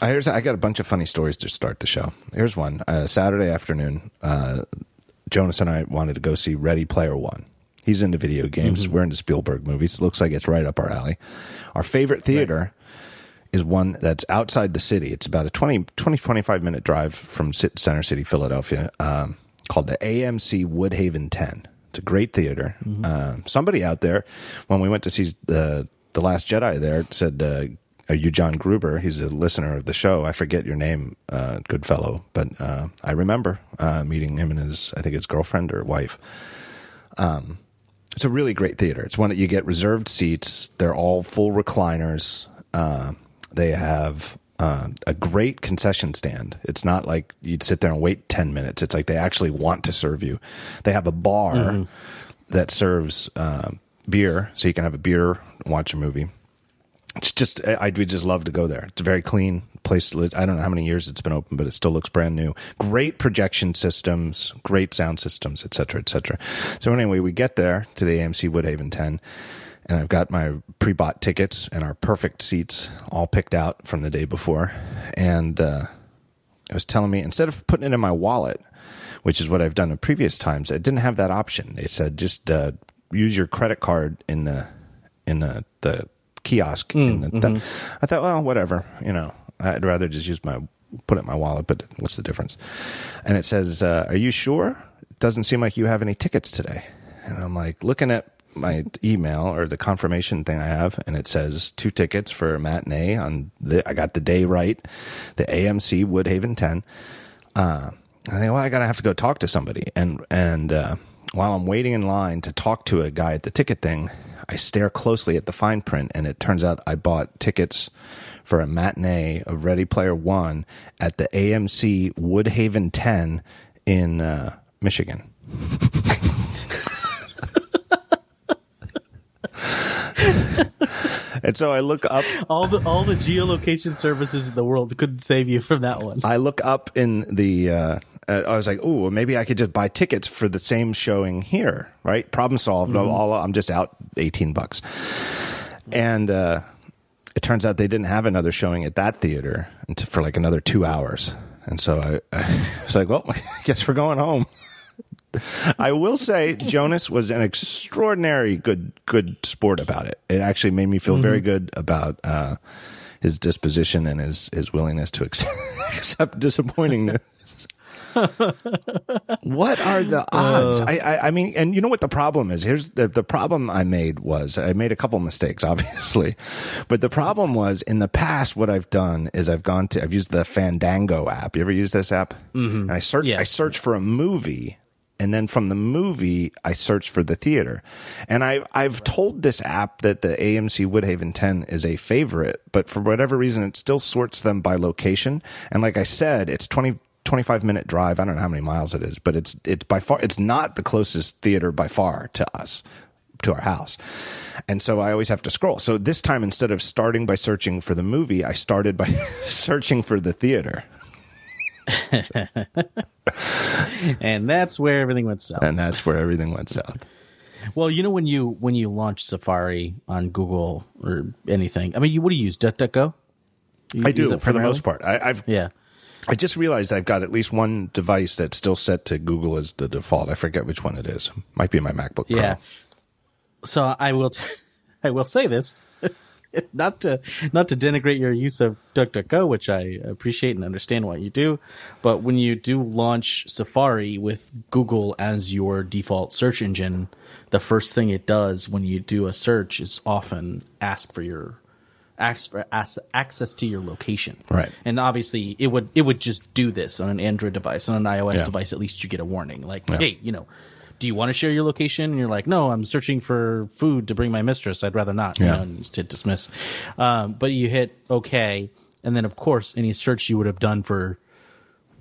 Uh, Here's I got a bunch of funny stories to start the show. Here's one. Uh, Saturday afternoon, uh, Jonas and I wanted to go see Ready Player One. He's into video games. We're into Spielberg movies. It looks like it's right up our alley. Our favorite theater is one that's outside the city. It's about a 20, 20 25 minute drive from Center City, Philadelphia, um, called the AMC Woodhaven 10. It's a great theater. Um, somebody out there, when we went to see the the Last Jedi, there said, uh, "Are you John Gruber?" He's a listener of the show. I forget your name, uh, good fellow, but uh, I remember uh, meeting him and his, I think his girlfriend or wife. It's a really great theater. It's one that you get reserved seats. They're all full recliners. Uh, they have uh, a great concession stand. It's not like you'd sit there and wait 10 minutes. It's like they actually want to serve you. They have a bar that serves uh, beer, so you can have a beer, watch a movie. It's just, I, I'd just love to go there. It's a very clean place. I don't know how many years it's been open, but it still looks brand new. Great projection systems, great sound systems, etc., cetera, et cetera. So anyway, we get there to the AMC Woodhaven 10 and I've got my pre-bought tickets and our perfect seats all picked out from the day before. And, uh, it was telling me instead of putting it in my wallet, which is what I've done in previous times, it didn't have that option. It said just uh, use your credit card in the in the the kiosk. in the, the- I thought, well, whatever, you know, I'd rather just use my put it in my wallet. But what's the difference? And it says, uh, "Are you sure? It doesn't seem like you have any tickets today." And I'm like looking at my email or the confirmation thing I have, and it says two tickets for a matinee on the. I got the day right, the AMC Woodhaven ten. Uh, I think, well, I gotta have to go talk to somebody, and and uh, while I'm waiting in line to talk to a guy at the ticket thing, I stare closely at the fine print, and it turns out I bought tickets for a matinee of Ready Player One at the AMC Woodhaven ten in uh, Michigan. and so I look up All the all the geolocation services in the world couldn't save you from that one. I look up in the. Uh, uh, I was like, "Oh, maybe I could just buy tickets for the same showing here." Right? Problem solved. All I'm just out eighteen bucks, and uh, it turns out they didn't have another showing at that theater for like another two hours. And so I, I was like, "Well, I guess we're going home." I will say Jonas was an extraordinary good good sport about it. It actually made me feel very good about uh, his disposition and his his willingness to accept, accept disappointing. What are the odds? I, I I mean, and you know what the problem is? Here's the the problem I made was I made a couple mistakes, obviously, but the problem was in the past. What I've done is I've gone to I've used the Fandango app. You ever use this app? Mm-hmm. And I search Yes. I search for a movie and then from the movie I search for the theater. And I I've told this app that the AMC Woodhaven 10 is a favorite, but for whatever reason it still sorts them by location. And like I said, it's 20 25 minute drive. I don't know how many miles it is, but it's it's by far it's not the closest theater by far to us to our house. And so I always have to scroll. So this time instead of starting by searching for the movie, I started by searching for the theater. and that's where everything went south. And that's where everything went south. Well, you know when you when you launch Safari on Google or anything. I mean, you what do you use? DuckDuckGo. You I do for the most part. I, I've Yeah. I just realized I've got at least one device that's still set to Google as the default. I forget which one it is. Might be my MacBook Pro. Yeah. So I will, t- I will say this, not to not to denigrate your use of DuckDuckGo, which I appreciate and understand why you do, but when you do launch Safari with Google as your default search engine, the first thing it does when you do a search is often ask for your ask for access to your location. Right. And obviously, it would it would just do this on an Android device. On an iOS Yeah. device, at least you get a warning, like, hey, you know, do you want to share your location? And you're like, no, I'm searching for food to bring my mistress. I'd rather not. you Yeah. know, and hit dismiss. Um, but you hit OK, and then of course, any search you would have done for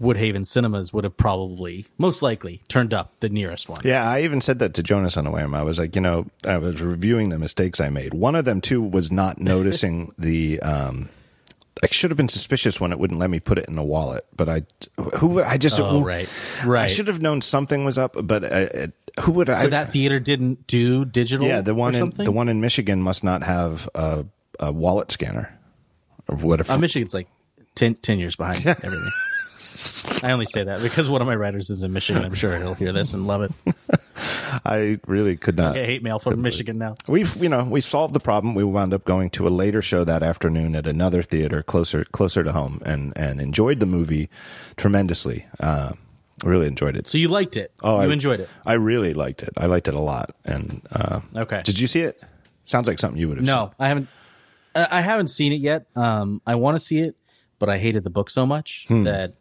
Woodhaven Cinemas would have probably, most likely, turned up the nearest one. Yeah, I even said that to Jonas on the way home. I was like, you know, I was reviewing the mistakes I made. One of them too was not noticing the. Um, I should have been suspicious when it wouldn't let me put it in a wallet, but I, who I just, Oh, who- right. I should have known something was up, but uh, uh, who would I? So that theater didn't do digital. yeah, the one in the one in Michigan must not have a, a wallet scanner, or what if? Uh, Michigan's like 10, 10 years behind everything. I only say that because one of my writers is in Michigan. I'm sure he'll hear this and love it. I really could not. I hate mail from Michigan now. We've you know we solved the problem. We wound up going to a later show that afternoon at another theater closer closer to home, and and enjoyed the movie tremendously. Uh, really enjoyed it. So you liked it? Oh, you I- enjoyed it? I really liked it. I liked it a lot. And uh, Okay. did you see it? Sounds like something you would have. No, I haven't. I I haven't seen it yet. Um, I want to see it, but I hated the book so much Hmm. that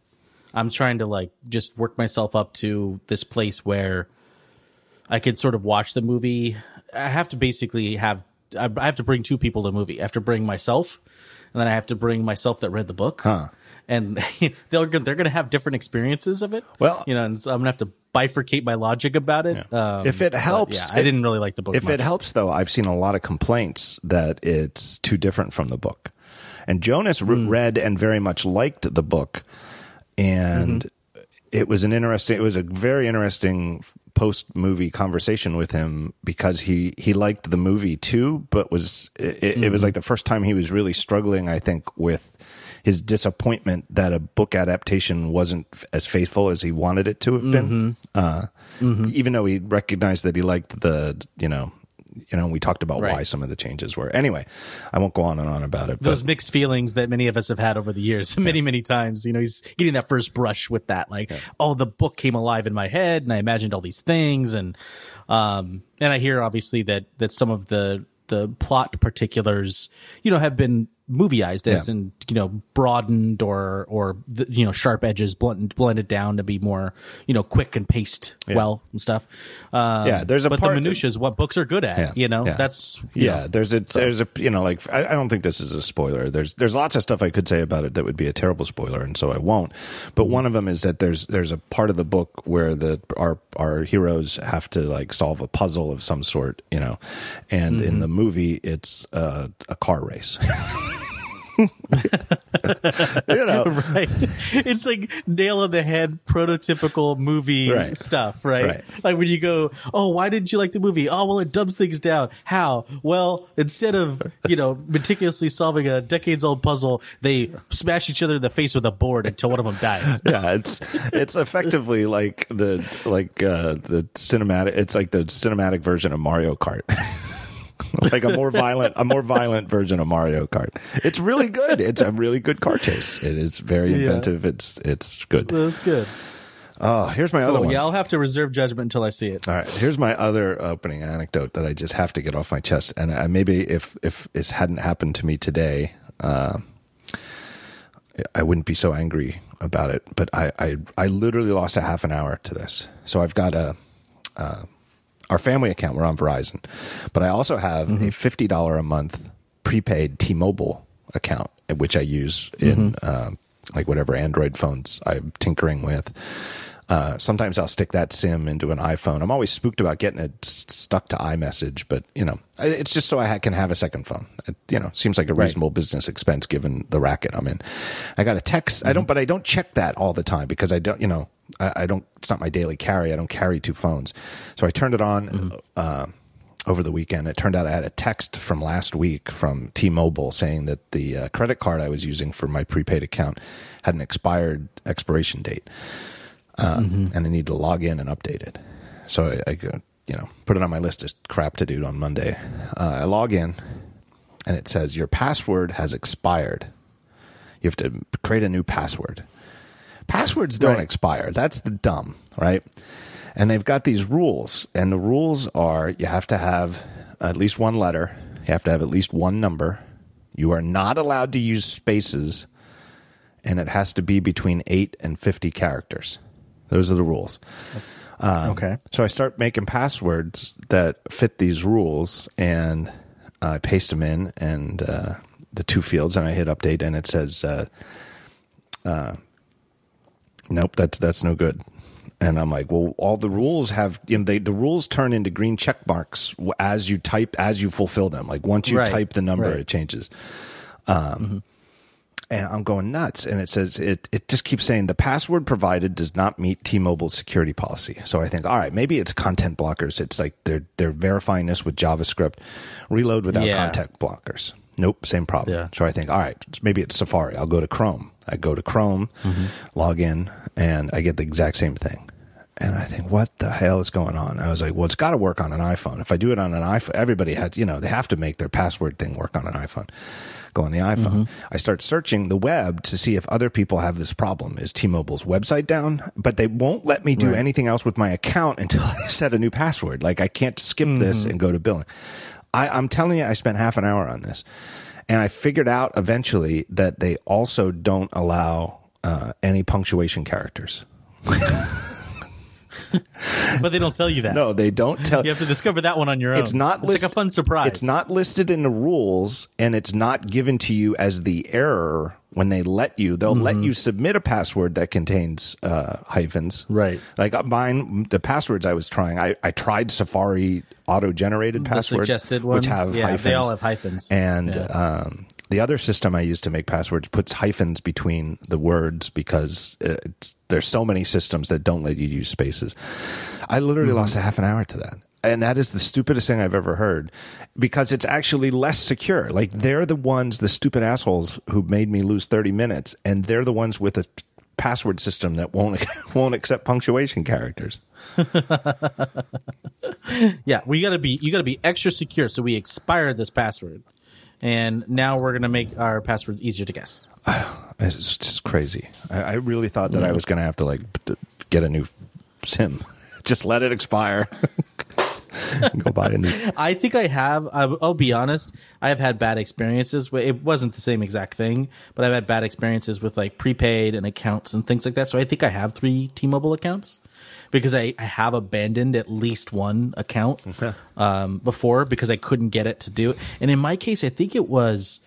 I'm trying to like just work myself up to this place where I could sort of watch the movie. I have to basically have I have to bring two people to the movie. I have to bring myself, and then I have to bring myself that read the book. Huh. And they're gonna, they're going to have different experiences of it. Well- you know, and so I'm going to have to bifurcate my logic about it. Um, If it helps, yeah, I didn't really like the book. If much. it helps, though, I've seen a lot of complaints that it's too different from the book. And Jonas Hmm. read and very much liked the book, and Mm-hmm. it was an interesting. It was a very interesting post movie conversation with him because he he liked the movie too, but was it, it Mm-hmm. was like the first time he was really struggling. I think with his disappointment that a book adaptation wasn't as faithful as he wanted it to have been. Uh, Even though he recognized that he liked the, you know, you know, we talked about why some of the changes were. Anyway, I won't go on and on about it. those But mixed feelings that many of us have had over the years, many, many times. You know, he's getting that first brush with that, like, oh, the book came alive in my head, and I imagined all these things, and um, and I hear obviously that that some of the the plot particulars, you know, have been movieized as Yeah. and you know broadened or or the, you know sharp edges blended blended down to be more you know quick and paced well and stuff. Um, Yeah, there's a but part- the minutia is what books are good at. Yeah, you know, yeah. that's you yeah, know, there's a there's a you know like I, I don't think this is a spoiler. There's there's lots of stuff I could say about it that would be a terrible spoiler, and so I won't. But Mm-hmm. one of them is that there's there's a part of the book where the our our heroes have to like solve a puzzle of some sort, you know, and Mm-hmm. in the movie it's uh, a car race. you know, right? It's like nail on the head, prototypical movie Right. stuff, right? Right. Like when you go, "Oh, why didn't you like the movie?" Oh, well, it dumbs things down. How? Well, instead of you know meticulously solving a decades-old puzzle, they smash each other in the face with a board until one of them dies. yeah, it's it's effectively like the like uh the cinematic. It's like the cinematic version of Mario Kart. like a more violent, a more violent version of Mario Kart. It's really good. It's a really good car chase. It is very inventive. It's it's good. That's good. Oh, here's my other one. yeah, I'll have to reserve judgment until I see it. All right, here's my other opening anecdote that I just have to get off my chest, and I, maybe if if this hadn't happened to me today, uh, I wouldn't be so angry about it. But I, I I literally lost a half an hour to this. So I've got a uh, our family account. We're on Verizon, but I also have a fifty dollar a month prepaid T-Mobile account, which I use in uh, like whatever Android phones I'm tinkering with. Uh, sometimes I'll stick that SIM into an iPhone. I'm always spooked about getting it stuck to iMessage, but you know, it's just so I ha- can have a second phone. It, you know, seems like a reasonable business expense given the racket I'm in. I got a text. I don't, but I don't check that all the time because I don't, you know, I, I don't. It's not my daily carry. I don't carry two phones, so I turned it on. Uh, over the weekend, it turned out I had a text from last week from T-Mobile saying that the uh, credit card I was using for my prepaid account had an expired expiration date uh, and I need to log in and update it. So I, I you know, put it on my list of crap to do on Monday. Uh, I log in, and it says your password has expired. You have to create a new password. Passwords don't Right. expire. That's the dumb, right? And they've got these rules, and the rules are you have to have at least one letter, you have to have at least one number, you are not allowed to use spaces, and it has to be between 8 and 50 characters. Those are the rules. Um, okay. So I start making passwords that fit these rules, and I paste them in, and uh, the two fields, and I hit update, and it says, uh, uh, "Nope, that's that's no good." And I'm like, "Well, all the rules have you know, they the rules turn into green check marks as you type as you fulfill them. Like once you Right, type the number, right. it changes." Um, and I'm going nuts. And it says it it just keeps saying the password provided does not meet T-Mobile's security policy. So I think, all right, maybe it's content blockers. It's like they're they're verifying this with JavaScript. Reload without Yeah. content blockers. Nope, same problem. Yeah. So I think, all right, maybe it's Safari. I'll go to Chrome. I go to Chrome, mm-hmm. log in, and I get the exact same thing. And I think, what the hell is going on? I was like, well, it's got to work on an iPhone. If I do it on an iPhone, everybody has, you know, they have to make their password thing work on an iPhone. Go on the iPhone. Mm-hmm. I start searching the web to see if other people have this problem. Is T-Mobile's website down? But they won't let me do Right. anything else with my account until I set a new password. Like I can't skip this mm-hmm. and go to billing. I, I'm telling you, I spent half an hour on this, and I figured out eventually that they also don't allow uh, any punctuation characters. But they don't tell you that. No, they don't tell. You You have to discover that one on your own. It's not. It's list- like a fun surprise. It's not listed in the rules, and it's not given to you as the error when they let you. They'll let you submit a password that contains uh, hyphens. Right. Like uh, mine, the passwords I was trying. I, I tried Safari auto-generated passwords, suggested ones. which have yeah, hyphens. they all have hyphens. And Yeah. um, the other system I use to make passwords puts hyphens between the words because it's, there's so many systems that don't let you use spaces. I literally Mm-hmm. lost a half an hour to that. And that is the stupidest thing I've ever heard because it's actually less secure. Like they're the ones, the stupid assholes who made me lose 30 minutes, and they're the ones with a password system that won't won't accept punctuation characters. Yeah, we gotta be you gotta be extra secure. So we expired this password, and now we're gonna make our passwords easier to guess. It's just crazy. I, I really thought that I was going to have to like get a new SIM. Just let it expire. Go buy a new. I think I have. I'll be honest. I have had bad experiences. It wasn't the same exact thing, but I've had bad experiences with like prepaid and accounts and things like that. So I think I have three T-Mobile accounts because I, I have abandoned at least one account um, before because I couldn't get it to do it. And in my case, I think it was.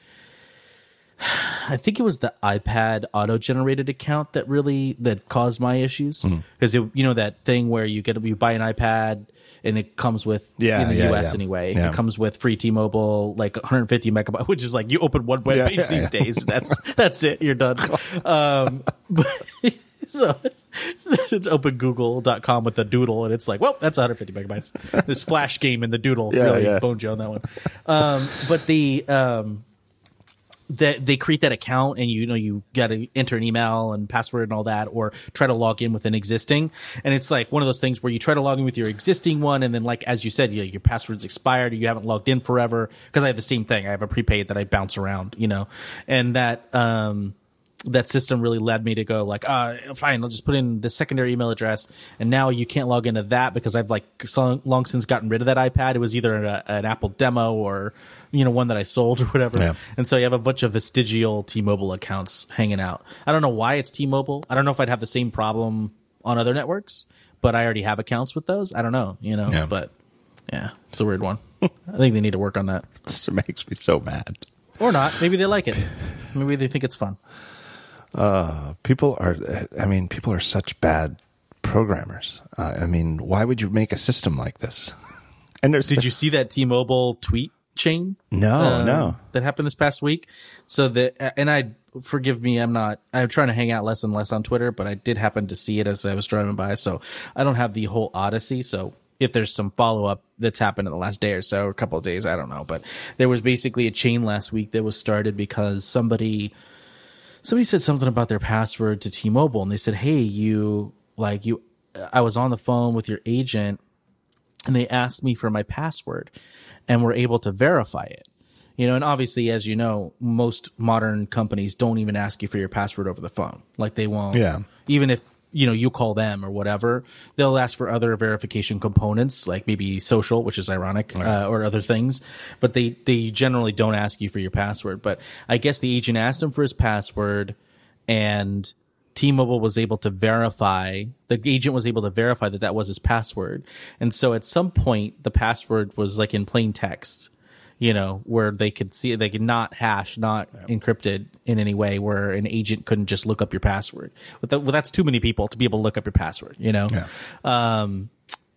I think it was the iPad auto-generated account that really that caused my issues Mm-hmm. because you know that thing where you get you buy an iPad and it comes with Yeah, in the yeah, US yeah. anyway it comes with free T-Mobile like 150 megabytes, which is like you open one web page these days that's that's it you're done. Um but so it's open google.com with the doodle and it's like well that's 150 megabytes. This flash game in the doodle. Really boned you on that one. Um but the um that they create that account and you know you got to enter an email and password and all that or try to log in with an existing. And it's like one of those things where you try to log in with your existing one and then like as you said you your password's expired or you haven't logged in forever. Because i have the same thing. I have a prepaid that i bounce around you know? And that um that system really led me to go like, uh, fine, I'll just put in the secondary email address, and now you can't log into that because I've like so long since gotten rid of that iPad. It was either a, an Apple demo or you know one that I sold or whatever, Yeah. and so you have a bunch of vestigial T-Mobile accounts hanging out. I don't know why it's T-Mobile. I don't know if I'd have the same problem on other networks, but I already have accounts with those. I don't know, you know, Yeah. but yeah, it's a weird one. I think they need to work on that, It makes me so mad. or not. Maybe they like it. Maybe they think it's fun. People are. I mean, people are such bad programmers. Uh, I mean, why would you make a system like this? And there's Did you see that T-Mobile tweet chain? No, um, no. That happened this past week. So that, and I forgive me, I'm not. I'm trying to hang out less and less on Twitter, but I did happen to see it as I was driving by. So I don't have the whole odyssey. So if there's some follow up that's happened in the last day or so, or a couple of days, I don't know. But there was basically a chain last week that was started because somebody somebody said something about their password to T-Mobile, and they said, "Hey, you like you." I was on the phone with your agent and they asked me for my password and were able to verify it. You know, and obviously, as you know, most modern companies don't even ask you for your password over the phone. Like they won't. Yeah. Even if, you know, you call them or whatever, they'll ask for other verification components, like maybe social, which is ironic, uh, or other things. But they, they generally don't ask you for your password. But I guess the agent asked him for his password and T-Mobile was able to verify the agent was able to verify that that was his password, and so at some point the password was like in plain text, you know, where they could see they could not hash, not encrypted in any way, where an agent couldn't just look up your password. But well, that's too many people to be able to look up your password, you know. Yeah. Um,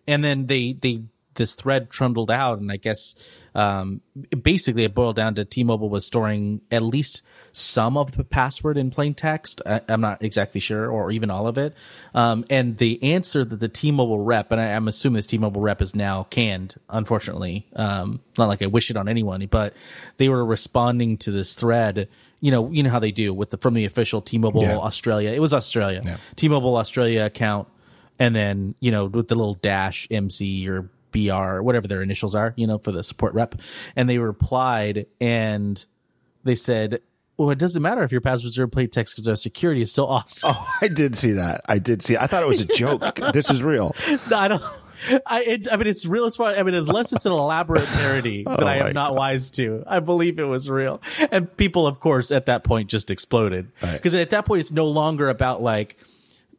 and then they they this thread trundled out, and I guess um, basically it boiled down to T-Mobile was storing at least some of the password in plain text. I, am not exactly sure, or even all of it. Um, and the answer that the T-Mobile rep, and I, am assuming this T-Mobile rep is now canned, unfortunately. Um, not like I wish it on anyone, but they were responding to this thread. You know, you know how they do with the from the official T-Mobile Yeah. Australia. It was Australia. Yeah. T-Mobile Australia account, and then you know with the little dash MC or BR whatever their initials are, you know, for the support rep, and they replied and they said, "Well, it doesn't matter if your passwords are in plain text because our security is so awesome." Oh, I did see that. I did see. I thought it was a joke. this is real. No, I don't. I it, I mean, it's real as far. I mean, unless it's an elaborate parody that I oh am not wise to, I believe it was real. And people, of course, at that point just exploded Right. because at that point it's no longer about like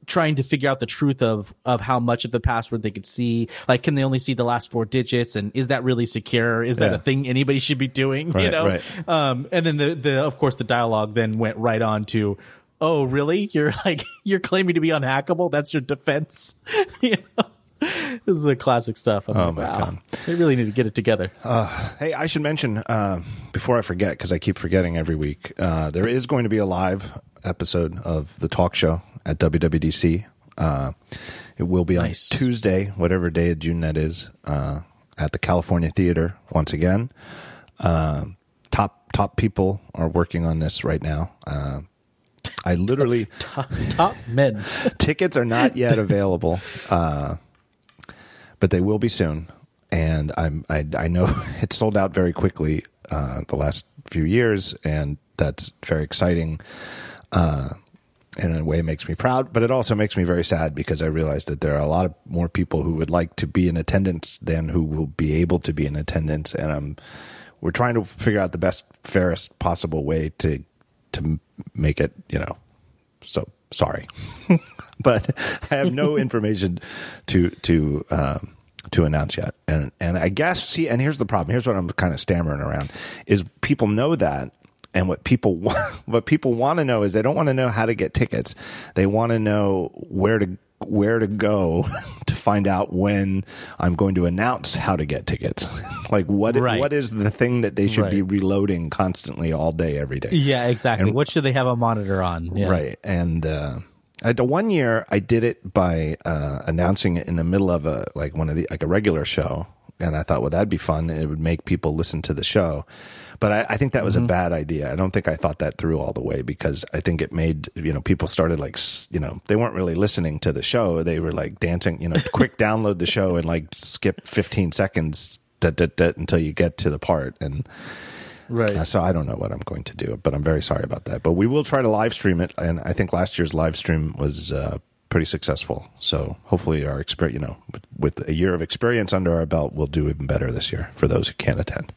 trying to figure out the truth of of how much of the password they could see. Like, can they only see the last four digits? And is that really secure? Is that Yeah. a thing anybody should be doing? you know. right. Um, and then the the of course the dialogue then went right on to. Oh, really? You're like you're claiming to be unhackable? That's your defense? you know? This is a classic stuff. I'm Oh, like, my wow. God. They really need to get it together. Hey, I should mention uh, before I forget because I keep forgetting every week. Uh, there is going to be a live episode of the talk show at WWDC. Uh, it will be Nice. on Tuesday, whatever day of June that is, uh, at the California Theater once again. Uh, top top people are working on this right now. Uh, I literally top, top men. tickets are not yet available, uh, but they will be soon. And I'm I, I know it's sold out very quickly uh, the last few years, and that's very exciting. And in a way, it makes me proud, but it also makes me very sad because I realize that there are a lot of more people who would like to be in attendance than who will be able to be in attendance, and I'm we're trying to figure out the best, fairest possible way to to make it, you know, so sorry, but I have no information to to um, to announce yet. And and I guess see, and here's the problem. Here's what I'm kind of stammering around: is people know that, and what people want, what people want to know is they don't want to know how to get tickets. They want to know where to where to go to find out when I'm going to announce how to get tickets. like what Right. what is the thing that they should be reloading constantly all day every day? Yeah, exactly. And- what should they have a monitor on? Yeah. Right. And uh, I, the one year I did it by uh, announcing it in the middle of a like one of the like a regular show, and I thought, well, that'd be fun. It would make people listen to the show. But I, I think that was a bad idea. I don't think I thought that through all the way because I think it made you know people started like you know they weren't really listening to the show. They were like dancing. You know, quick download the show and like skip fifteen seconds. da, da, da, until you get to the part and Right. uh, so I don't know what I'm going to do, but I'm very sorry about that. But we will try to live stream it, and I think last year's live stream was uh, pretty successful. So hopefully, our experience, you know, with, with a year of experience under our belt, we'll do even better this year for those who can't attend.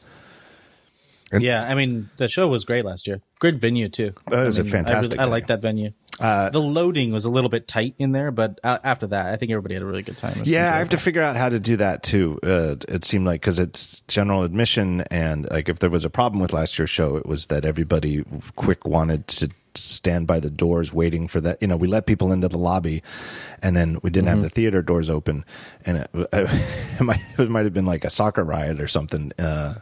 yeah, I mean the show was great last year. Great venue too. That was I a mean, fantastic I, really, I like that venue. the loading was a little bit tight in there, but uh, after that, I think everybody had a really good time. Yeah, I have to figure out how to do that too. Uh, it seemed like because it's general admission, and like if there was a problem with last year's show, it was that everybody quick wanted to stand by the doors waiting for that. You know, we let people into the lobby, and then we didn't have the theater doors open, and it, it might it might have been like a soccer riot or something. Uh,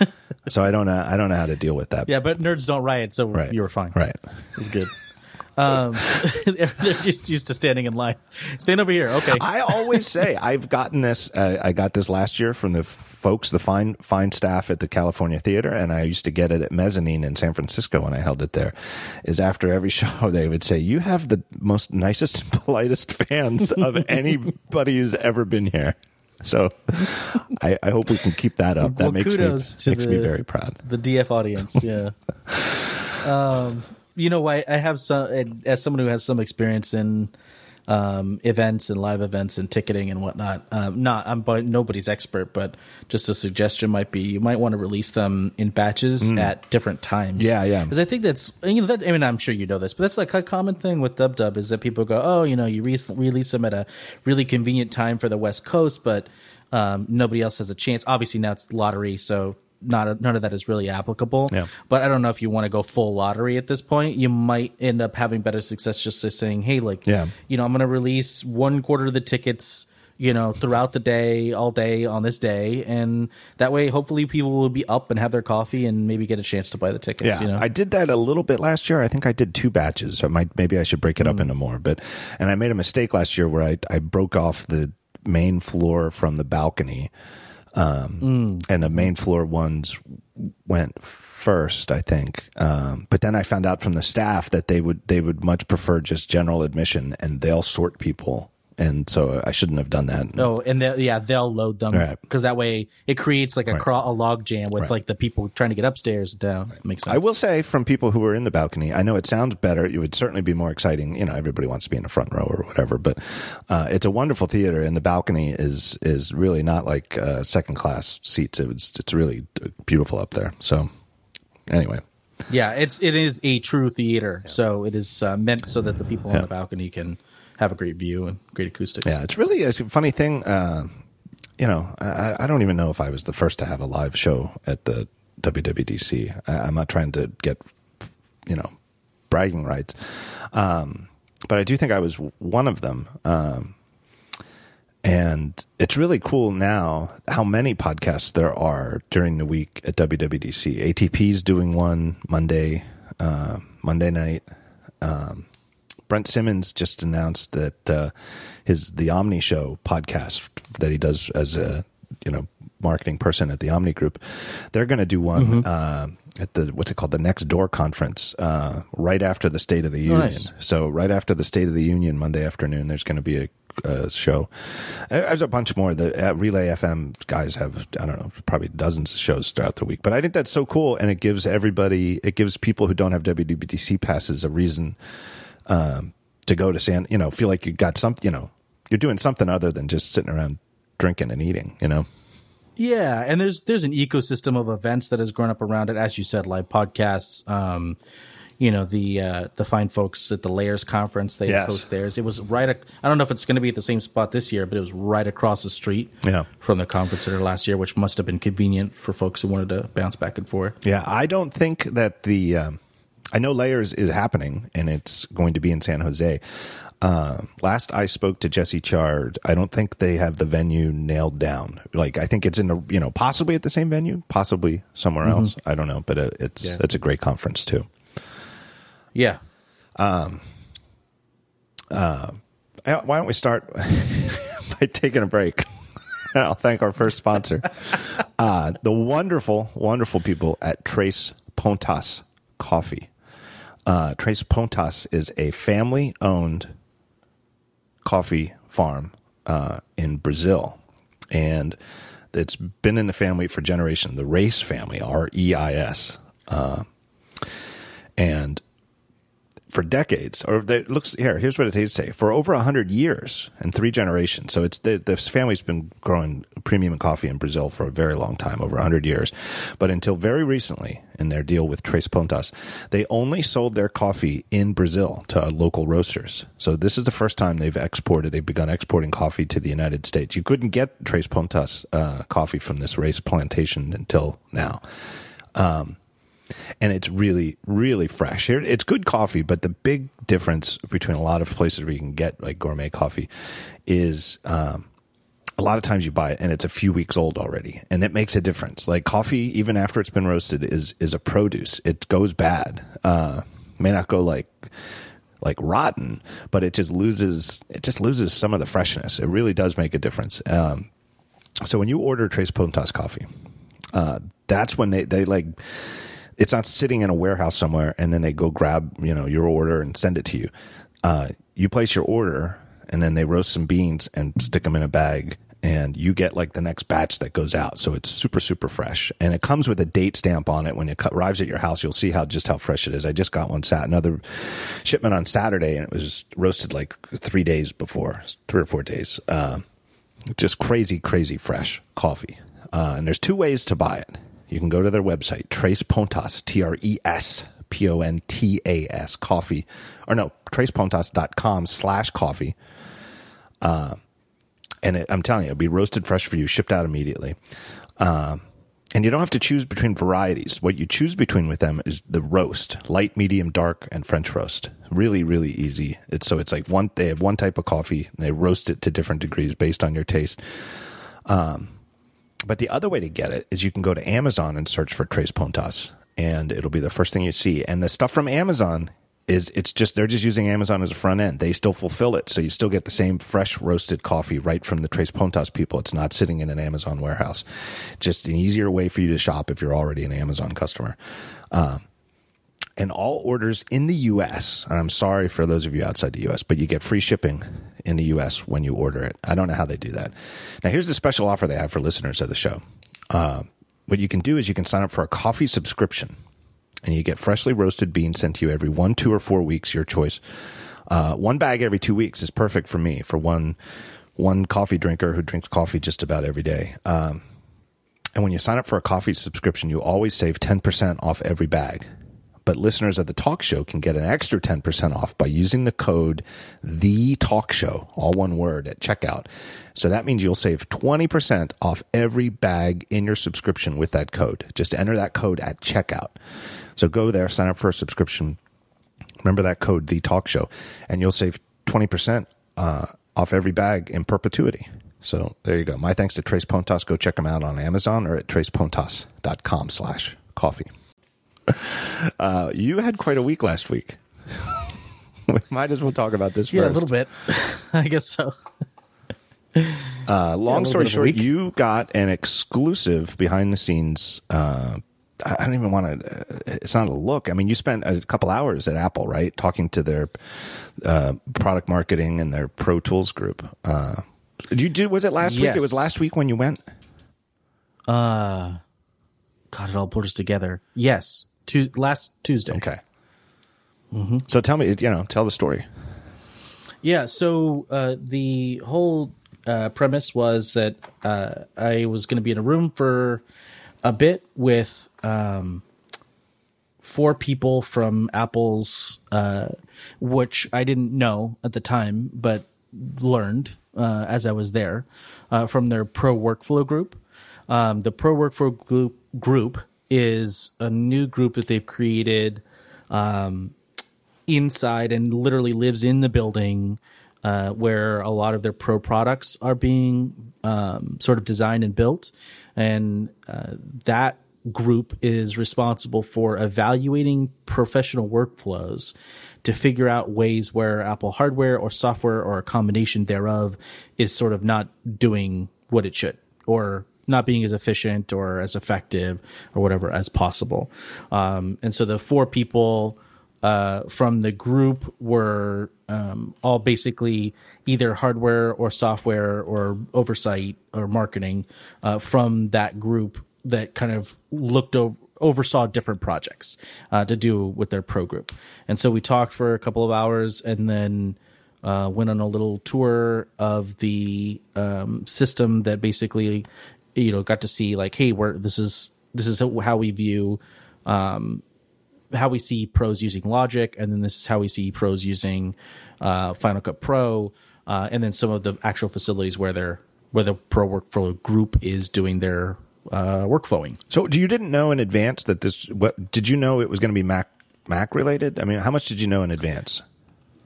so I don't know. I don't know how to deal with that. Yeah, but nerds don't riot, so Right. you were fine. Right. it's good. Um, they're just used to standing in line. Stand over here. Okay. I always say I've gotten this. Uh, I got this last year from the folks, the fine fine staff at the California Theater, and I used to get it at Mezzanine in San Francisco when I held it there. Is after every show they would say, "You have the most nicest, and politest fans of anybody who's ever been here." So I, I hope we can keep that up. That Well, makes me makes me very proud. the DF audience. Yeah. um, you know, I, I have some as someone who has some experience in um, events and live events and ticketing and whatnot. Um, not I'm but nobody's expert, but just a suggestion might be you might want to release them in batches at different times. Mm. Yeah, yeah. Because I think that's you know that I mean I'm sure you know this, but that's like a common thing with Dub Dub is that people go, oh, you know, you re- release them at a really convenient time for the West Coast, but um, nobody else has a chance. Obviously now it's lottery, so not none of that is really applicable. Yeah. But I don't know if you want to go full lottery at this point. You might end up having better success just saying, hey, like, Yeah. you know, I'm going to release one quarter of the tickets. you know, throughout the day, all day on this day, and that way, hopefully, people will be up and have their coffee and maybe get a chance to buy the tickets. Yeah, you know? I did that a little bit last year. I think I did two batches. So I might maybe I should break it up Mm. into more. But and I made a mistake last year where I I broke off the main floor from the balcony, um, Mm. and the main floor ones went first, I think. Um, but then I found out from the staff that they would they would much prefer just general admission, and they'll sort people. And so I shouldn't have done that. Oh, and they, yeah, they'll load them Right. because that way it creates like a cro- a log jam with Right. like the people trying to get upstairs and down. Makes sense. I will say from people who were in the balcony, I know it sounds better. It would certainly be more exciting. You know, everybody wants to be in the front row or whatever, but uh, it's a wonderful theater, and the balcony is is really not like uh, second class seats. It's it's really beautiful up there. So anyway, Yeah, it's it is a true theater, so it is uh, meant so that the people on the balcony can have a great view and great acoustics. yeah, it's really a funny thing. Uh, you know, I, I don't even know if I was the first to have a live show at the WWDC. I, I'm not trying to get you know bragging rights, um, but I do think I was one of them. Um, and it's really cool now how many podcasts there are during the week at WWDC. ATP's doing one Monday, uh, Monday night. Um, Brent Simmons just announced that uh, his the Omni Show podcast that he does as a you know marketing person at the Omni Group, they're going to do one uh, at the what's it called the Next Door conference uh, right after the State of the Union. nice. So right after the State of the Union Monday afternoon, there's going to be a, a show. There's a bunch more. The uh, Relay FM guys have I don't know probably dozens of shows throughout the week. But I think that's so cool, and it gives everybody, it gives people who don't have WWDC passes a reason um, to go to San. You know, feel like you got something. You know, you're doing something other than just sitting around drinking and eating. You know. Yeah, and there's there's an ecosystem of events that has grown up around it, as you said, live podcasts. Um, you know the uh, the fine folks at the Layers conference they Yes. host theirs. It was right. Ac- I don't know if it's going to be at the same spot this year, but it was right across the street Yeah. from the conference center last year, which must have been convenient for folks who wanted to bounce back and forth. Yeah, I don't think that the. Um, I know layers is happening, and it's going to be in San Jose. Uh, last I spoke to Jessie Char, I don't think they have the venue nailed down. Like I think it's in the you know possibly at the same venue, possibly somewhere else. I don't know, but it, it's Yeah. it's a great conference too. Yeah, Uh, Why don't we start by taking a break? I'll thank our first sponsor, uh, the wonderful, wonderful people at Tres Pontas Coffee. Uh, Tres Pontas is a family owned coffee farm uh, in Brazil. And it's been in the family for generations, the Reis family, R E I S. Uh, and for decades, or looks here. Here's what it they say: for over hundred years and three generations. So it's the, this family's been growing premium coffee in Brazil for a very long time, over hundred years. But until very recently, in their deal with Tres Pontas, they only sold their coffee in Brazil to local roasters. So this is the first time they've exported. They've begun exporting coffee to the United States. You couldn't get Tres Pontas uh, coffee from this Reis plantation until now and it's really really fresh. Here it's good coffee but the big difference between a lot of places where you can get like gourmet coffee is um, a lot of times you buy it and it's a few weeks old already and it makes a difference. Like coffee even after it's been roasted is is a produce. It goes bad. Uh may not go like like rotten but it just loses it just loses some of the freshness. It really does make a difference. Um so when you order Tres Pontas coffee, uh, that's when they, they like, it's not sitting in a warehouse somewhere and then they go grab, you know, your order and send it to you. Uh, you place your order and then they roast some beans and stick them in a bag and you get like the next batch that goes out. So it's super, super fresh. And it comes with a date stamp on it. When it arrives at your house, you'll see how, just how fresh it is. I just got one sat, another shipment on Saturday and it was roasted like three days before, three or four days. Um, just crazy, crazy fresh coffee. Uh, and there's two ways to buy it. You can go to their website, Tres Pontas, T R E S P O N T A S, coffee, or no, trespontas.com slash coffee. Uh, and it, I'm telling you, it'll be roasted fresh for you, shipped out immediately. Uh, and you don't have to choose between varieties. What you choose between with them is the roast, light, medium, dark, and French roast. Really, really easy. It's so it's like one. They have one type of coffee. And they roast it to different degrees based on your taste. Um, but the other way to get it is you can go to Amazon and search for Tres Pontas, and it'll be the first thing you see. And the stuff from Amazon is it's just they're just using Amazon as a front end. They still fulfill it, so you still get the same fresh roasted coffee right from the Tres Pontas people. It's not sitting in an Amazon warehouse. Just an easier way for you to shop if you're already an Amazon customer. Um, and all orders in the U.S. And I'm sorry for those of you outside the U.S., but you get free shipping in the U.S. when you order it. I don't know how they do that. Now, here's the special offer they have for listeners of the show. Uh, what you can do is you can sign up for a coffee subscription and you get freshly roasted beans sent to you every one, two, or four weeks, your choice. Uh, one bag every two weeks is perfect for me for one one coffee drinker who drinks coffee just about every day. Um, and when you sign up for a coffee subscription, you always save ten percent off every bag. But listeners of the talk show can get an extra ten percent off by using the code the talk show, all one word, at checkout. So that means you'll save twenty percent off every bag in your subscription with that code. Just enter that code at checkout. So go there, sign up for a subscription. Remember that code, the talk show, and you'll save 20% uh, off every bag in perpetuity. So there you go. My thanks to Tres Pontas. Go check them out on Amazon or at trespontas.com slash coffee. Uh, you had quite a week last week. we might as well talk about this Yeah, first. a little bit. I guess so. Uh, long little story bit of a short, you got an exclusive behind the scenes. Uh, I don't even want to. Uh, it's not a look. I mean, you spent a couple hours at Apple, right, talking to their uh, product marketing and their Pro Tools group. Uh, did you do? Was it last week? It was last week when you went. Uh, God, it all blurs together. Yes, tu- last Tuesday. Okay. So tell me, you know, tell the story. Yeah, so uh, the whole uh, premise was that uh, I was going to be in a room for a bit with um, four people from Apple's, uh, which I didn't know at the time, but learned uh, as I was there uh, from their Pro Workflow group. Um, the Pro Workflow group, group is a new group that they've created um, inside and literally lives in the building uh, where a lot of their pro products are being um, sort of designed and built. And uh, that group is responsible for evaluating professional workflows to figure out ways where Apple hardware or software or a combination thereof is sort of not doing what it should or not being as efficient or as effective or whatever as possible. Um, and so the four people uh, from the group were um, all basically either hardware or software or oversight or marketing uh, from that group that kind of looked over oversaw different projects uh, to do with their pro group and so we talked for a couple of hours and then uh, went on a little tour of the um, system that basically you know got to see like hey where this is this is how we view um, how we see pros using Logic, and then this is how we see pros using uh, Final Cut Pro, uh, and then some of the actual facilities where they're where the Pro Workflow group is doing their uh, workflowing. So, do you didn't know in advance that this? What did you know it was going to be Mac Mac related? I mean, how much did you know in advance?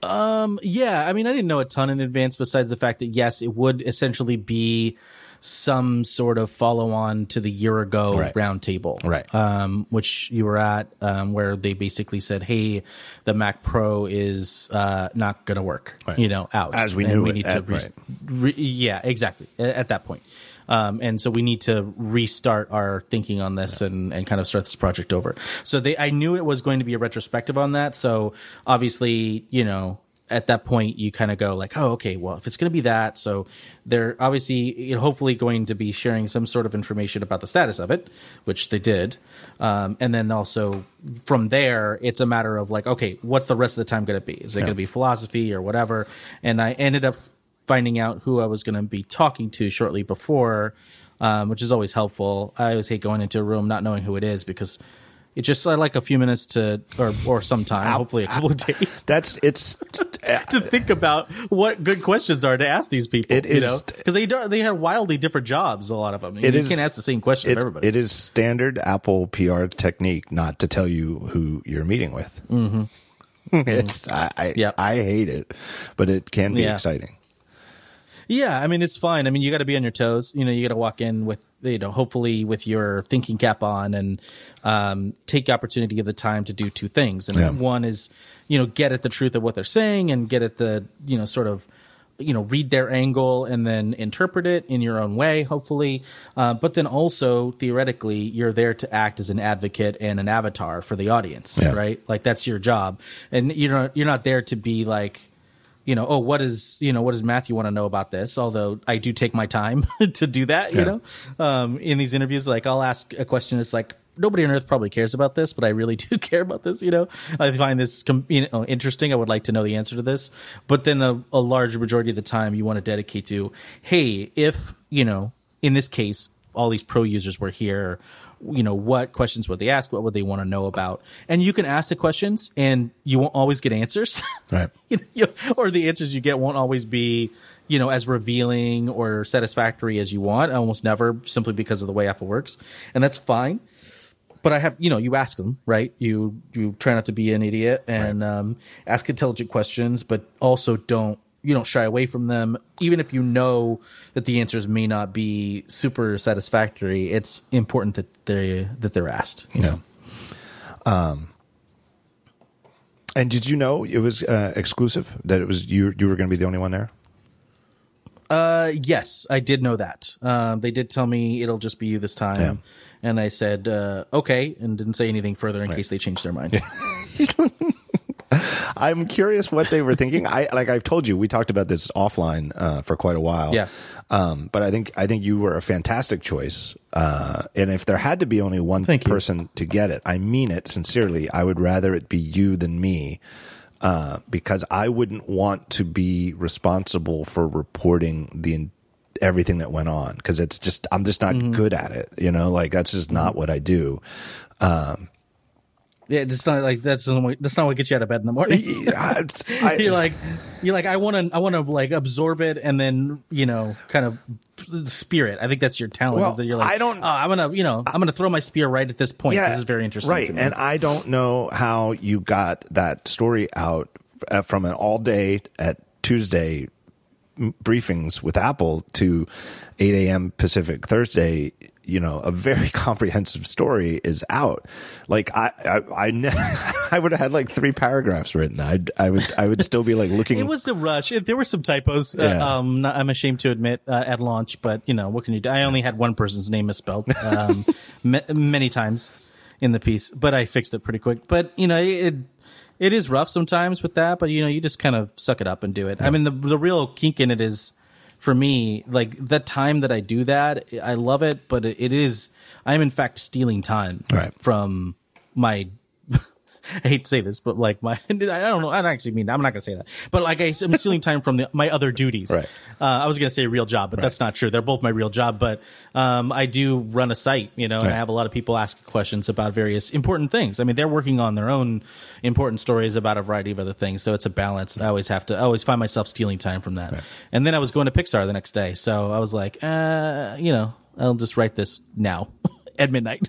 um Yeah, I mean, I didn't know a ton in advance. Besides the fact that yes, it would essentially be some sort of follow on to the year ago Right. roundtable, Right. Um, which you were at, um, where they basically said, "Hey, the Mac Pro is uh, not going to work," Right. you know, out As we And knew we it need at- to re- right. re- yeah, exactly at that point. Um, and so we need to restart our thinking on this and, and kind of start this project over. So they, I knew it was going to be a retrospective on that. So obviously, you know, at that point you kind of go like, oh, okay, well, if it's going to be that, so they're obviously, you know, hopefully going to be sharing some sort of information about the status of it, which they did. Um, and then also from there, it's a matter of like, okay, what's the rest of the time going to be? Is it going to be philosophy or whatever? And I ended up finding out who I was going to be talking to shortly before, um, which is always helpful. I always hate going into a room not knowing who it is because It's just uh, like a few minutes to, or or some time, hopefully a couple of days, That's it's to think about what good questions are to ask these people. It you is- know, because they do, they have wildly different jobs. A lot of them. You is- can't ask the same question it, of everybody. it is standard Apple PR technique not to tell you who you're meeting with. Mm-hmm. it's I I, Yep. I hate it, but it can be Yeah. exciting. Yeah, I mean it's fine. I mean you got to be on your toes. You know, you got to walk in with you know hopefully with your thinking cap on and um, take the opportunity of the time to do two things. And Yeah. one is you know get at the truth of what they're saying and get at the you know sort of you know read their angle and then interpret it in your own way hopefully uh, but then also theoretically you're there to act as an advocate and an avatar for the audience Yeah. right like that's your job and you're not, you're not there to be like you know, oh, what is you know, what does Matthew want to know about this? Although I do take my time to do that, you know, um, in these interviews, like I'll ask a question. It's like nobody on earth probably cares about this, but I really do care about this. You know, I find this com- you know interesting. I would like to know the answer to this. But then a, a large majority of the time, you want to dedicate to, hey, if you know, in this case, all these pro users were here. You know, what questions would they ask? What would they want to know about? And you can ask the questions, and you won't always get answers. Right. you know, or the answers you get won't always be you know as revealing or satisfactory as you want almost never simply because of the way apple works and that's fine but i have you know you ask them right you you try not to be an idiot and um, ask intelligent questions but also don't you don't shy away from them even if you know that the answers may not be super satisfactory it's important that they that they're asked you know And did you know it was uh, exclusive? That it was you? You were going to be the only one there. Uh, yes, I did know that. Um, they did tell me it'll just be you this time, Yeah. and I said uh, okay, and didn't say anything further in case they changed their mind. I'm curious what they were thinking. I like I've told you we talked about this offline uh, for quite a while. Yeah. Um, but I think I think you were a fantastic choice. Uh, and if there had to be only one Thank you. person to get it, I mean it sincerely. I would rather it be you than me. Uh, because I wouldn't want to be responsible for reporting the everything that went on because it's just I'm just Mm-hmm. not good at it. You know, like that's just not what I do. Yeah, it's not like that's not that's not what gets you out of bed in the morning. I, I- you're like you're like I want to I want to like absorb it and then you know kind of spear it. I think that's your talent. Well, is that you're like I don't- Oh, I'm gonna you know I'm gonna throw my spear right at this point. Yeah, this is very interesting. Right. And I don't know how you got that story out uh, from an all day at Tuesday briefings with Apple to 8 a.m. Pacific Thursday. You know, a very comprehensive story is out. Like I, I, I, ne- I would have had like three paragraphs written. I'd, I would, I would still be like looking. It was a rush. It, there were some typos. Yeah. Uh, um, not, I'm ashamed to admit uh, at launch, but you know what can you do? I only had one person's name misspelled um, ma- many times in the piece, but I fixed it pretty quick. But you know it. It is rough sometimes with that, but you know you just kind of suck it up and do it. I mean the the real kink in it is for me like the time that I do that. I love it, but it, is I am in fact stealing time Right. from my I hate to say this, but like my, I don't know. I don't actually mean that. I'm not going to say that. But like I, I'm stealing time from the, my other duties. Right. Uh, I was going to say a real job, but that's not true. They're both my real job. But um, I do run a site, you know, and I have a lot of people ask questions about various important things. I mean, they're working on their own important stories about a variety of other things. So it's a balance. I always have to, I always find myself stealing time from that. And then I was going to Pixar the next day. So I was like, uh, you know, I'll just write this now at midnight.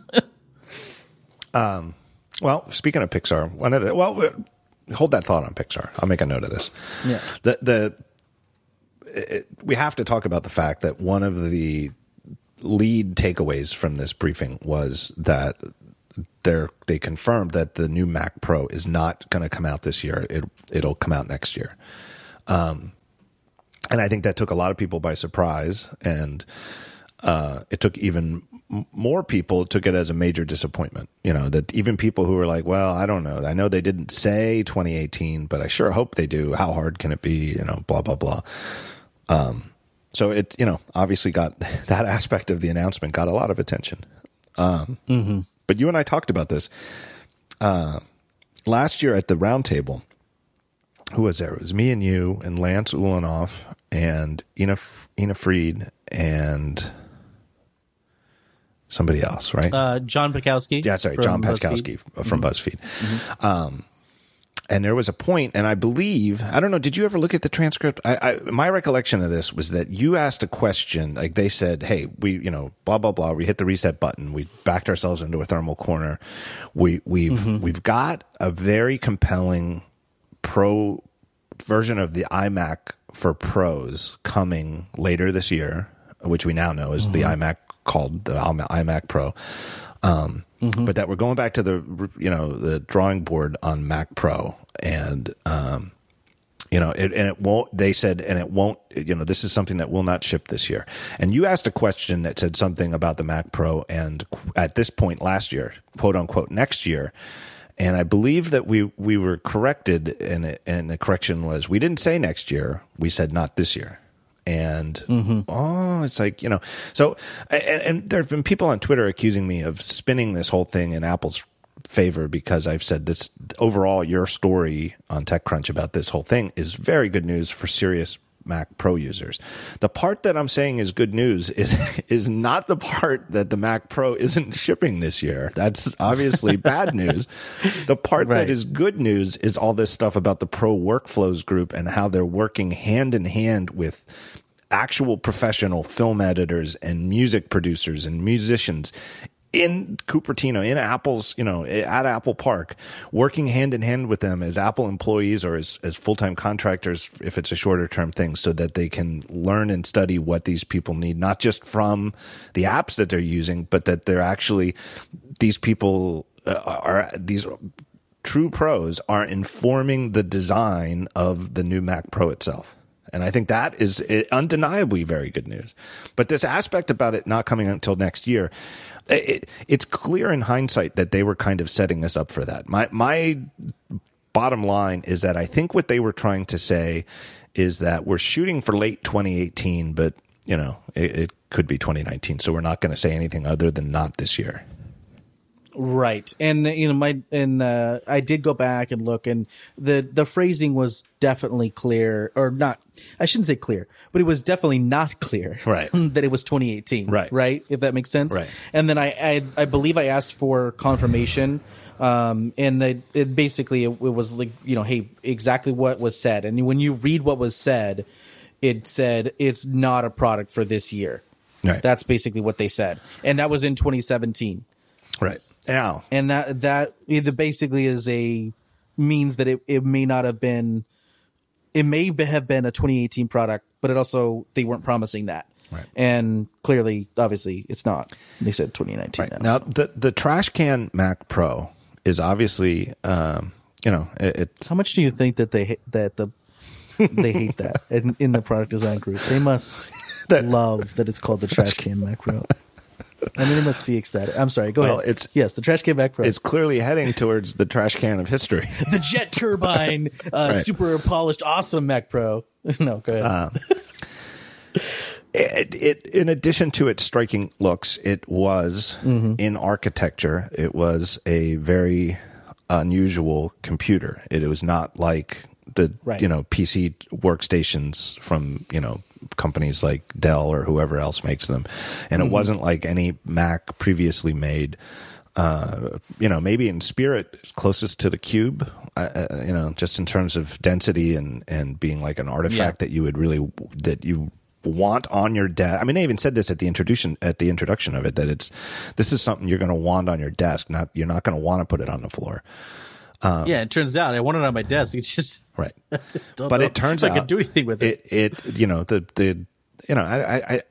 Well, speaking of Pixar, one of the well, uh, hold that thought on Pixar. I'll make a note of this. Yeah. The the it, we have to talk about the fact that one of the lead takeaways from this briefing was that they they confirmed that the new Mac Pro is not going to come out this year. It it'll come out next year. Um, and I think that took a lot of people by surprise, and uh, it took even more people took it as a major disappointment. You know that even people who were like, "Well, I don't know. I know they didn't say 2018, but I sure hope they do. How hard can it be? You know, blah blah blah." Um, so it, you know, obviously got that aspect of the announcement got a lot of attention. Um, But you and I talked about this uh, last year at the roundtable. Who was there? It was me and you and Lance Ulanoff and Ina Ina Fried and somebody else, right? Uh, John Paczkowski. yeah, sorry, John BuzzFeed. Paczkowski from BuzzFeed. Um, and there was a point, and I believe I don't know. Did you ever look at the transcript? I, I my recollection of this was that you asked a question, like they said, "Hey, we, you know, blah blah blah. We hit the reset button. We backed ourselves into a thermal corner. We we've we've got a very compelling pro version of the iMac for pros coming later this year, which we now know is the iMac called the iMac Pro. Um, But that we're going back to the you know the drawing board on Mac Pro, and um, you know, it, and it won't. They said, and it won't. You know, this is something that will not ship this year. And you asked a question that said something about the Mac Pro, and at this point last year, quote unquote, next year. And I believe that we we were corrected, and and the correction was we didn't say next year. We said not this year. And mm-hmm. oh, it's like you know. So, and, and there have been people on Twitter accusing me of spinning this whole thing in Apple's favor because I've said this overall. Your story on TechCrunch about this whole thing is very good news for serious Mac Pro users. The part that I'm saying is good news is is not the part that the Mac Pro isn't shipping this year. That's obviously bad news. The part Right. that is good news is all this stuff about the Pro Workflows group and how they're working hand in hand with actual professional film editors and music producers and musicians in Cupertino, in Apple's, you know, at Apple Park, working hand in hand with them as Apple employees or as, as full time contractors, if it's a shorter term thing, so that they can learn and study what these people need, not just from the apps that they're using, but that they're actually, these people uh, are, these true pros are informing the design of the new Mac Pro itself. And I think that is eh, undeniably very good news. But this aspect about it not coming until next year, it, it's clear in hindsight that they were kind of setting us up for that. My my bottom line is that I think what they were trying to say is that we're shooting for late 2018, but you know it, it could be 2019. So we're not going to say anything other than not this year. Right. And you know my and uh I did go back and look and the the phrasing was definitely clear or not I shouldn't say clear, but it was definitely not clear Right. that it was 2018. Right. Right, if that makes sense. Right. And then I I, I believe I asked for confirmation um and it, it basically it, it was like you know hey exactly what was said and when you read what was said it said it's not a product for this year. Right. That's basically what they said. And that was in 2017 Right now, and that that it basically is a means that it, it may not have been it may have been a 2018 product but it also they weren't promising that Right. and clearly obviously it's not they said 2019 Right. now, Now, so. the the trash can Mac Pro is obviously, um, you know, it, it's how much do you think that they that the they hate that in, in the product design group they must That- love that it's called the trash can Mac Pro I mean, it must be ecstatic. I'm sorry. Go Well, ahead. it's- yes, the trash can Mac Pro. it's clearly heading towards the trash can of history. the jet turbine, uh, Right. super polished, awesome Mac Pro. no, go ahead. It, it, in addition to its striking looks, it was in architecture. It was a very unusual computer. It, was not like the Right. you know PC workstations from you know companies like Dell or whoever else makes them, and it wasn't like any Mac previously made. Uh, you know, maybe in spirit, closest to the cube. Uh, you know, just in terms of density and and being like an artifact that you would really that you want on your desk. I mean, they even said this at the introduction at the introduction of it that it's this is something you're going to want on your desk. Not you're not going to want to put it on the floor. Yeah, it turns out I want it on my desk. It's just, Right. Just but know it turns out I can do anything with it. It, it you know the the you know I, I, I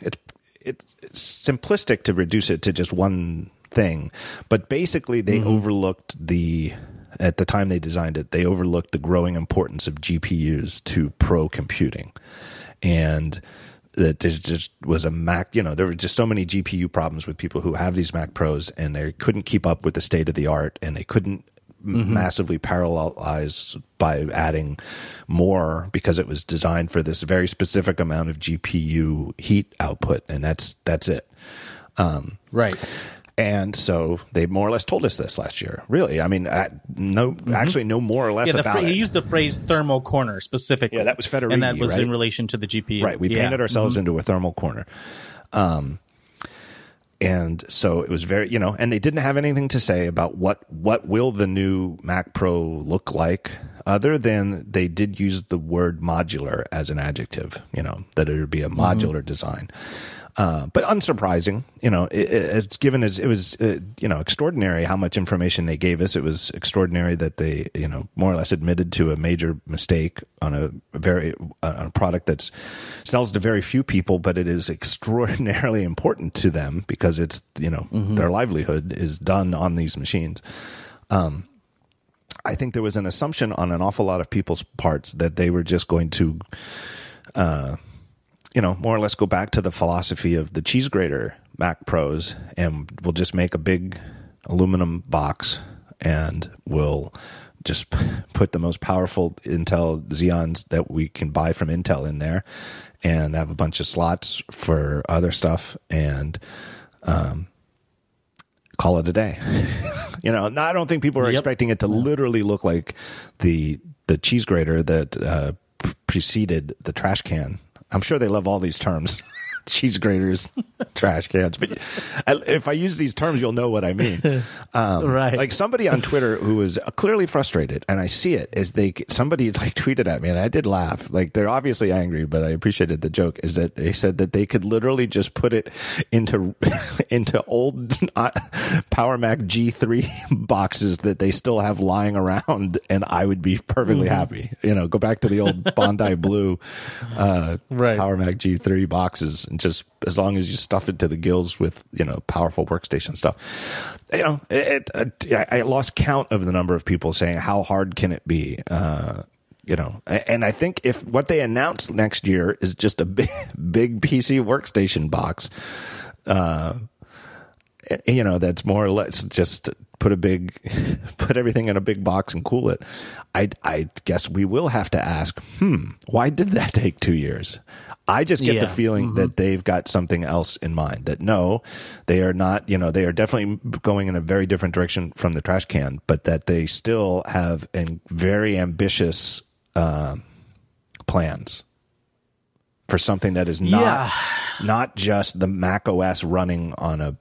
it's it's simplistic to reduce it to just one thing, but basically they Mm-hmm. overlooked the at the time they designed it they overlooked the growing importance of GPUs to pro computing, and that there just was a Mac, you know, there were just so many GPU problems with people who have these Mac Pros and they couldn't keep up with the state of the art and they couldn't Mm-hmm. massively parallelized by adding more because it was designed for this very specific amount of GPU heat output and that's that's it. Um, right. And so they more or less told us this last year. Really, I mean, I, no, mm-hmm. actually, no more or less Yeah, the about fra- it. he used the phrase thermal corner specifically. Yeah, that was and that was right? in relation to the GPU. Right. We Yeah. painted ourselves mm-hmm. into a thermal corner. Um, and so it was very, you know, and they didn't have anything to say about what what will the new Mac Pro look like, other than they did use the word modular as an adjective. You know, that it would be a modular mm-hmm. design. Uh, but unsurprising, you know, it, it's given as it was, uh, you know, extraordinary how much information they gave us. It was extraordinary that they, you know, more or less admitted to a major mistake on a, very uh, on a product that sells to very few people, but it is extraordinarily important to them because it's, you know, mm-hmm. their livelihood is done on these machines. Um, I think there was an assumption on an awful lot of people's parts that they were just going to, uh, you know, more or less go back to the philosophy of the cheese grater Mac Pros, and we'll just make a big aluminum box, and we'll just put the most powerful Intel Xeons that we can buy from Intel in there, and have a bunch of slots for other stuff, and um, call it a day. you know, I don't think people are yep. expecting it to literally look like the the cheese grater that uh, preceded the trash can I'm sure they love all these terms. cheese graters, trash cans. But if I use these terms, you'll know what I mean. Um, right. Like somebody on Twitter who was clearly frustrated, and I see it is they somebody like tweeted at me, and I did laugh. Like they're obviously angry, but I appreciated the joke. Is that they said that they could literally just put it into into old uh, Power Mac G3 boxes that they still have lying around, and I would be perfectly mm-hmm. happy. You know, go back to the old Bondi Blue uh, right. Power Mac G3 boxes and just as long as you stuff it to the gills with you know powerful workstation stuff. You know, it, it, I lost count of the number of people saying how hard can it be. Uh, you know, and I think if what they announce next year is just a big, big PC workstation box, uh, you know, that's more or less just put a big, put everything in a big box and cool it. I, I guess we will have to ask, hmm, why did that take two years? I just get yeah. the feeling mm-hmm. that they've got something else in mind. That no, they are not. You know, they are definitely going in a very different direction from the trash can, but that they still have a very ambitious uh, plans for something that is not yeah. not just the Mac OS running on a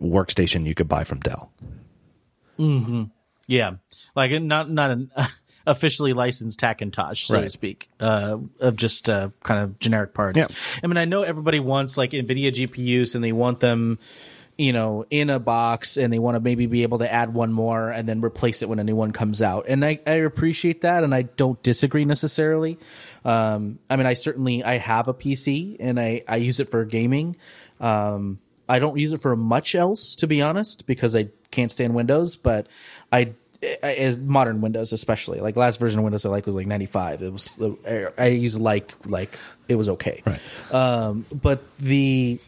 workstation you could buy from Dell. Mm-hmm. Yeah, like not not an. officially licensed Hackintosh, so right. to speak, uh, of just uh, kind of generic parts. Yeah. I mean, I know everybody wants like NVIDIA GPUs and they want them, you know, in a box and they want to maybe be able to add one more and then replace it when a new one comes out. And I, I appreciate that and I don't disagree necessarily. Um, I mean, I certainly, I have a PC and I, I use it for gaming. Um, I don't use it for much else, to be honest, because I can't stand Windows, but I as modern Windows, especially like last version of Windows I like was like 95. It was I use like like it was okay. Right. Um, but the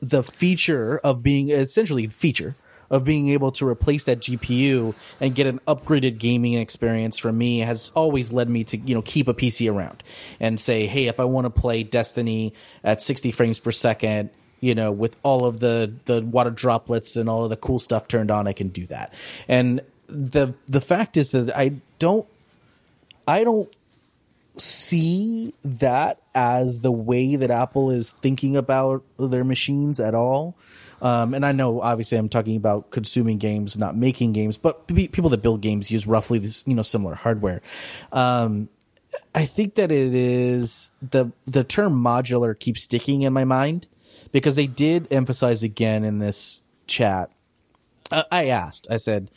the feature of being essentially feature of being able to replace that GPU and get an upgraded gaming experience for me has always led me to you know keep a PC around and say, hey, if I want to play Destiny at 60 frames per second you know, with all of the the water droplets and all of the cool stuff turned on, I can do that. And the the fact is that I don't I don't see that as the way that Apple is thinking about their machines at all. Um, and I know, obviously, I'm talking about consuming games, not making games, but p- people that build games use roughly this, you know, similar hardware. Um, I think that it is the the term modular keeps sticking in my mind because they did emphasize again in this chat. Uh, I asked, I said,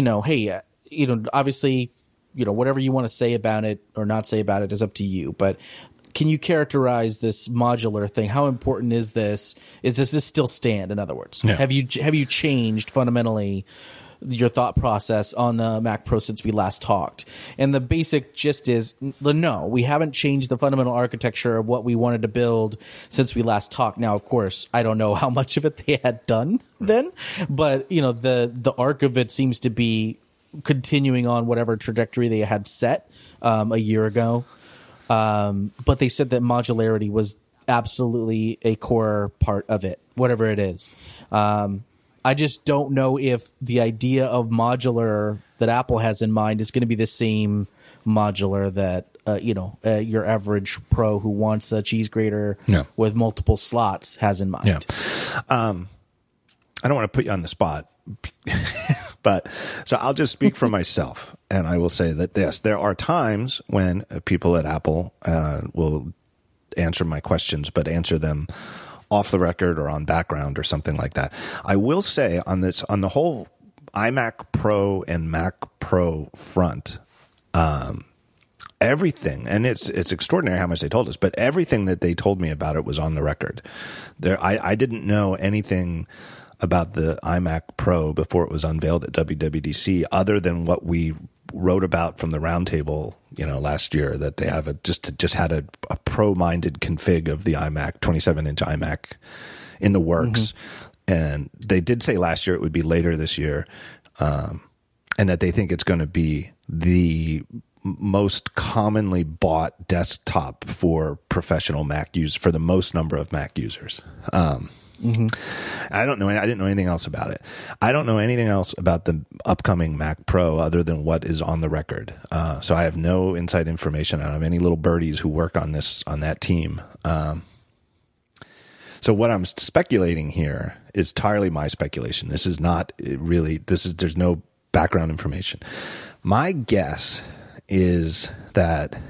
you know, hey, uh, you know, obviously, you know, whatever you want to say about it or not say about it is up to you. But can you characterize this modular thing? How important is this? Is does this still stand? In other words, yeah. have you have you changed fundamentally? Your thought process on the Mac Pro since we last talked. And the basic gist is no, we haven't changed the fundamental architecture of what we wanted to build since we last talked. Now, of course, I don't know how much of it they had done then, but you know, the the arc of it seems to be continuing on whatever trajectory they had set um, a year ago. Um, but they said that modularity was absolutely a core part of it, whatever it is. Um, I just don't know if the idea of modular that Apple has in mind is going to be the same modular that uh, you know uh, your average pro who wants a cheese grater with multiple slots has in mind. Yeah. Um, I don't want to put you on the spot, but so I'll just speak for myself, and I will say that yes, there are times when people at Apple uh, will answer my questions, but answer them off the record or on background or something like that. I will say on this on the whole iMac Pro and Mac Pro front, um, everything and it's it's extraordinary how much they told us, but everything that they told me about it was on the record. There, I, I didn't know anything about the iMac Pro before it was unveiled at WWDC, other than what we wrote about from the roundtable, you know, last year that they have a just just had a, a pro-minded config of the iMac, 27-inch iMac, in the works, mm-hmm. and they did say last year it would be later this year, um, and that they think it's going to be the most commonly bought desktop for professional Mac use for the most number of Mac users. Um, Mm-hmm. I don't know. I didn't know anything else about it. I don't know anything else about the upcoming Mac Pro other than what is on the record. Uh, so I have no inside information. I don't have any little birdies who work on this on that team. Um, so what I'm speculating here is entirely my speculation. This is not really. This is there's no background information. My guess is that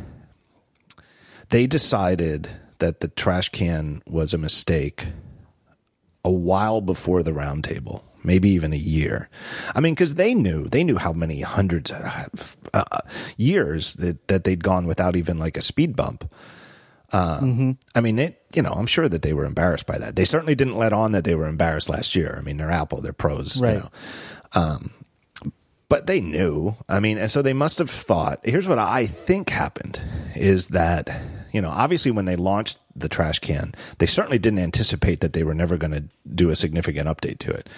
they decided that the trash can was a mistake a while before the roundtable, maybe even a year. I mean, because they knew they knew how many hundreds of uh, years that that they'd gone without even like a speed bump. Uh, mm-hmm. I mean, it. You know, I'm sure that they were embarrassed by that. They certainly didn't let on that they were embarrassed last year. I mean, they're Apple, they're pros, right? You know? um, but they knew. I mean, and so they must have thought. Here's what I think happened: is that you know, obviously when they launched the trash can, they certainly didn't anticipate that they were never going to do a significant update to it.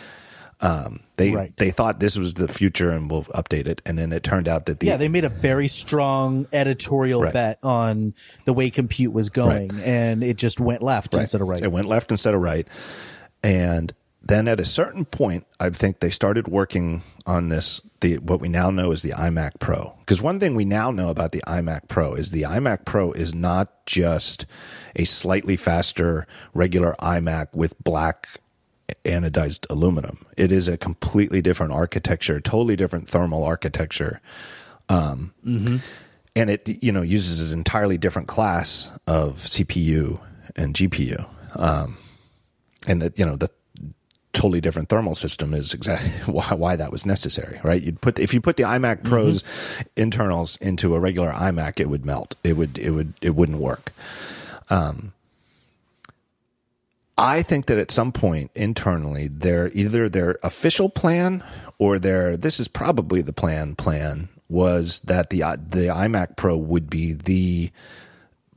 Um, they right. they thought this was the future and we'll update it, and then it turned out that the yeah they made a very strong editorial right. bet on the way compute was going, right. and it just went left instead of right. It went left instead of right, and then at a certain point, I think they started working on this the what we now know as the iMac Pro. Because one thing we now know about the iMac Pro is the iMac Pro is not just a slightly faster regular iMac with black anodized aluminum. It is a completely different architecture, totally different thermal architecture. Um, mm-hmm. and it you know uses an entirely different class of CPU and GPU. Um, and that you know the totally different thermal system is exactly why, why that was necessary, right? You'd put if you put the iMac mm-hmm. Pro's mm-hmm. internals into a regular iMac, it would melt. It would it would it wouldn't work. Um, I think that at some point internally, their either their official plan or their this is probably the plan plan was that the the iMac Pro would be the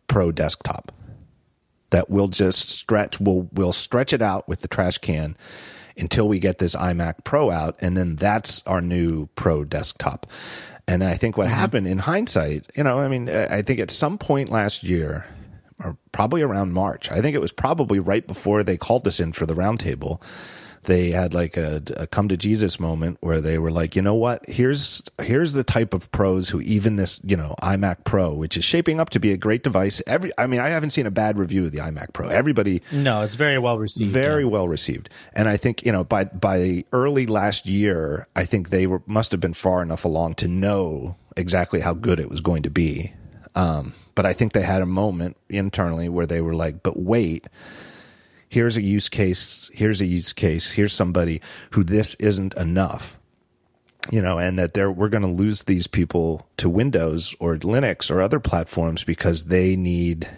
pro desktop that we'll just stretch we'll we'll stretch it out with the trash can until we get this iMac Pro out and then that's our new pro desktop. And I think what mm-hmm. happened in hindsight, you know, I mean, I think at some point last year or probably around March, I think it was probably right before they called us in for the roundtable they had like a, a, come to Jesus moment where they were like, you know what? Here's here's the type of pros who even this you know iMac Pro, which is shaping up to be a great device. Every I mean, I haven't seen a bad review of the iMac Pro. Everybody, no, it's very well received, very yeah. well received. And I think you know by by early last year, I think they were must have been far enough along to know exactly how good it was going to be. Um, but I think they had a moment internally where they were like, but wait here's a use case, here's a use case, here's somebody who this isn't enough. You know, and that they we're going to lose these people to Windows or Linux or other platforms because they need,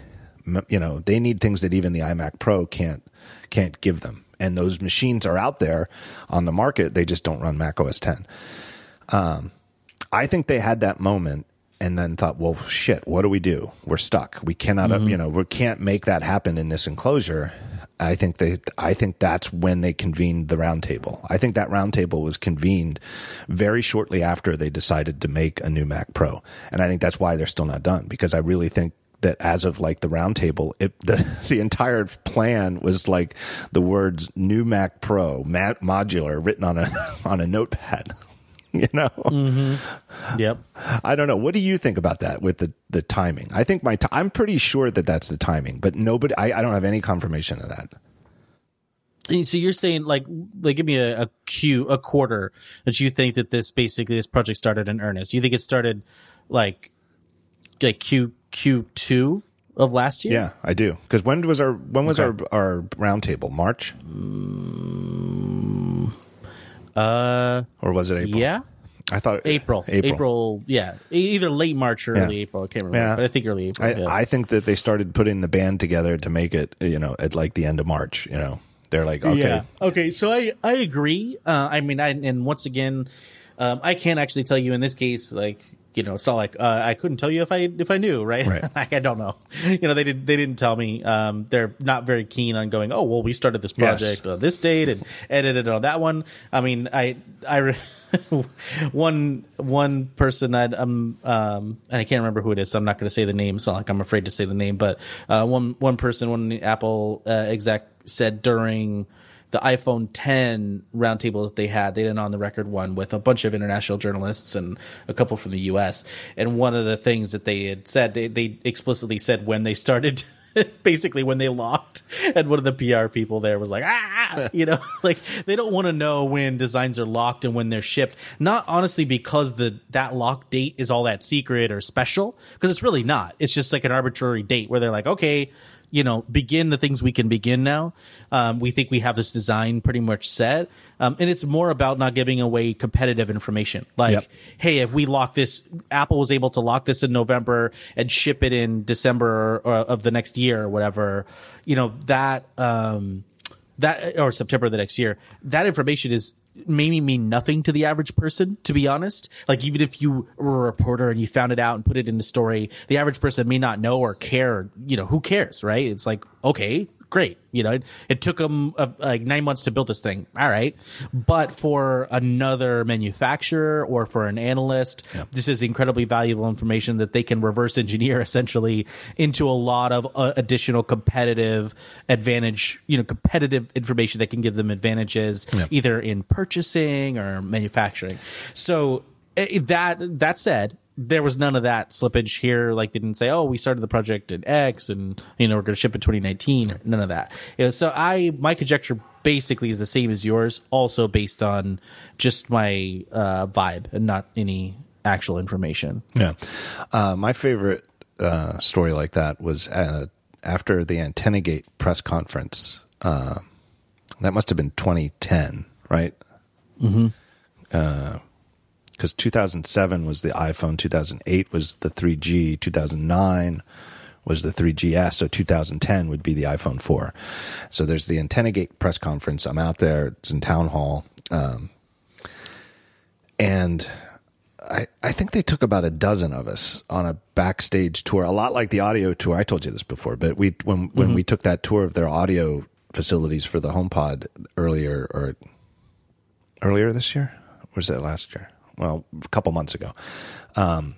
you know, they need things that even the iMac Pro can't can't give them. And those machines are out there on the market. They just don't run Mac OS 10. Um, I think they had that moment and then thought, well, shit, what do we do? We're stuck. We cannot, mm-hmm. you know, we can't make that happen in this enclosure. I think they, I think that's when they convened the roundtable. I think that roundtable was convened very shortly after they decided to make a new Mac Pro, and I think that's why they're still not done because I really think that as of like the roundtable, it the the entire plan was like the words "new Mac Pro" modular written on a on a notepad. you know. Mm-hmm. Yep. I don't know. What do you think about that with the the timing? I think my t- I'm pretty sure that that's the timing, but nobody. I, I don't have any confirmation of that. And so you're saying like like give me a, a Q a quarter that you think that this basically this project started in earnest. You think it started like like Q Q two of last year? Yeah, I do. Because when was our when was Okay. our our roundtable? March Uh, or was it April? yeah, I thought April, April. April, yeah, either late March or Yeah. early April. I can't remember, Yeah. but I think early April. I, yeah. I think that they started putting the band together to make it, you know, at like the end of March. You know, they're like, okay, Yeah. Okay. So I I agree. Uh, I mean, I and once again, um, I can't actually tell you in this case, like you know, it's not like uh, I couldn't tell you if I if I knew, right? Right. like I don't know. You know, they did they didn't tell me. Um, they're not very keen on going. Oh well, we started this Yes. project on this date and edited on that one. I mean, I I. Re- one one person I'd, um um and I can't remember who it is, so I'm not going to say the name. It's not like I'm afraid to say the name, but uh, one one person, one Apple uh, exec said during the iPhone 10 roundtable that they had, they did on the record one with a bunch of international journalists and a couple from the U.S. And one of the things that they had said, they they explicitly said when they started. Basically, when they locked, and one of the PR people there was like, "Ah," you know, like they don't want to know when designs are locked and when they're shipped. Not honestly because the that lock date is all that secret or special, because it's really not. It's just like an arbitrary date where they're like, okay, you know, begin the things we can begin now. Um, we think we have this design pretty much set. Um, and it's more about not giving away competitive information. Like, Yep. hey, if we lock this, Apple was able to lock this in November and ship it in December or, of the next year or whatever, you know, that, um, that, or September of the next year, that information is maybe mean nothing to the average person, to be honest. Like, even if you were a reporter and you found it out and put it in the story, the average person may not know or care. You know, who cares, right? It's like, okay, great. You know, it, it took them uh, like nine months to build this thing. All right. But for another manufacturer or for an analyst, this is incredibly valuable information that they can reverse engineer essentially into a lot of uh, additional competitive advantage, you know, competitive information that can give them advantages either in purchasing or manufacturing. So eh, that, that said, there was none of that slippage here. Like they didn't say, "Oh, we started the project in X, and you know we're going to ship in 2019." None of that. Yeah, so I, my conjecture basically is the same as yours, also based on just my uh, vibe and not any actual information. Yeah. Uh, my favorite uh, story like that was uh, after the Antenna Gate press conference. Uh, that must have been 2010, right? Mm-hmm. Because 2007 was the iPhone, 2008 was the 3G, 2009 was the 3GS, so 2010 would be the iPhone 4. So there's the Antenna Gate press conference. I'm out there. It's in town hall. Um, and I, I think they took about a dozen of us on a backstage tour, a lot like the audio tour. I told you this before, but we when when we took that tour of their audio facilities for the HomePod earlier or earlier this year, or was that last year? Well, a couple months ago. Um,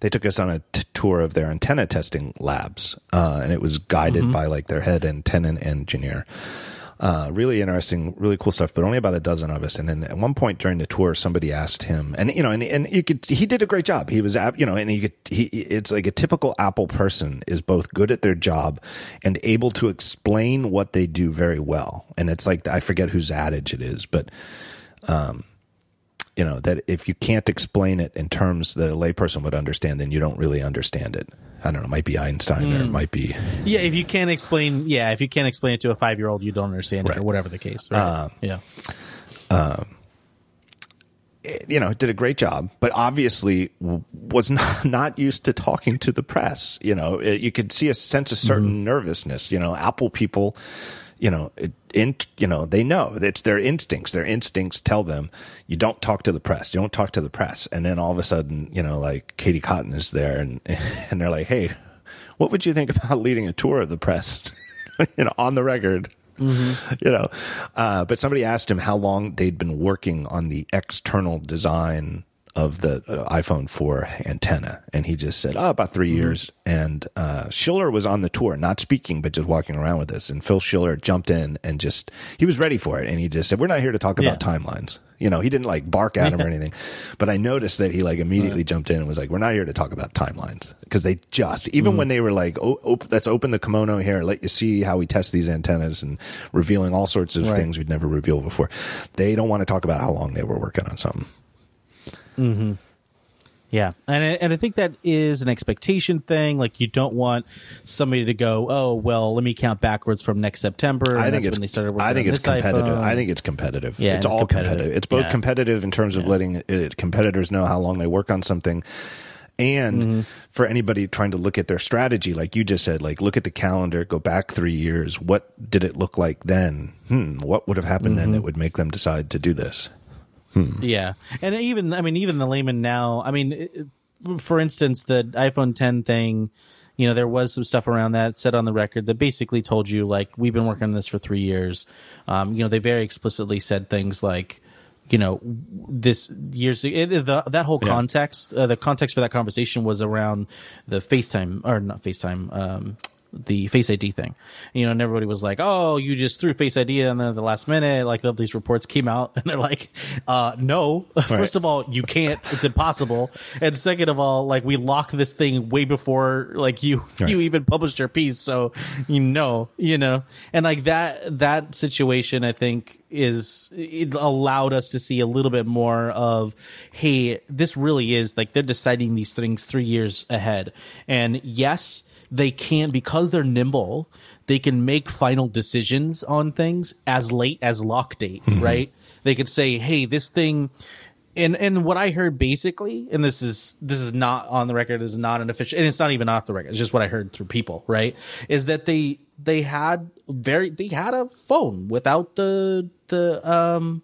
they took us on a t- tour of their antenna testing labs, uh, and it was guided by like their head antenna engineer. Uh, really interesting, really cool stuff, but only about a dozen of us. And then at one point during the tour, somebody asked him, and you know, and, and you could, he did a great job. He was, you know, and you could, he, it's like a typical Apple person is both good at their job and able to explain what they do very well. And it's like, I forget whose adage it is, but, um, you know, that if you can't explain it in terms that a layperson would understand, then you don't really understand it. I don't know, it might be Einstein or it hmm. might be, Yeah, if you can't explain, yeah, if you can't explain it to a five year old, you don't understand it, or whatever the case. Right? Uh, yeah. Um, you know, did a great job, but obviously was not, not used to talking to the press. You know, it, you could see a sense of certain mm-hmm. nervousness. You know, Apple people, you know, it, in, you know, they know it's their instincts. Their instincts tell them you don't talk to the press. You don't talk to the press. And then all of a sudden, you know, like Katie Cotton is there, and and they're like, hey, what would you think about leading a tour of the press? you know, on the record. you know, uh, but somebody asked him how long they'd been working on the external design of the uh, iPhone 4 antenna, and he just said, "Oh, about 3 years." And uh, Schiller was on the tour, not speaking, but just walking around with us. And Phil Schiller jumped in and just he was ready for it, and he just said, "We're not here to talk about Yeah. timelines." You know, he didn't like bark at him or anything, but I noticed that he like immediately jumped in and was like, "We're not here to talk about timelines," because they just even when they were like, oh, op- "Let's open the kimono here, let you see how we test these antennas," and revealing all sorts of Right. things we'd never reveal before. They don't want to talk about how long they were working on something. Yeah, and I, and I think that is an expectation thing. Like you don't want somebody to go, oh well, let me count backwards from next September. I think that's it's when they started working I think it's competitive. iPhone. I think it's competitive. Yeah, it's it's all competitive. competitive. It's both Yeah. competitive in terms of letting uh, competitors know how long they work on something. And Mm-hmm. for anybody trying to look at their strategy, like you just said, like look at the calendar, go back three years. What did it look like then? Hmm, what would have happened then Mm-hmm. that would make them decide to do this? Yeah, and even I mean, even the layman now. I mean, it- for instance, the iPhone 10 thing. You know, there was some stuff around that said on the record that basically told you like we've been working on this for three years. Um, you know, they very explicitly said things like, you know, this years it, the, that whole Yeah. context, uh, the context for that conversation was around the FaceTime or not FaceTime. Um, the Face ID thing, you know, and everybody was like, "Oh, you just threw Face ID in there at the last minute." Like all these reports came out, and they're like, uh, "No, first of all, you can't. It's impossible. And second of all, like we locked this thing way before like you you even published your piece, so you know, you know." And like that that situation, I think is it allowed us to see a little bit more of, hey, this really is like they're deciding these things three years ahead, and yes they can because they're nimble they can make final decisions on things as late as lock date right? They could say hey this thing and and what i heard basically and this is this is not on the record this is not an official and it's not even off the record it's just what i heard through people right? Is that they they had very they had a phone without the the um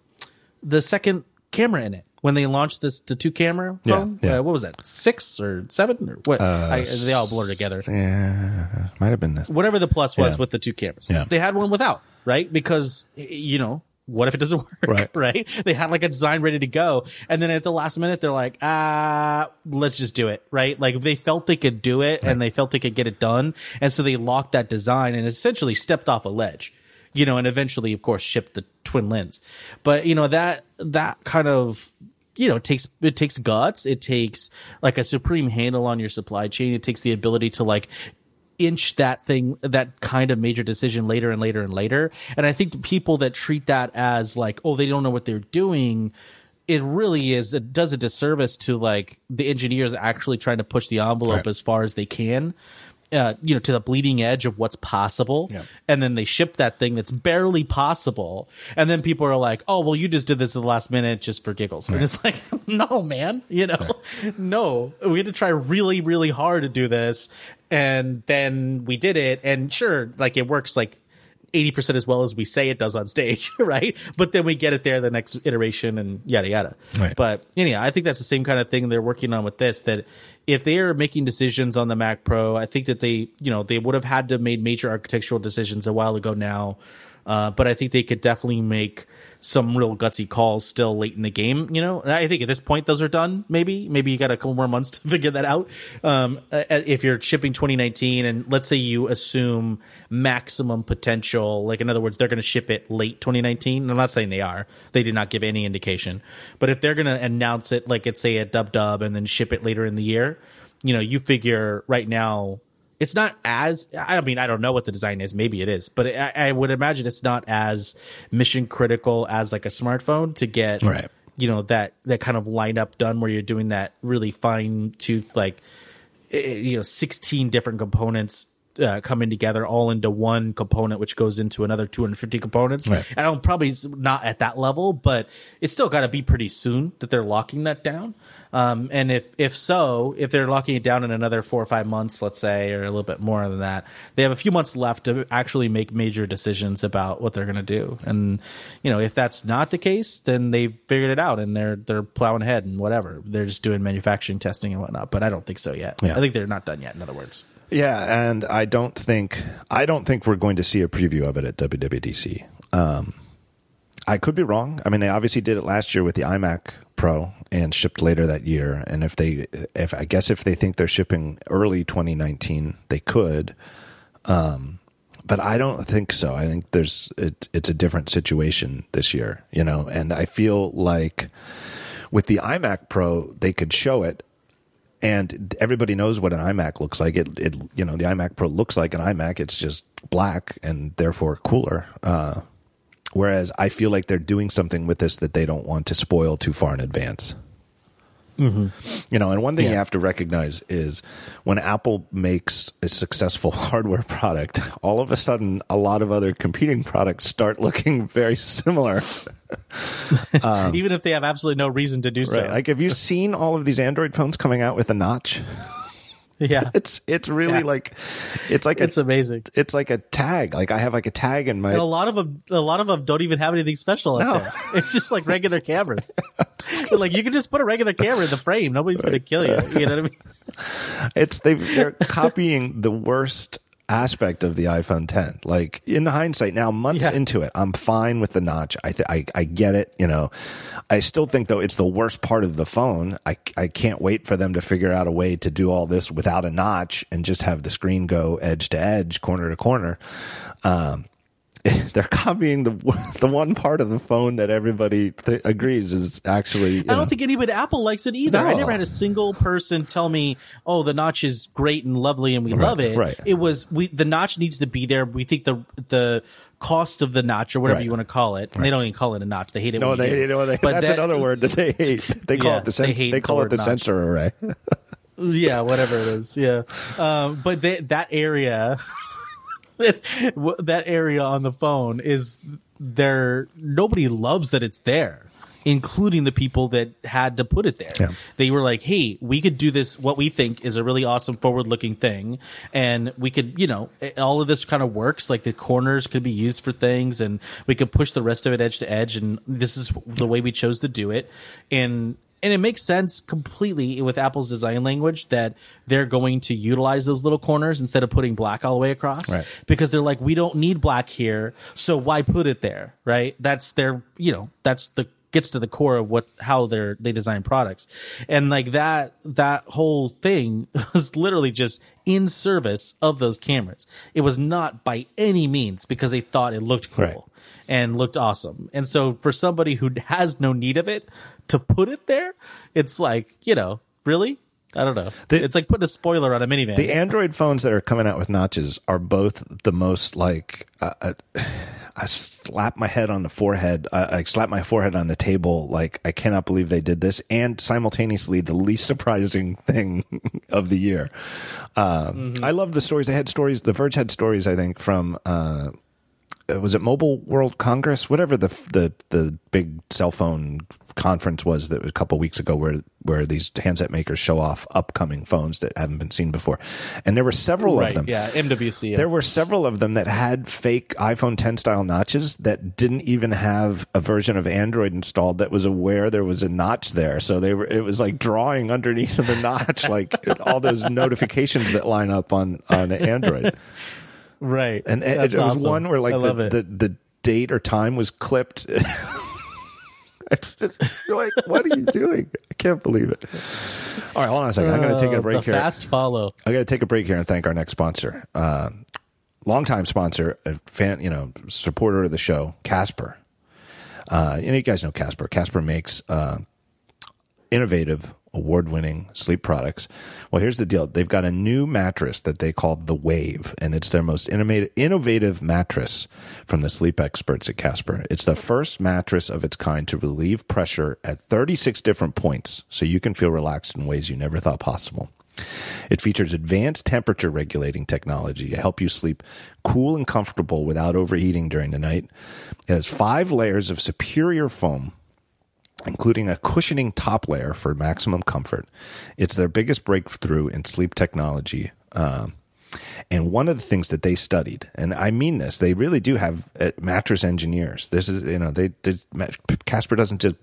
the second camera in it when they launched this the two camera Yeah, phone yeah. Uh, what was that six or seven or what I, they all blur together Yeah, might have been this. whatever the plus was Yeah. with the two cameras. Yeah. They had one without, right? Because you know, what if it doesn't work? Right. Right. They had like a design ready to go. And then at the last minute they're like, ah, let's just do it. Right. Like they felt they could do it and they felt they could get it done. And so they locked that design and essentially stepped off a ledge. You know, and eventually of course shipped the twin lens. But you know, that that kind of you know, takes it takes guts. It takes like a supreme handle on your supply chain. It takes the ability to like inch that thing that kind of major decision later and later and later. And I think the people that treat that as like, oh, they don't know what they're doing. It really is. It does a disservice to like the engineers actually trying to push the envelope Right. as far as they can. Uh, you know, to the bleeding edge of what's possible, Yeah. and then they ship that thing that's barely possible, and then people are like, "Oh, well, you just did this at the last minute just for giggles," and it's like, "No, man, you know, no, we had to try really, really hard to do this, and then we did it, and sure, like it works like." 80% as well as we say it does on stage, right? But then we get it there the next iteration and yada yada. Right. But anyhow, I think that's the same kind of thing they're working on with this. That if they are making decisions on the Mac Pro, I think that they, you know, they would have had to made major architectural decisions a while ago now. Uh, but I think they could definitely make some real gutsy calls still late in the game. You know, I think at this point those are done. Maybe, maybe you got a couple more months to figure that out. Um, if you're shipping 2019, and let's say you assume maximum potential, like in other words, they're going to ship it late 2019. I'm not saying they are. They did not give any indication. But if they're going to announce it, like it's say a dub dub, and then ship it later in the year, you know, you figure right now it's not as i mean i don't know what the design is maybe it is but i, I would imagine it's not as mission critical as like a smartphone to get Right. you know that that kind of lineup done where you're doing that really fine tooth like eh, you know 16 different components uh, coming together all into one component which goes into another 250 components Right. i don't probably not at that level but it's still got to be pretty soon that they're locking that down um, and if if so if they're locking it down in another four or five months let's say or a little bit more than that they have a few months left to actually make major decisions about what they're going to do and you know if that's not the case then they figured it out and they're they're plowing ahead and whatever they're just doing manufacturing testing and whatnot but i don't think so yet Yeah. i think they're not done yet in other words Yeah, and I don't think I don't think we're going to see a preview of it at WWDC. Um, I could be wrong. I mean, they obviously did it last year with the iMac Pro and shipped later that year. And if they, if I guess if they think they're shipping early 2019, they could. Um, but I don't think so. I think there's it, it's a different situation this year, you know, and I feel like with the iMac Pro, they could show it and everybody knows what an iMac looks like. It, it, you know, the iMac Pro looks like an iMac. It's just black and therefore cooler. Uh, whereas I feel like they're doing something with this that they don't want to spoil too far in advance. Mm-hmm. You know, and one thing yeah. you have to recognize is when Apple makes a successful hardware product, all of a sudden, a lot of other competing products start looking very similar. um, Even if they have absolutely no reason to do so. Like, have you seen all of these Android phones coming out with a notch? Yeah. It's it's really yeah. like it's like it's a, amazing. It's like a tag. Like I have like a tag in my and a lot of them a lot of them don't even have anything special no. there. It's just like regular cameras. like you can just put a regular camera in the frame. Nobody's going to kill you. You know what I mean? It's they they're copying the worst aspect of the iPhone 10. Like in hindsight, now months yeah. into it, I'm fine with the notch. I, th- I I get it. You know, I still think though it's the worst part of the phone. I I can't wait for them to figure out a way to do all this without a notch and just have the screen go edge to edge, corner to corner. Um, they're copying the the one part of the phone that everybody th- agrees is actually. I don't know. think anybody at Apple likes it either. No. I never had a single person tell me, "Oh, the notch is great and lovely and we right, love it." Right. It was we the notch needs to be there. We think the the cost of the notch or whatever right. you want to call it. Right. They don't even call it a notch. They hate it. No, they, you know, they, but that's that, another word that they hate. They call yeah, it the sen- they, they call the it the notch. sensor array. yeah, whatever it is. Yeah, um, but they, that area that area on the phone is there. Nobody loves that it's there including the people that had to put it there. Yeah. They were like, "Hey, we could do this. What we think is a really awesome forward-looking thing, and we could, you know, all of this kind of works. Like the corners could be used for things, and we could push the rest of it edge to edge. And this is the way we chose to do it. And and it makes sense completely with Apple's design language that they're going to utilize those little corners instead of putting black all the way across. Right. because they're like we don't need black here so why put it there right? That's their you know that's the gets to the core of what how they're they design products. And like that that whole thing was literally just in service of those cameras. It was not by any means because they thought it looked cool. Right. And looked awesome and so for somebody who has no need of it to put it there, it's like, you know, really? I don't know. The, it's like putting a spoiler on a minivan. The Android phones that are coming out with notches are both the most like uh, uh, I slap my head on the forehead. Uh, I slap my forehead on the table. Like I cannot believe they did this, and simultaneously the least surprising thing of the year. Uh, mm-hmm. I love the stories. They had stories. The Verge had stories. I think from uh, Uh, was it Mobile World Congress, whatever the the the big cell phone conference was that was a couple weeks ago, where where these handset makers show off upcoming phones that haven't been seen before, and there were several right, of them. Yeah, MWC. There were several of them that had fake iPhone 10 style notches that didn't even have a version of Android installed that was aware there was a notch there. So they were it was like drawing underneath of the notch, like all those notifications that line up on on Android. Right. And it, it was awesome. one where like the, the, the date or time was clipped. it's just like, what are you doing? I can't believe it. All right, hold on a second. I'm going to take a uh, break uh, here. Fast follow. I got to take a break here and thank our next sponsor, uh, longtime sponsor, a fan, you know, supporter of the show, Casper. Uh, you, know, you guys know Casper. Casper makes uh, innovative award winning sleep products. Well, here's the deal they've got a new mattress that they call the Wave, and it's their most innovative mattress from the sleep experts at Casper. It's the first mattress of its kind to relieve pressure at 36 different points so you can feel relaxed in ways you never thought possible. It features advanced temperature regulating technology to help you sleep cool and comfortable without overheating during the night. It has five layers of superior foam including a cushioning top layer for maximum comfort. It's their biggest breakthrough in sleep technology. Um, and one of the things that they studied, and I mean this, they really do have uh, mattress engineers. This is, you know, they, Casper doesn't just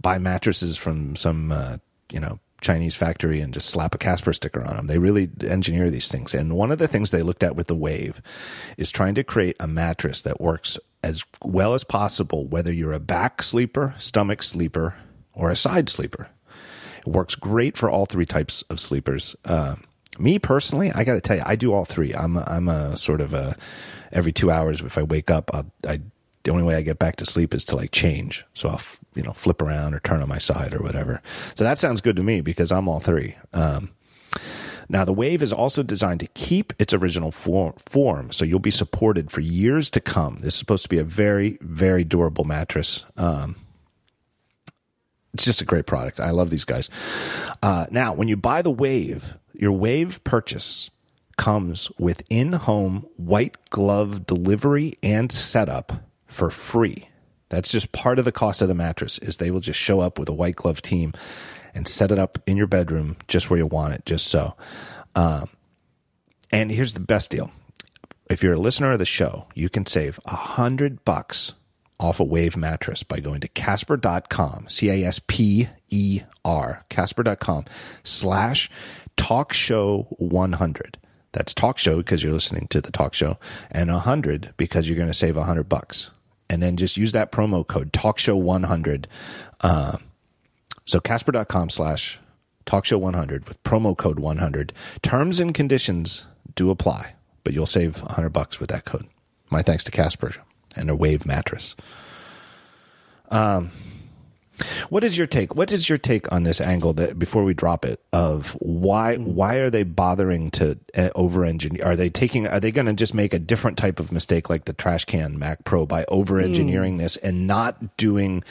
buy mattresses from some, uh, you know, Chinese factory and just slap a Casper sticker on them. They really engineer these things. And one of the things they looked at with the Wave is trying to create a mattress that works as well as possible, whether you're a back sleeper, stomach sleeper, or a side sleeper. It works great for all three types of sleepers. Uh, me personally, I got to tell you, I do all three. I'm a, I'm a sort of a every two hours if I wake up, I'll, I the only way I get back to sleep is to like change. So I'll you know flip around or turn on my side or whatever. So that sounds good to me because I'm all three. Um, now, the Wave is also designed to keep its original form, so you'll be supported for years to come. This is supposed to be a very, very durable mattress. Um, it's just a great product. I love these guys. Uh, now, when you buy the Wave, your Wave purchase comes with in home white glove delivery and setup for free. That's just part of the cost of the mattress is they will just show up with a white glove team and set it up in your bedroom just where you want it, just so. Um, and here's the best deal: if you're a listener of the show, you can save a hundred bucks off a Wave mattress by going to Casper.com, C A S P E R, Casper.com slash talk show 100. That's talk show because you're listening to the talk show, and 100 because you're going to save a 100 bucks. And then just use that promo code talk show 100. Uh, so Casper.com slash talkshow 100 with promo code 100. Terms and conditions do apply, but you'll save 100 bucks with that code. My thanks to Casper and a Wave mattress. Um, what is your take? What is your take on this angle that before we drop it of why why are they bothering to uh, over engineer? Are they taking? Are they going to just make a different type of mistake like the trash can Mac Pro by over engineering mm. this and not doing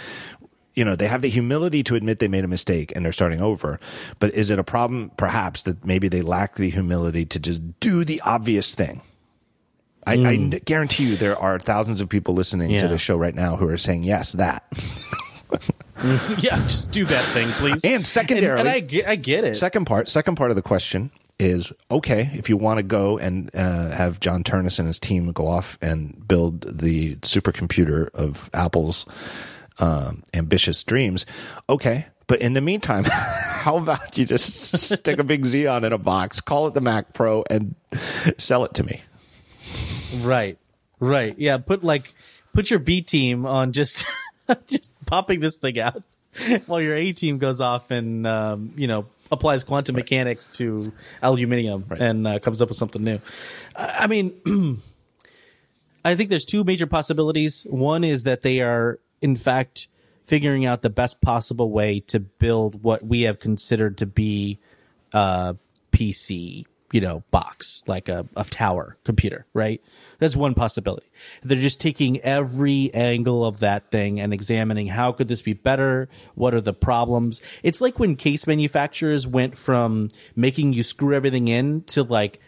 you know, they have the humility to admit they made a mistake and they're starting over. But is it a problem, perhaps, that maybe they lack the humility to just do the obvious thing? I, mm. I guarantee you there are thousands of people listening yeah. to the show right now who are saying, yes, that. yeah, just do that thing, please. And secondarily, and, and I, get, I get it. Second part, second part of the question is okay if you want to go and uh, have John Ternus and his team go off and build the supercomputer of Apple's um, ambitious dreams. Okay, but in the meantime, how about you just stick a big Xeon in a box, call it the Mac Pro, and sell it to me? Right, right, yeah. Put like put your B team on just just popping this thing out while your A team goes off and um, you know applies quantum right. mechanics to aluminium right. and uh, comes up with something new. I mean. I think there's two major possibilities. One is that they are in fact figuring out the best possible way to build what we have considered to be a PC, you know, box, like a, a tower computer, right? That's one possibility. They're just taking every angle of that thing and examining how could this be better? What are the problems? It's like when case manufacturers went from making you screw everything in to like,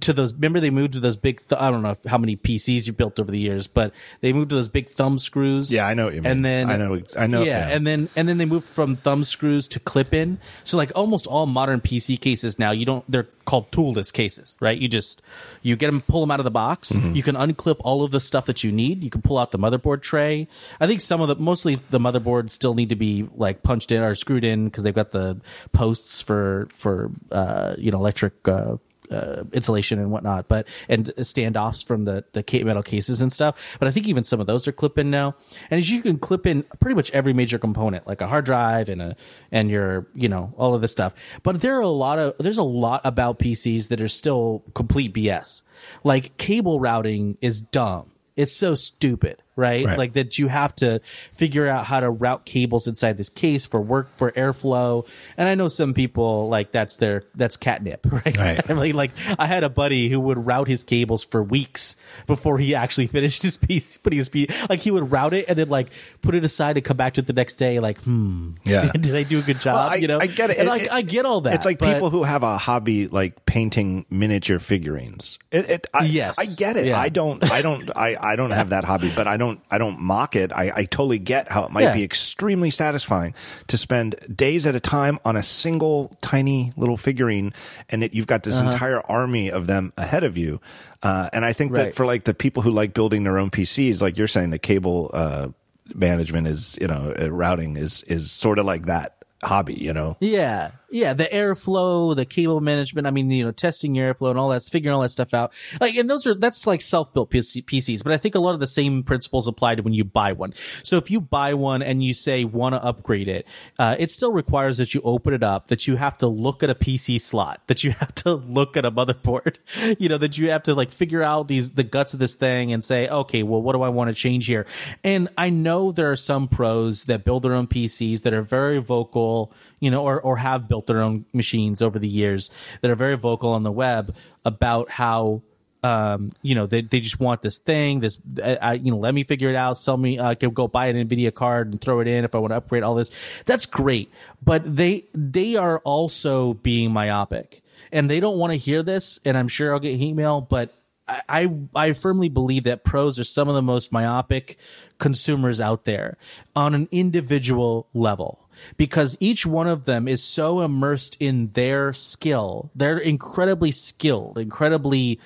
to those remember they moved to those big th- i don't know how many pcs you built over the years but they moved to those big thumb screws. Yeah i know what you mean. and then i know i know yeah, yeah. and then and then they moved from thumb screws to clip in so like almost all modern pc cases now you don't they're called toolless cases right? You just you get them pull them out of the box. Mm-hmm. you can unclip all of the stuff that you need. You can pull out the motherboard tray. I think some of the mostly the motherboards still need to be like punched in or screwed in because they've got the posts for for uh you know electric uh uh, insulation and whatnot, but and standoffs from the the metal cases and stuff. But I think even some of those are clip in now, and as you can clip in pretty much every major component, like a hard drive and a and your you know all of this stuff. But there are a lot of there's a lot about PCs that are still complete BS. Like cable routing is dumb. It's so stupid right? right? Like that you have to figure out how to route cables inside this case for work for airflow. And I know some people like that's their that's catnip, right? right. like, like I had a buddy who would route his cables for weeks before he actually finished his piece. But he was like he would route it and then like put it aside and come back to it the next day. Like, hmm, yeah, did I do a good job? Well, I, you know, I get it. And it, I, I, get all that. It's like but, people who have a hobby like painting miniature figurines. It, it I, yes, I get it. Yeah. I don't, I don't, I, I don't have that hobby, but I don't, I don't mock it. I, I totally get how it might yeah. be extremely satisfying to spend days at a time on a single tiny little figurine, and that you've got this uh-huh. entire army of them ahead of you. Uh, and I think right. that for like the people who like building their own PCs, like you're saying, the cable uh, management is, you know, uh, routing is is sort of like that hobby, you know? Yeah. Yeah, the airflow, the cable management. I mean, you know, testing your airflow and all that, figuring all that stuff out. Like, and those are that's like self-built PC, PCs. But I think a lot of the same principles apply to when you buy one. So if you buy one and you say want to upgrade it, uh, it still requires that you open it up, that you have to look at a PC slot, that you have to look at a motherboard, you know, that you have to like figure out these the guts of this thing and say, okay, well, what do I want to change here? And I know there are some pros that build their own PCs that are very vocal, you know, or or have built their own machines over the years that are very vocal on the web about how um, you know, they, they just want this thing, this, I, you know, let me figure it out. Sell me, uh, can go buy an NVIDIA card and throw it in if I want to upgrade all this. That's great. But they, they are also being myopic and they don't want to hear this. And I'm sure I'll get email, but I, I firmly believe that pros are some of the most myopic consumers out there on an individual level because each one of them is so immersed in their skill. They're incredibly skilled, incredibly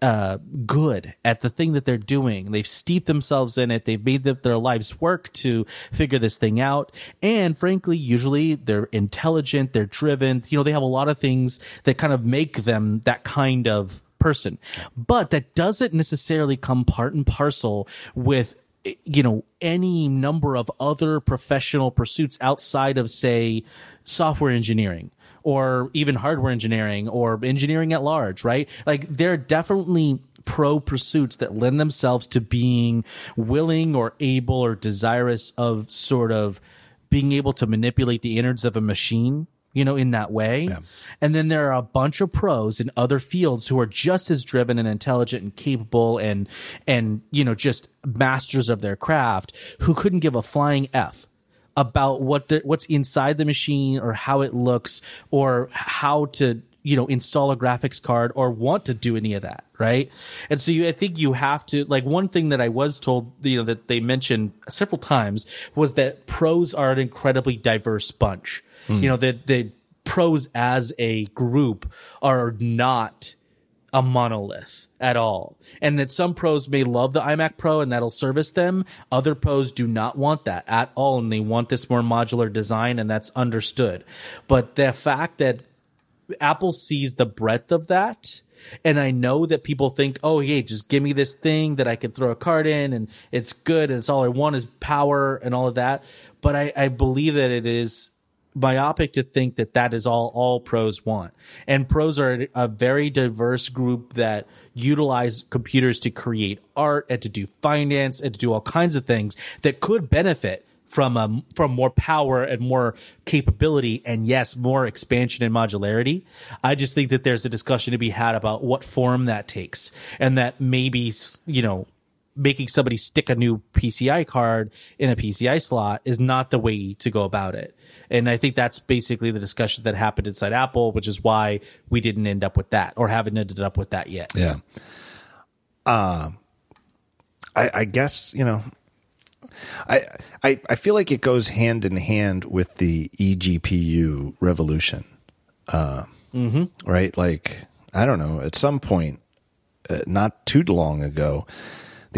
uh, good at the thing that they're doing. They've steeped themselves in it. They've made the, their lives work to figure this thing out. And frankly, usually they're intelligent, they're driven. You know, they have a lot of things that kind of make them that kind of person. But that doesn't necessarily come part and parcel with you know any number of other professional pursuits outside of say software engineering or even hardware engineering or engineering at large, right? Like there are definitely pro pursuits that lend themselves to being willing or able or desirous of sort of being able to manipulate the innards of a machine you know, in that way. Yeah. And then there are a bunch of pros in other fields who are just as driven and intelligent and capable and, and, you know, just masters of their craft who couldn't give a flying F about what the, what's inside the machine or how it looks or how to you know install a graphics card or want to do any of that right and so you, i think you have to like one thing that i was told you know that they mentioned several times was that pros are an incredibly diverse bunch mm. you know that the pros as a group are not a monolith at all. And that some pros may love the iMac Pro and that'll service them. Other pros do not want that at all and they want this more modular design and that's understood. But the fact that Apple sees the breadth of that and I know that people think, oh, hey, just give me this thing that I can throw a card in and it's good and it's all I want is power and all of that. But I, I believe that it is myopic to think that that is all all pros want. And pros are a very diverse group that utilize computers to create art and to do finance and to do all kinds of things that could benefit from um from more power and more capability and yes more expansion and modularity i just think that there's a discussion to be had about what form that takes and that maybe you know making somebody stick a new PCI card in a PCI slot is not the way to go about it. And I think that's basically the discussion that happened inside Apple, which is why we didn't end up with that or haven't ended up with that yet. Yeah. Uh, I, I guess, you know, I, I, I feel like it goes hand in hand with the eGPU revolution. Uh, mm-hmm. Right? Like, I don't know, at some point, uh, not too long ago,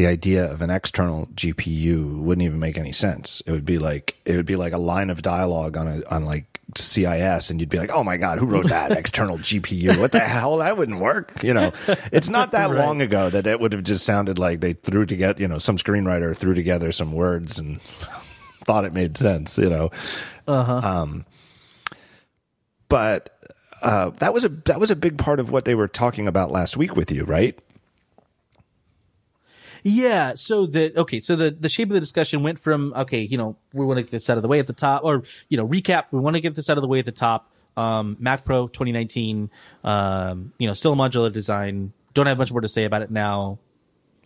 the idea of an external GPU wouldn't even make any sense. It would be like it would be like a line of dialogue on a on like CSI, and you'd be like, "Oh my god, who wrote that external GPU? What the hell? That wouldn't work." You know, it's not that right. long ago that it would have just sounded like they threw together, you know, some screenwriter threw together some words and thought it made sense. You know, uh-huh. um, but uh, that was a that was a big part of what they were talking about last week with you, right? Yeah. So the okay. So the the shape of the discussion went from okay, you know, we want to get this out of the way at the top, or you know, recap. We want to get this out of the way at the top. Um, Mac Pro 2019. Um, you know, still a modular design. Don't have much more to say about it now.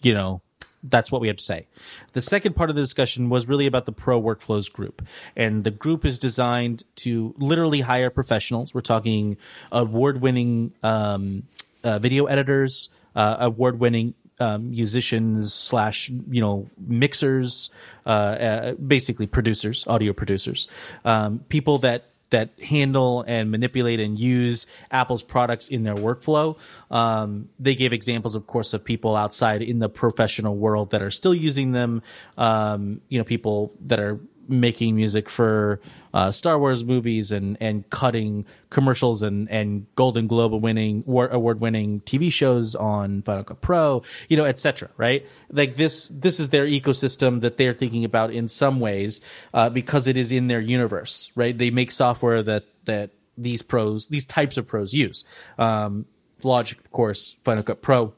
You know, that's what we have to say. The second part of the discussion was really about the pro workflows group. And the group is designed to literally hire professionals. We're talking award winning um, uh, video editors, uh, award winning um, musicians slash you know mixers, uh, uh, basically producers, audio producers, um, people that that handle and manipulate and use Apple's products in their workflow. Um, they gave examples, of course, of people outside in the professional world that are still using them. Um, you know, people that are making music for uh, Star Wars movies and and cutting commercials and and Golden Globe winning award winning TV shows on Final Cut Pro, you know, etc. Right? Like this this is their ecosystem that they're thinking about in some ways uh, because it is in their universe. Right? They make software that that these pros these types of pros use. Um, Logic, of course, Final Cut Pro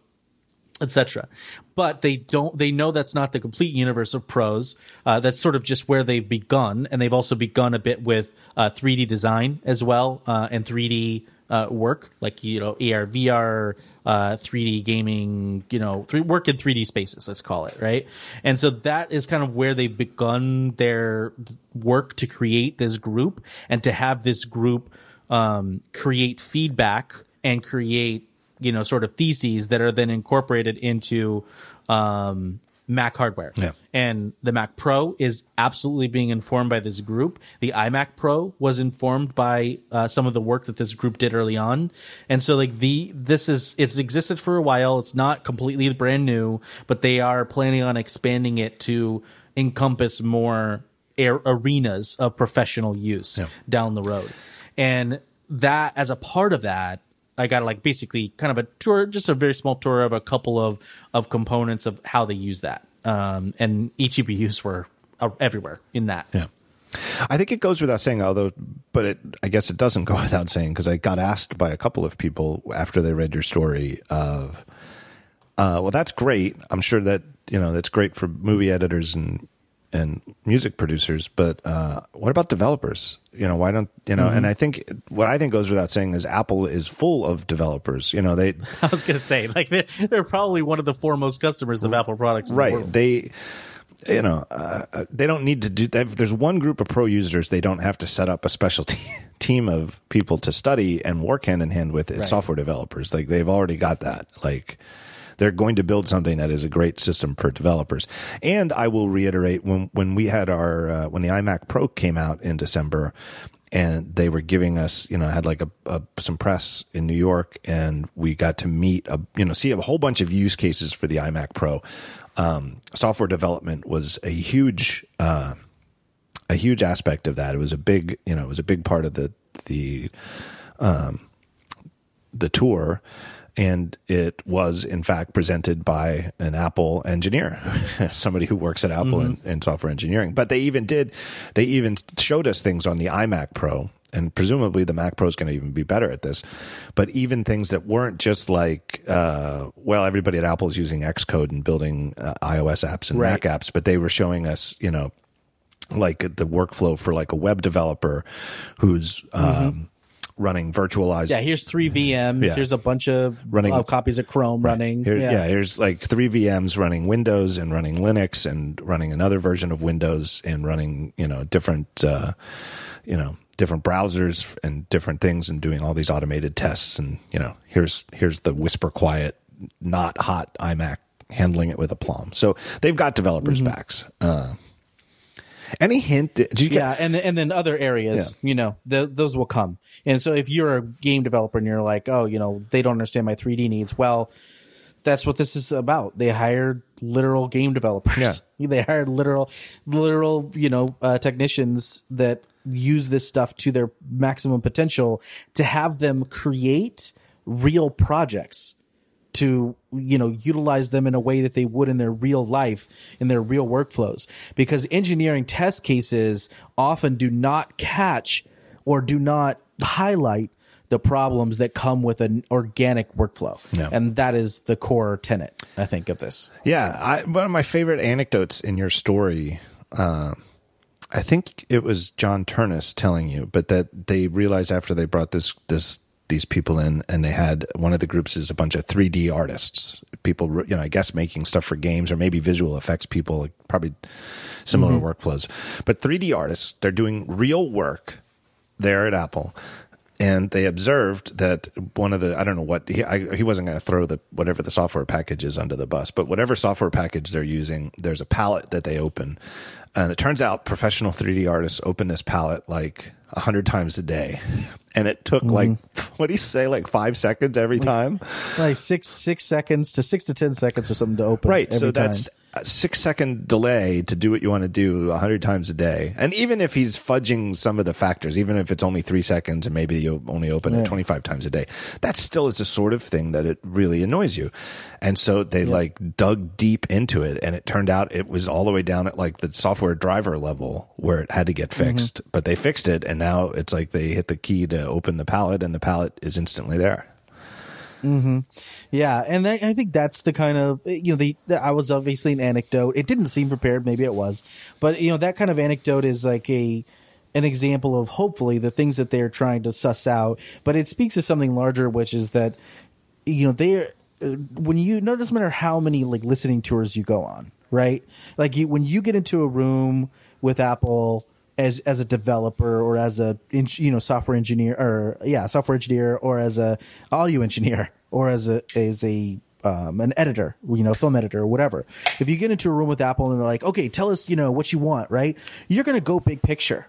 etc but they don't they know that's not the complete universe of pros uh, that's sort of just where they've begun. And they've also begun a bit with uh, 3d design as well uh, and 3d uh, work. Like you know ar vr 3d uh, gaming you know work in 3d spaces let's call it right? And so that is kind of where they've begun their work to create this group and to have this group um, create feedback and create you know sort of theses that are then incorporated into um, Mac hardware. Yeah. And the Mac Pro is absolutely being informed by this group. The iMac Pro was informed by uh, some of the work that this group did early on. And so like the this is it's existed for a while. It's not completely brand new, but they are planning on expanding it to encompass more air, arenas of professional use yeah. down the road. And that as a part of that I got like basically kind of a tour, just a very small tour of a couple of of components of how they use that. Um, and eGPUs were uh, everywhere in that. Yeah. I think it goes without saying, although, but it, I guess it doesn't go without saying because I got asked by a couple of people after they read your story of, uh, well, that's great. I'm sure that, you know, that's great for movie editors and and music producers, but uh, what about developers? You know, why don't you know? Mm-hmm. And I think what I think goes without saying is Apple is full of developers. You know, they. I was going to say like they're, they're, probably one of the foremost customers of Apple products. right. The they. You know, uh, uh they don't need to do. There's one group of pro users. They don't have to set up a special team of people to study and work hand in hand with. It's right. software developers. Like they've already got that. Like they're going to build something that is a great system for developers. And I will reiterate when when we had our uh, when the iMac Pro came out in December, and they were giving us, you know, had like a, a, some press in New York, and we got to meet a, you know, see a whole bunch of use cases for the iMac Pro. Um, software development was a huge, uh, a huge aspect of that. It was a big, you know, it was a big part of the the um, the tour and it was in fact presented by an Apple engineer, somebody who works at Apple mm-hmm. in, in, software engineering. But they even did, they even showed us things on the iMac Pro, and presumably the Mac Pro is going to even be better at this. But even things that weren't just like, uh, well, everybody at Apple is using Xcode and building uh, iOS apps and right. Mac apps, but they were showing us, you know, like the workflow for like a web developer who's. Mm-hmm. Um, running virtualized. Yeah, here's three VMs. Yeah. Here's a bunch of running uh, copies of Chrome right. running. Here, yeah. yeah, here's like three VMs running Windows and running Linux and running another version of Windows and running you know different uh, you know different browsers and different things and doing all these automated tests and you know here's here's the whisper quiet not hot iMac handling it with aplomb. So they've got developers' mm-hmm. backs. Uh, any hint? Did you get- yeah, and and then other areas, you know, the, those will come. And so if you're a game developer and you're like, oh, you know, they don't understand my 3D needs, well, that's what this is about. They hired literal game developers. Yeah. They hired literal, literal, you know, uh, technicians that use this stuff to their maximum potential to have them create real projects to you know utilize them in a way that they would in their real life in their real workflows because engineering test cases often do not catch or do not highlight the problems that come with an organic workflow. Yeah. And that is the core tenet, I think, of this. Yeah. I, one of my favorite anecdotes in your story, uh, I think it was John Ternus telling you, but that they realized after they brought this, this these people in, and they had one of the groups is a bunch of 3D artists, people, you know, I guess making stuff for games or maybe visual effects people, probably similar mm-hmm. workflows. But 3D artists, they're doing real work there at Apple. And they observed that one of the I don't know what he I, he wasn't going to throw the whatever the software package is under the bus, but whatever software package they're using, there's a palette that they open, and it turns out professional 3D artists open this palette like a hundred times a day. And it took mm-hmm. like what do you say like five seconds every time? like six six seconds to six to ten seconds or something to open right so that's a six second delay to do what you want to do a hundred times a day. And even if he's fudging some of the factors, even if it's only three seconds and maybe you only open it 25 times a day, that still is the sort of thing that it really annoys you. And so they like dug deep into it and it turned out it was all the way down at like the software driver level where it had to get mm-hmm. fixed, but they fixed it. And now it's like they hit the key to open the palette and the palette is instantly there. Yeah, and I, I think that's the kind of you know the, the I was obviously an anecdote. It didn't seem prepared, maybe it was, but you know that kind of anecdote is like a an example of hopefully the things that they're trying to suss out. But it speaks to something larger, which is that you know they're uh, when you no doesn't matter how many like listening tours you go on, right? Like you, when you get into a room with Apple as as a developer or as a you know software engineer or yeah software engineer or as a audio engineer or as a as a um, an editor, you know, film editor or whatever. If you get into a room with Apple and they're like, okay, tell us, you know, what you want, right? You're going to go big picture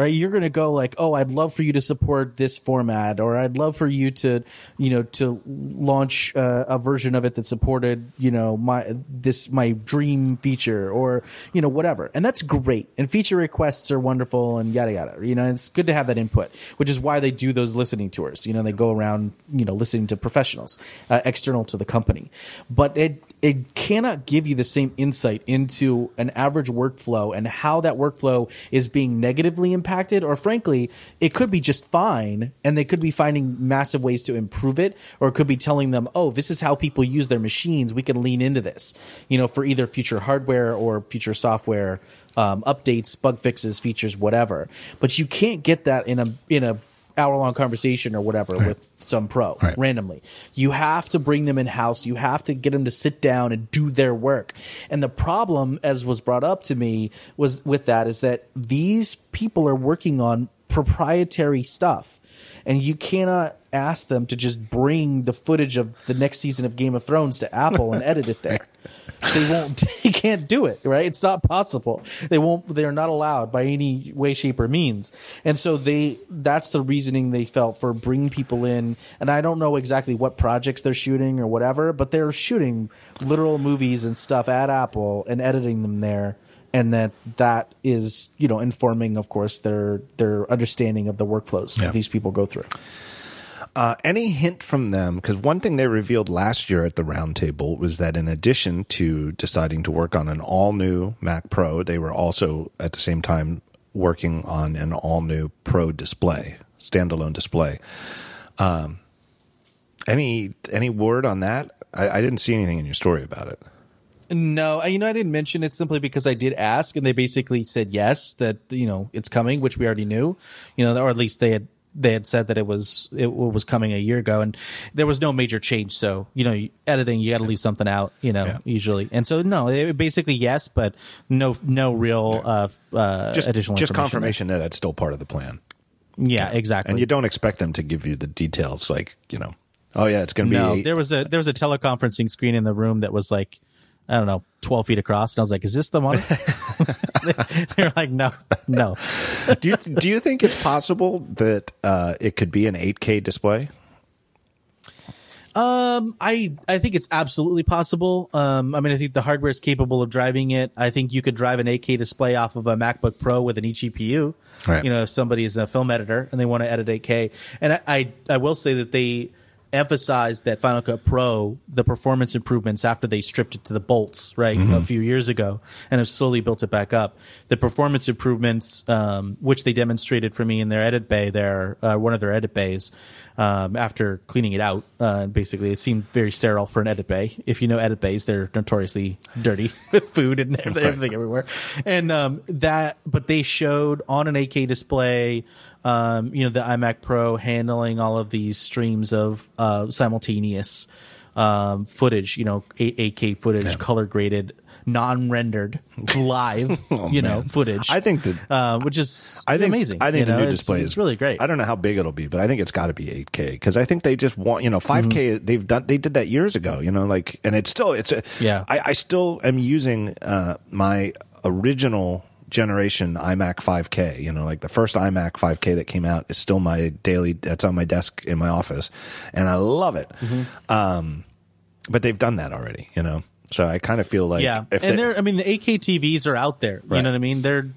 right? You're going to go like oh i'd love for you to support this format or i'd love for you to you know to launch uh, a version of it that supported you know my this my dream feature or you know whatever. And that's great. And feature requests are wonderful and yada yada. You know it's good to have that input which is why they do those listening tours. You know they go around you know listening to professionals uh, external to the company. But it it cannot give you the same insight into an average workflow and how that workflow is being negatively impacted. Or frankly it could be just fine and they could be finding massive ways to improve it or it could be telling them oh this is how people use their machines. We can lean into this you know for either future hardware or future software um, updates bug fixes features whatever. But you can't get that in a in a hour long conversation or whatever with some pro Right. randomly. You have to bring them in house. You have to get them to sit down and do their work. And the problem, as was brought up to me, was with that is that these people are working on proprietary stuff. And you cannot ask them to just bring the footage of the next season of Game of Thrones to Apple and edit it there. They won't. They can't do it. Right? It's not possible. They won't. They are not allowed by any way, shape, or means. And so they. That's the reasoning they felt for bringing people in. And I don't know exactly what projects they're shooting or whatever, but they're shooting literal movies and stuff at Apple and editing them there. And that that is you know informing, of course, their their understanding of the workflows Yeah. that these people go through. Uh, any hint from them? Because one thing they revealed last year at the roundtable was that in addition to deciding to work on an all new Mac Pro, they were also at the same time working on an all new Pro display, standalone display. Um, any any word on that? I, I didn't see anything in your story about it. No, I- you know, I didn't mention it simply because I did ask, and they basically said yes, that you know it's coming, which we already knew, you know, or at least they had they had said that it was it was coming a year ago, and there was no major change. So you know, editing you got to leave something out, you know, Yeah. usually, and so no, it, basically yes, but no no real uh, uh, Just additional just confirmation that that's still part of the plan, Yeah, exactly. and you don't expect them to give you the details, like you know, oh yeah, it's going to be no, eight, there was a there was a teleconferencing screen in the room that was like I don't know, twelve feet across, and I was like, "Is this the one?" They're like, "No, no." do you do you think it's possible that uh, it could be an 8K display? Um, I I think it's absolutely possible. Um, I mean, I think the hardware is capable of driving it. I think you could drive an 8K display off of a MacBook Pro with an eGPU. Right. You know, if somebody is a film editor and they want to edit 8K, and I I, I will say that they emphasized that Final Cut Pro the performance improvements after they stripped it to the bolts right a few years ago and have slowly built it back up. The performance improvements, um, which they demonstrated for me in their edit bay, their uh, one of their edit bays, um, after cleaning it out. Uh, basically, it seemed very sterile for an edit bay. If you know edit bays, they're notoriously dirty with food and everything, everything everywhere. And um, that, but they showed on an 8K display, um, you know, the iMac Pro handling all of these streams of uh, simultaneous um, footage, you know, 8K footage, color graded, non rendered, live, you know, man. footage. I think that uh, which is I think amazing. I think you the know? new display it's is really great. I don't know how big it'll be, but I think it's got to be 8K because I think they just want you know 5K. Mm-hmm. They've done they did that years ago. You know, like and it's still it's a, Yeah. I, I still am using uh, my original generation iMac 5K. You know, like the first iMac 5K that came out is still my daily. That's on my desk in my office, and I love it. Mm-hmm. Um, but they've done that already. You know. So I kind of feel like yeah, and they- they're I mean the 8K TVs are out there. You know what I mean? They're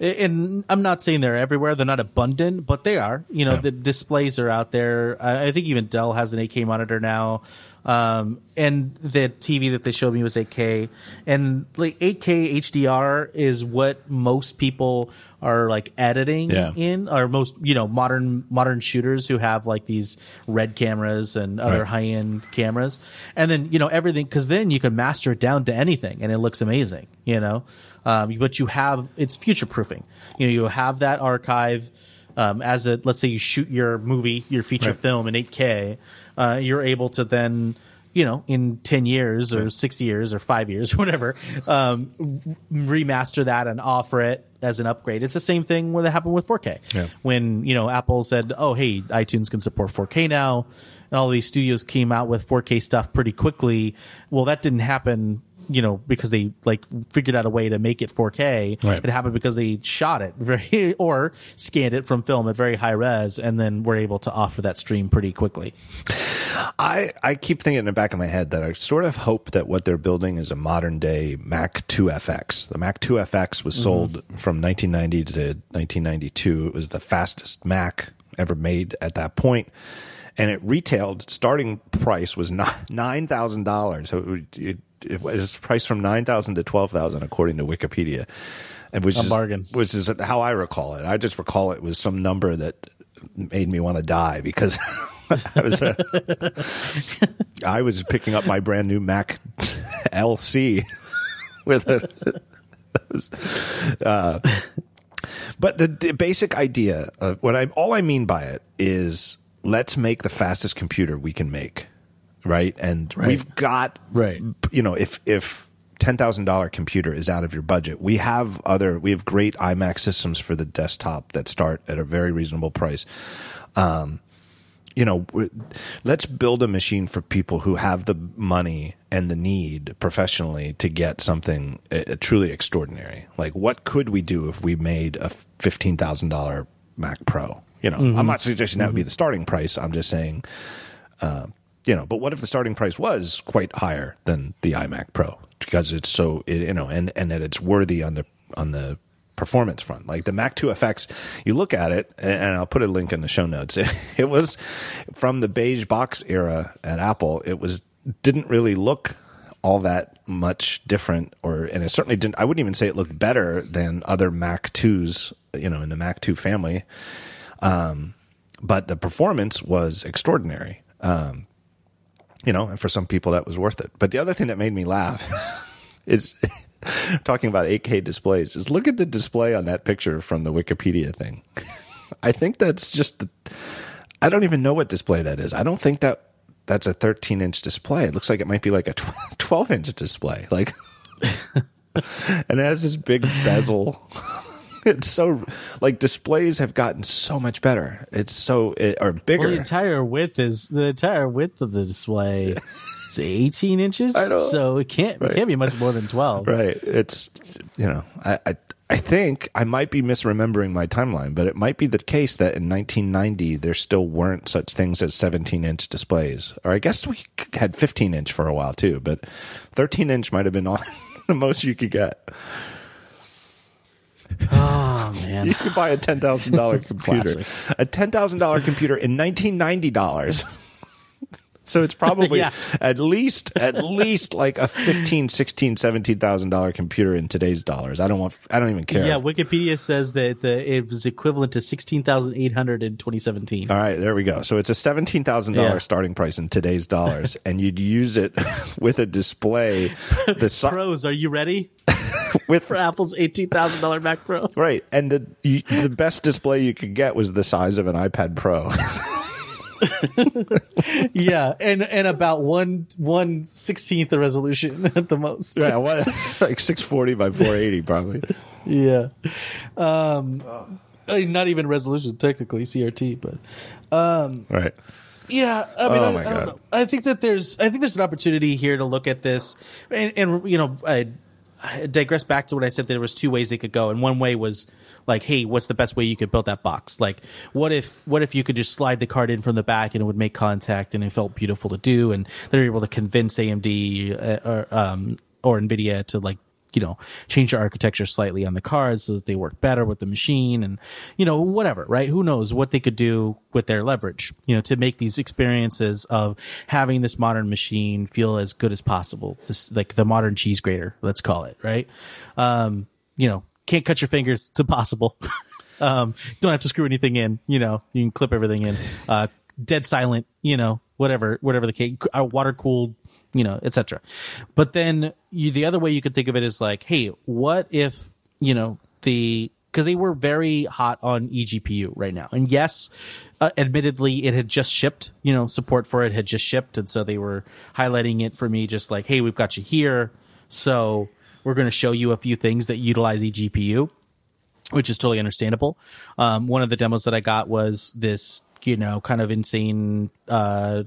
and I'm not saying they're everywhere. They're not abundant, but they are. You know, Yeah. the displays are out there. I think even Dell has an 8K monitor now. Um, and the TV that they showed me was 8K, and like 8K HDR is what most people are like editing Yeah. in, or most you know modern modern shooters who have like these red cameras and other Right. high end cameras, and then you know everything because then you can master it down to anything and it looks amazing. You know, um, but you have it's future proofing. You know, you have that archive. Um, as a let's say you shoot your movie, your feature Right. film in 8K, uh, you're able to then you know in 10 years or six years or five years or whatever um, remaster that and offer it as an upgrade it's the same thing when it happened with 4k Yeah. when you know apple said oh hey itunes can support 4k now and all these studios came out with 4k stuff pretty quickly well that didn't happen you know because they like figured out a way to make it 4k Right. it happened because they shot it very or scanned it from film at very high res and then were able to offer that stream pretty quickly I, I keep thinking in the back of my head that I sort of hope that what they're building is a modern day Mac 2FX. The Mac 2FX was mm-hmm. sold from 1990 to 1992. It was the fastest Mac ever made at that point. And it retailed, starting price was $9,000. So it, it was priced from 9000 to 12000 according to Wikipedia. And which A is, bargain. Which is how I recall it. I just recall it was some number that made me want to die because I was uh, I was picking up my brand new Mac LC with a. Uh, but the, the basic idea of what I all I mean by it is let's make the fastest computer we can make, right? And we've got Right. You know, if if ten thousand dollar computer is out of your budget, we have other we have great iMac systems for the desktop that start at a very reasonable price Um, you know, let's build a machine for people who have the money and the need professionally to get something uh, truly extraordinary. Like, what could we do if we made a fifteen thousand dollar Mac Pro? You know, I'm not suggesting that would be the starting price. I'm just saying, uh, you know, but what if the starting price was quite higher than the iMac Pro because it's so you know, and and that it's worthy on the on the performance front. Like the Mac 2 FX, you look at it, and I'll put a link in the show notes. It, it was from the beige box era at Apple. It was didn't really look all that much different, or and it certainly didn't. I wouldn't even say it looked better than other Mac 2s, you know, in the Mac 2 family. Um, but the performance was extraordinary. Um, you know, and for some people that was worth it. But the other thing that made me laugh is talking about 8K displays is look at the display on that picture from the Wikipedia thing. I think that's just the, I don't even know what display that is. I don't think that that's a 13 inch display. It looks like it might be like a 12 inch display. Like, and it has this big bezel. It's so like displays have gotten so much better. It's so it, or bigger. Well, the entire width is the entire width of the display is 18 inches, so it can't Right. it can't be much more than 12. Right. It's you know, I, I I think I might be misremembering my timeline, but it might be the case that in 1990 there still weren't such things as 17 inch displays, or I guess we had 15 inch for a while too, but 13 inch might have been all, the most you could get. Oh man, You could buy a ten thousand dollar computer, a ten thousand dollar computer in 1990 dollars. So it's probably Yeah. at least at least like a fifteen, sixteen, seventeen thousand dollar computer in today's dollars. I don't want. I don't even care. yeah. Wikipedia says that the, it was equivalent to 16,800 in 2017. All right, there we go. So it's a seventeen thousand Yeah. dollars starting price in today's dollars, and you'd use it with a display. The si- Pros, are you ready with for Apple's $18,000 Mac Pro? right, and the you, the best display you could get was the size of an iPad Pro. yeah, and and about one one sixteenth the resolution at the most. yeah, what like six forty by four eighty probably. Yeah. Um, not even resolution technically CRT, but um, Right. yeah. I mean, Oh, I, my I don't know. I think that there's I think there's an opportunity here to look at this, and, and you know, I, Digress back to what I said. There was two ways they could go, and one way was like hey what's the best way you could build that box like what if what if you could just slide the card in from the back and it would make contact and it felt beautiful to do and they're able to convince amd uh, or um or nvidia to like you know change your architecture slightly on the cards so that they work better with the machine and you know whatever right? Who knows what they could do with their leverage you know to make these experiences of having this modern machine feel as good as possible. This like the modern cheese grater let's call it right? Um you know can't cut your fingers. It's impossible. Um don't have to screw anything in you know you can clip everything in. Uh dead silent you know whatever whatever the case uh, water cooled you know, etc. But then you, the other way you could think of it is like, hey, what if you know the because they were very hot on eGPU right now, and yes, uh, admittedly, it had just shipped. You know, support for it had just shipped, and so they were highlighting it for me, just like, hey, we've got you here, so we're going to show you a few things that utilize eGPU. Which is totally understandable. Um, one of the demos that I got was this, you know, kind of insane uh,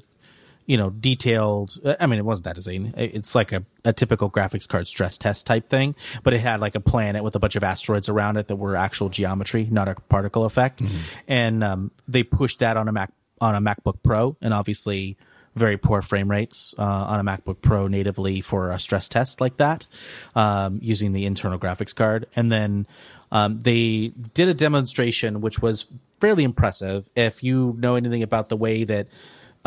you know, detailed. I mean, it wasn't that insane. It's like a, a typical graphics card stress test type thing, but it had like a planet with a bunch of asteroids around it that were actual geometry, not a particle effect. Mm-hmm. And um, they pushed that on a Mac on a MacBook Pro, and obviously very poor frame rates uh, on a MacBook Pro natively for a stress test like that, um, using the internal graphics card. And then um, they did a demonstration which was fairly impressive. If you know anything about the way that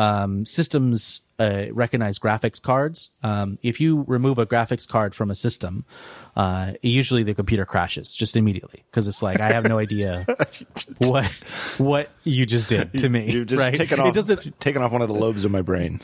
um, systems uh, recognize graphics cards. Um, if you remove a graphics card from a system, uh, usually the computer crashes just immediately because it's like I have no idea what what you just did to me. You've just right? taken off, it doesn't, taken off one of the lobes of my brain.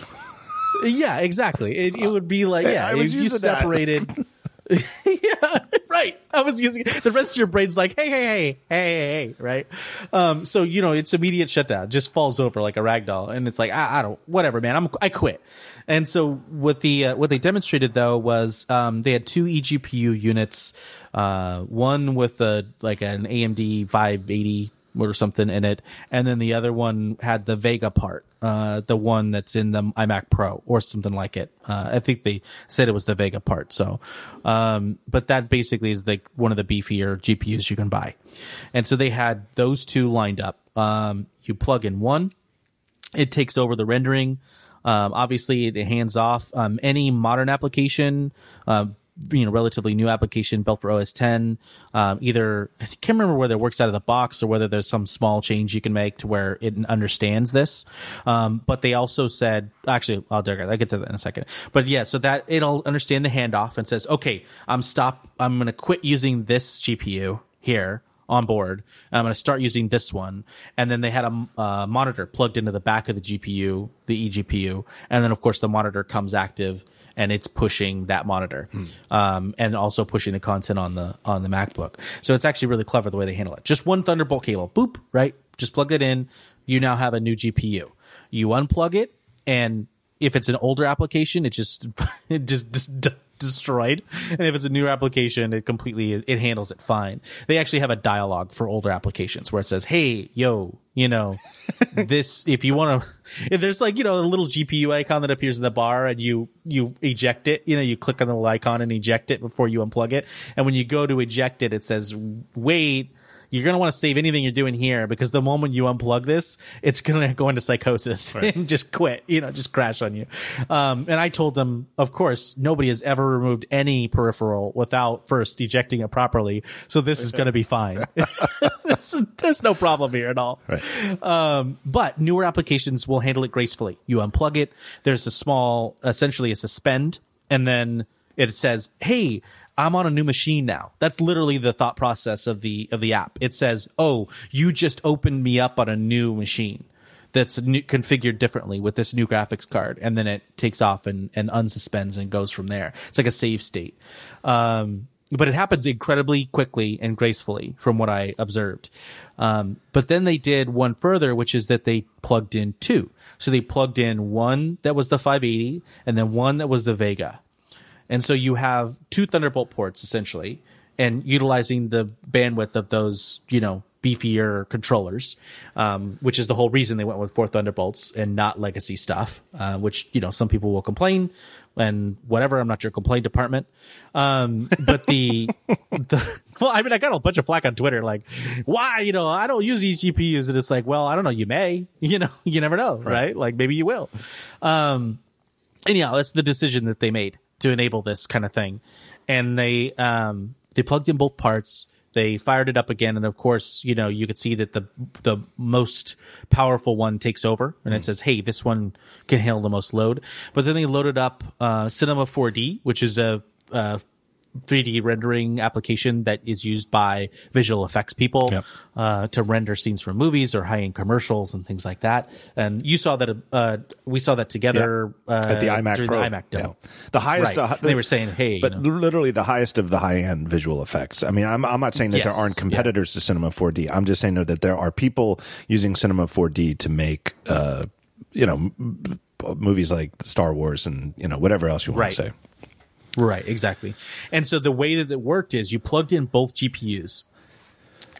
Yeah, exactly. It, it would be like yeah, if you separated. yeah, right. I was using the rest of your brain's like, hey, hey, hey, hey, hey, hey, right? Um, so you know, it's immediate shutdown, just falls over like a rag doll, and it's like, I, I don't, whatever, man. I'm, I quit. And so what the uh, what they demonstrated though was um, they had two eGPU units, uh, one with a like an AMD 580 or something in it, and then the other one had the Vega part, uh, the one that's in the iMac Pro or something like it. Uh, I think they said it was the Vega part. So, um, but that basically is like one of the beefier GPUs you can buy, and so they had those two lined up. Um, you plug in one, it takes over the rendering. Um, obviously, it hands off. Um, any modern application, uh, you know relatively new application built for OS 10. Um, either I can't remember whether it works out of the box or whether there's some small change you can make to where it understands this. Um, but they also said, actually, I'll, digress. I'll get to that in a second. But yeah, so that it'll understand the handoff and says, okay, I'm stop. I'm going to quit using this GPU here on board. I'm going to start using this one. And then they had a uh, monitor plugged into the back of the GPU, the eGPU. And then, of course, the monitor comes active and it's pushing that monitor, hmm. um, and also pushing the content on the on the MacBook. So it's actually really clever the way they handle it. Just one Thunderbolt cable, boop, right? Just plug it in. You now have a new GPU. You unplug it, and if it's an older application, it just it just, just destroyed. And if it's a new application, it completely it handles it fine. They actually have a dialogue for older applications where it says, "Hey, yo, you know, this if you want to if there's like, you know, a little GPU icon that appears in the bar and you you eject it, you know, you click on the little icon and eject it before you unplug it. And when you go to eject it, it says, "Wait, you're going to want to save anything you're doing here because the moment you unplug this, it's going to go into psychosis right. and just quit, you know, just crash on you. Um, and I told them, of course, nobody has ever removed any peripheral without first ejecting it properly. So this is going to be fine. there's, no problem here at all. Right. Um, but newer applications will handle it gracefully. You unplug it. There's a small, essentially a suspend and then it says, Hey, I'm on a new machine now. That's literally the thought process of the of the app. It says, "Oh, you just opened me up on a new machine." That's new, configured differently with this new graphics card, and then it takes off and, and unsuspends and goes from there. It's like a save state, um, but it happens incredibly quickly and gracefully, from what I observed. Um, but then they did one further, which is that they plugged in two. So they plugged in one that was the 580, and then one that was the Vega and so you have two Thunderbolt ports essentially, and utilizing the bandwidth of those, you know, beefier controllers, um, which is the whole reason they went with four Thunderbolts and not legacy stuff, uh, which, you know, some people will complain and whatever. I'm not your complaint department. Um, but the, the, well, I mean, I got a bunch of flack on Twitter, like, why, you know, I don't use these GPUs. And it's like, well, I don't know. You may, you know, you never know, right? right? Like maybe you will. Um, anyhow, that's the decision that they made to enable this kind of thing. And they, um, they plugged in both parts they fired it up again, and of course, you know, you could see that the the most powerful one takes over, and mm. it says, "Hey, this one can handle the most load." But then they loaded up uh, Cinema 4D, which is a, a 3D rendering application that is used by visual effects people yep. uh, to render scenes from movies or high end commercials and things like that. And you saw that uh, we saw that together yep. at the iMac Pro. The iMac demo. Yeah. The highest. Right. Uh, the, they were saying, "Hey," but you know. literally the highest of the high end visual effects. I mean, I'm I'm not saying that yes. there aren't competitors yeah. to Cinema 4D. I'm just saying no, that there are people using Cinema 4D to make, uh, you know. movies like Star Wars and you know whatever else you want right. to say. Right, exactly. And so the way that it worked is you plugged in both GPUs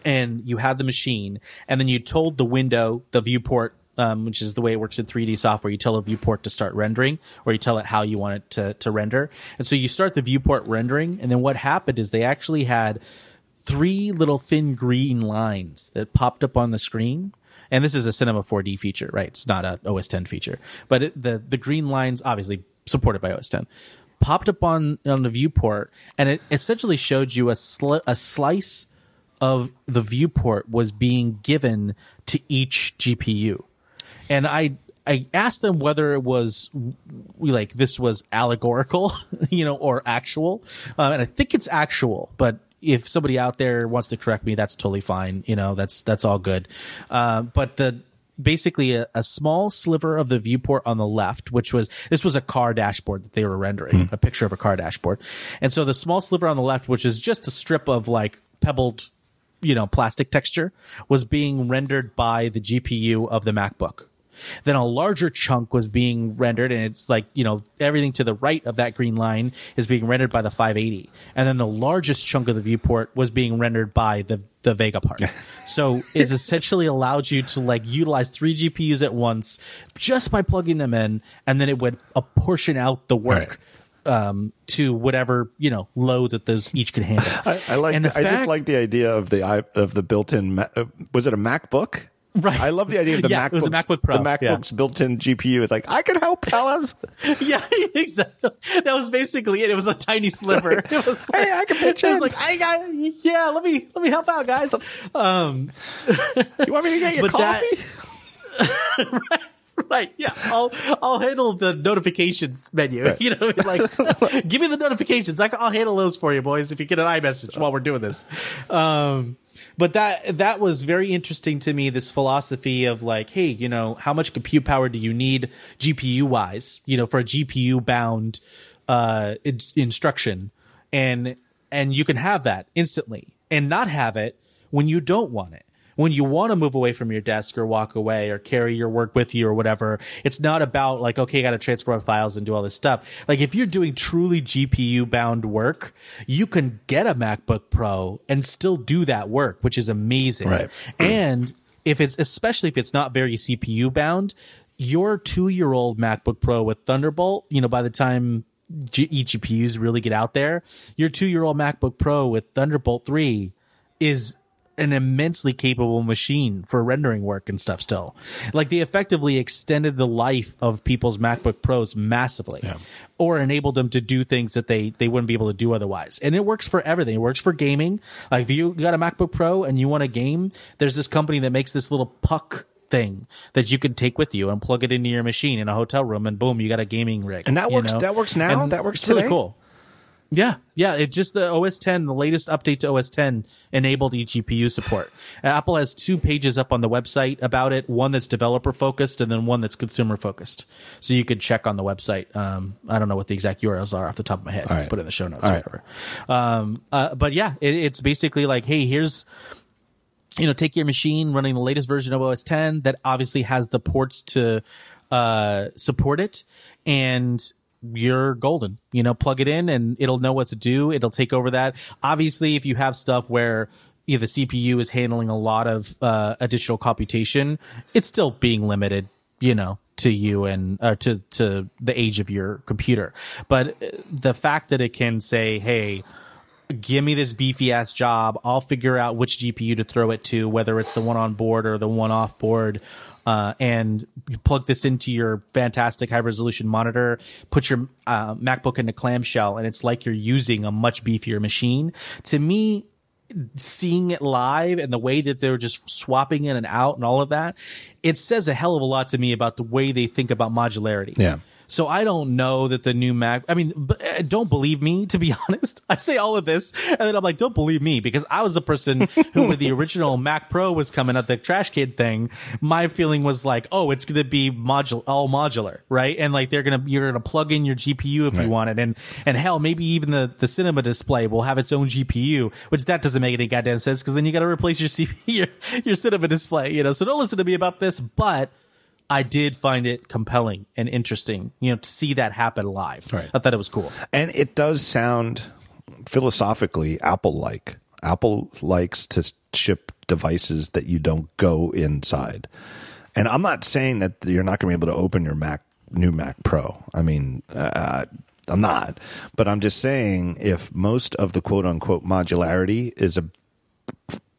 and you had the machine, and then you told the window, the viewport, um, which is the way it works in 3D software. You tell a viewport to start rendering, or you tell it how you want it to, to render. And so you start the viewport rendering, and then what happened is they actually had three little thin green lines that popped up on the screen and this is a Cinema 4D feature, right? It's not a OS 10 feature, but it, the the green lines obviously supported by OS 10 popped up on on the viewport, and it essentially showed you a sli- a slice of the viewport was being given to each GPU, and I I asked them whether it was like this was allegorical, you know, or actual, uh, and I think it's actual, but if somebody out there wants to correct me, that's totally fine. You know, that's that's all good. Uh, but the basically a, a, small sliver of the viewport on the left, which was this was a car dashboard that they were rendering, hmm. a picture of a car dashboard. And so the small sliver on the left, which is just a strip of like pebbled, you know, plastic texture, was being rendered by the GPU of the MacBook. Then a larger chunk was being rendered, and it's like, you know, everything to the right of that green line is being rendered by the 580. And then the largest chunk of the viewport was being rendered by the, the Vega part. so it's essentially allowed you to like utilize three GPUs at once just by plugging them in, and then it would apportion out the work. Right. Um, to whatever you know load that those each can handle. I, I like. The, fact, I just like the idea of the of the built-in. Uh, was it a MacBook? Right. I love the idea of the yeah, MacBooks. It was a MacBook Pro. The MacBook's yeah. built-in GPU is like, I can help, fellas. yeah, exactly. That was basically it. It was a tiny sliver. It was like, hey, I can pitch It was like, I got, yeah, let me let me help out, guys. Um, you want me to get you coffee? That, right right. Yeah. I'll I'll handle the notifications menu. Right. You know, like give me the notifications. I, will handle those for you, boys. If you get an iMessage while we're doing this. Um, but that that was very interesting to me. This philosophy of like, hey, you know, how much compute power do you need GPU wise? You know, for a GPU bound uh, in- instruction, and and you can have that instantly, and not have it when you don't want it when you want to move away from your desk or walk away or carry your work with you or whatever, it's not about like, okay, I got to transfer files and do all this stuff. Like if you're doing truly GPU bound work, you can get a MacBook Pro and still do that work, which is amazing. Right. And if it's, especially if it's not very CPU bound, your two year old MacBook Pro with Thunderbolt, you know, by the time G- eGPUs really get out there, your two year old MacBook Pro with Thunderbolt 3 is an immensely capable machine for rendering work and stuff still. Like they effectively extended the life of people's MacBook Pros massively. Yeah. Or enabled them to do things that they, they wouldn't be able to do otherwise. And it works for everything. It works for gaming. Like if you got a MacBook Pro and you want a game, there's this company that makes this little puck thing that you could take with you and plug it into your machine in a hotel room and boom, you got a gaming rig. And that works know? that works now? And that works it's today? really cool. Yeah, yeah. It just the OS 10, the latest update to OS 10 enabled eGPU support. Apple has two pages up on the website about it. One that's developer focused, and then one that's consumer focused. So you could check on the website. Um, I don't know what the exact URLs are off the top of my head. Right. Put it in the show notes All or whatever. Right. Um, uh, but yeah, it, it's basically like, hey, here's you know, take your machine running the latest version of OS 10 that obviously has the ports to uh, support it, and you're golden. You know, plug it in and it'll know what to do. It'll take over that. Obviously, if you have stuff where you know, the CPU is handling a lot of uh, additional computation, it's still being limited, you know, to you and uh, to to the age of your computer. But uh, the fact that it can say, "Hey, give me this beefy ass job. I'll figure out which GPU to throw it to, whether it's the one on board or the one off board. Uh, and you plug this into your fantastic high resolution monitor, put your uh, MacBook a clamshell, and it's like you're using a much beefier machine. To me, seeing it live and the way that they're just swapping in and out and all of that, it says a hell of a lot to me about the way they think about modularity. Yeah. So I don't know that the new Mac. I mean, uh, don't believe me. To be honest, I say all of this, and then I'm like, don't believe me because I was the person who, when the original Mac Pro was coming out, the trash kid thing, my feeling was like, oh, it's going to be module, all modular, right? And like they're gonna, you're gonna plug in your GPU if Right. you want it, and and hell, maybe even the the cinema display will have its own GPU, which that doesn't make any goddamn sense because then you got to replace your CPU, your your cinema display, you know. So don't listen to me about this, but. I did find it compelling and interesting, you know, to see that happen live. Right. I thought it was cool. And it does sound philosophically Apple like. Apple likes to ship devices that you don't go inside. And I'm not saying that you're not going to be able to open your Mac, new Mac Pro. I mean, uh, I'm not. But I'm just saying if most of the quote unquote modularity is a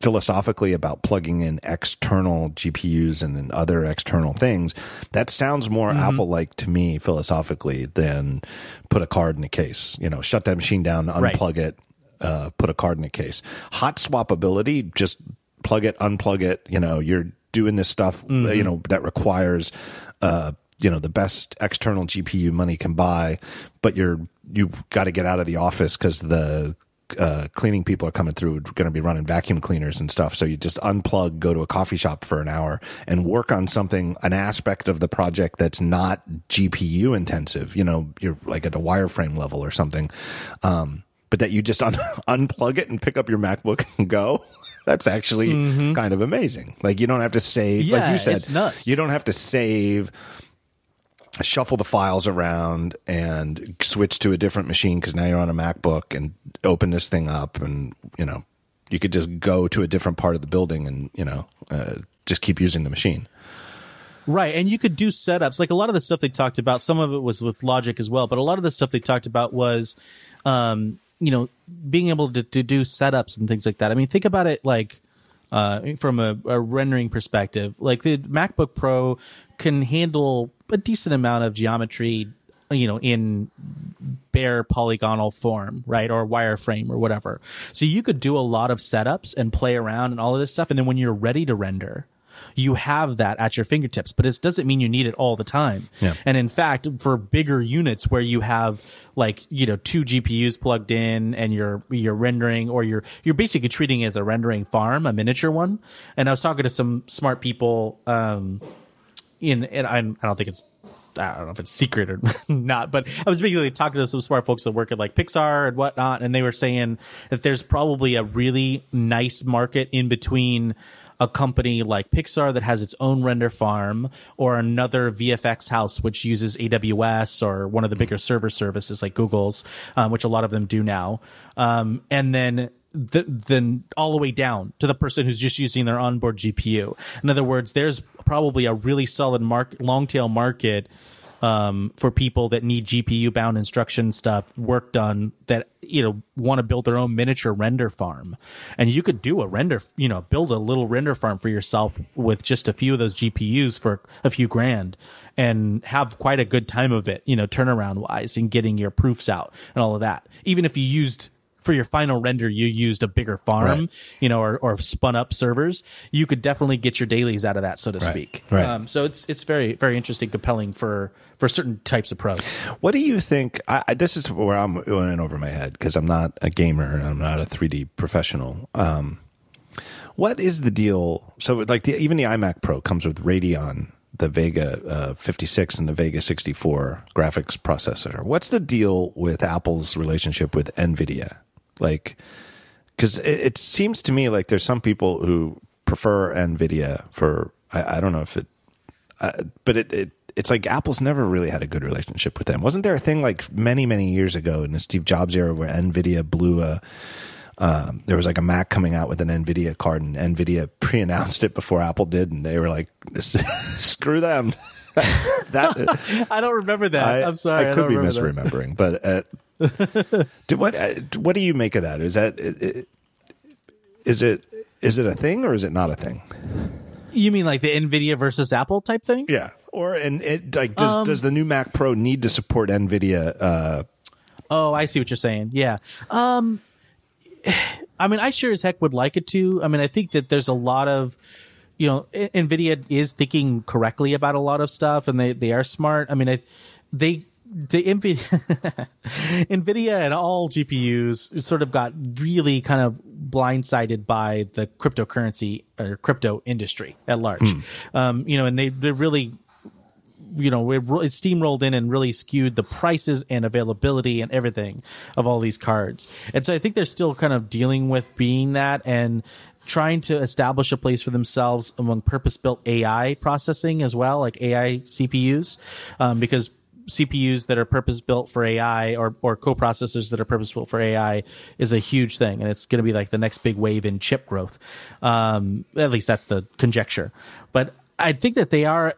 philosophically about plugging in external GPUs and other external things, that sounds more Apple like to me philosophically than put a card in a case. You know, shut that machine down, Right. unplug it, uh, put a card in a case. Hot swappability, just plug it, unplug it. You know, you're doing this stuff, uh, you know, that requires, uh, you know, the best external GPU money can buy, but you're, you've got to get out of the office because the uh, cleaning people are coming through, going to be running vacuum cleaners and stuff. So you just unplug, go to a coffee shop for an hour and work on something, an aspect of the project that's not GPU intensive. You know, you're like at a wireframe level or something. Um, but that you just un- unplug it and pick up your MacBook and go. That's actually kind of amazing. Like you don't have to save, like you said, it's nuts. you don't have to save shuffle the files around and switch to a different machine because now you're on a MacBook and open this thing up and you know you could just go to a different part of the building and you know uh, just keep using the machine. Right. And you could do setups. Like a lot of the stuff they talked about, some of it was with logic as well, but a lot of the stuff they talked about was, um, you know, being able to, to do setups and things like that. I mean, think about it like, uh, from a, a rendering perspective, like the MacBook Pro can handle a decent amount of geometry, you know, in bare polygonal form, right? Or wireframe or whatever. So you could do a lot of setups and play around and all of this stuff. And then when you're ready to render, you have that at your fingertips, but it doesn't mean you need it all the time. Yeah. And in fact, for bigger units where you have like, you know, two GPUs plugged in and you're, you're rendering or you're, you're basically treating it as a rendering farm, a miniature one. And I was talking to some smart people, um, in, and I, I don't think it's, I don't know if it's secret or not, but I was basically talking to some smart folks that work at like Pixar and whatnot, and they were saying that there's probably a really nice market in between a company like Pixar that has its own render farm or another VFX house which uses AWS or one of the bigger server services like Google's, um, which a lot of them do now. Um, and then th- then all the way down to the person who's just using their onboard GPU. In other words, there's probably a really solid market, long tail market um, for people that need GPU bound instruction stuff work done that you know want to build their own miniature render farm, and you could do a render, you know, build a little render farm for yourself with just a few of those GPUs for a few grand, and have quite a good time of it, you know, turnaround wise, and getting your proofs out and all of that. Even if you used for your final render, you used a bigger farm, Right. you know, or, or spun up servers, you could definitely get your dailies out of that, so to speak. Right. Um, so it's it's very very interesting, compelling for for certain types of pros. What do you think? I, I- this is where I'm going over my head because I'm not a gamer and I'm not a 3D professional. Um, what is the deal? So, like, the, even the iMac Pro comes with Radeon, the Vega uh, 56 and the Vega 64 graphics processor. What's the deal with Apple's relationship with NVIDIA? Like, because it, it seems to me like there's some people who prefer NVIDIA for, I, I don't know if it, uh, but it, it it's like Apple's never really had a good relationship with them. Wasn't there a thing like many many years ago in the Steve Jobs era where Nvidia blew a um, there was like a Mac coming out with an NVIDIA card, and NVIDIA pre-announced it before Apple did, and they were like, "Screw them." that I don't remember that. I, am sorry, I, I could be misremembering, but uh, do, what uh, what do you make of that? Is that is it is it a thing or is it not a thing? You mean like the Nvidia versus Apple type thing? Yeah. Or and it like does um, does the new Mac Pro need to support Nvidia? Uh, oh, I see what you're saying. Yeah. Um, I mean, I sure as heck would like it to. I mean, I think that there's a lot of you know, Nvidia is thinking correctly about a lot of stuff, and they they are smart. I mean, I, they the Nvidia, Nvidia and all GPUs sort of got really kind of blindsided by the cryptocurrency or crypto industry at large. Mm. Um, you know, and they they really you know, it, it steamrolled in and really skewed the prices and availability and everything of all these cards. And so I think they're still kind of dealing with being that and trying to establish a place for themselves among purpose built AI processing as well, like AI CPUs, um, because CPUs that are purpose built for AI or, or coprocessors that are purpose built for AI is a huge thing. And it's going to be like the next big wave in chip growth. Um, at least that's the conjecture. But I think that they are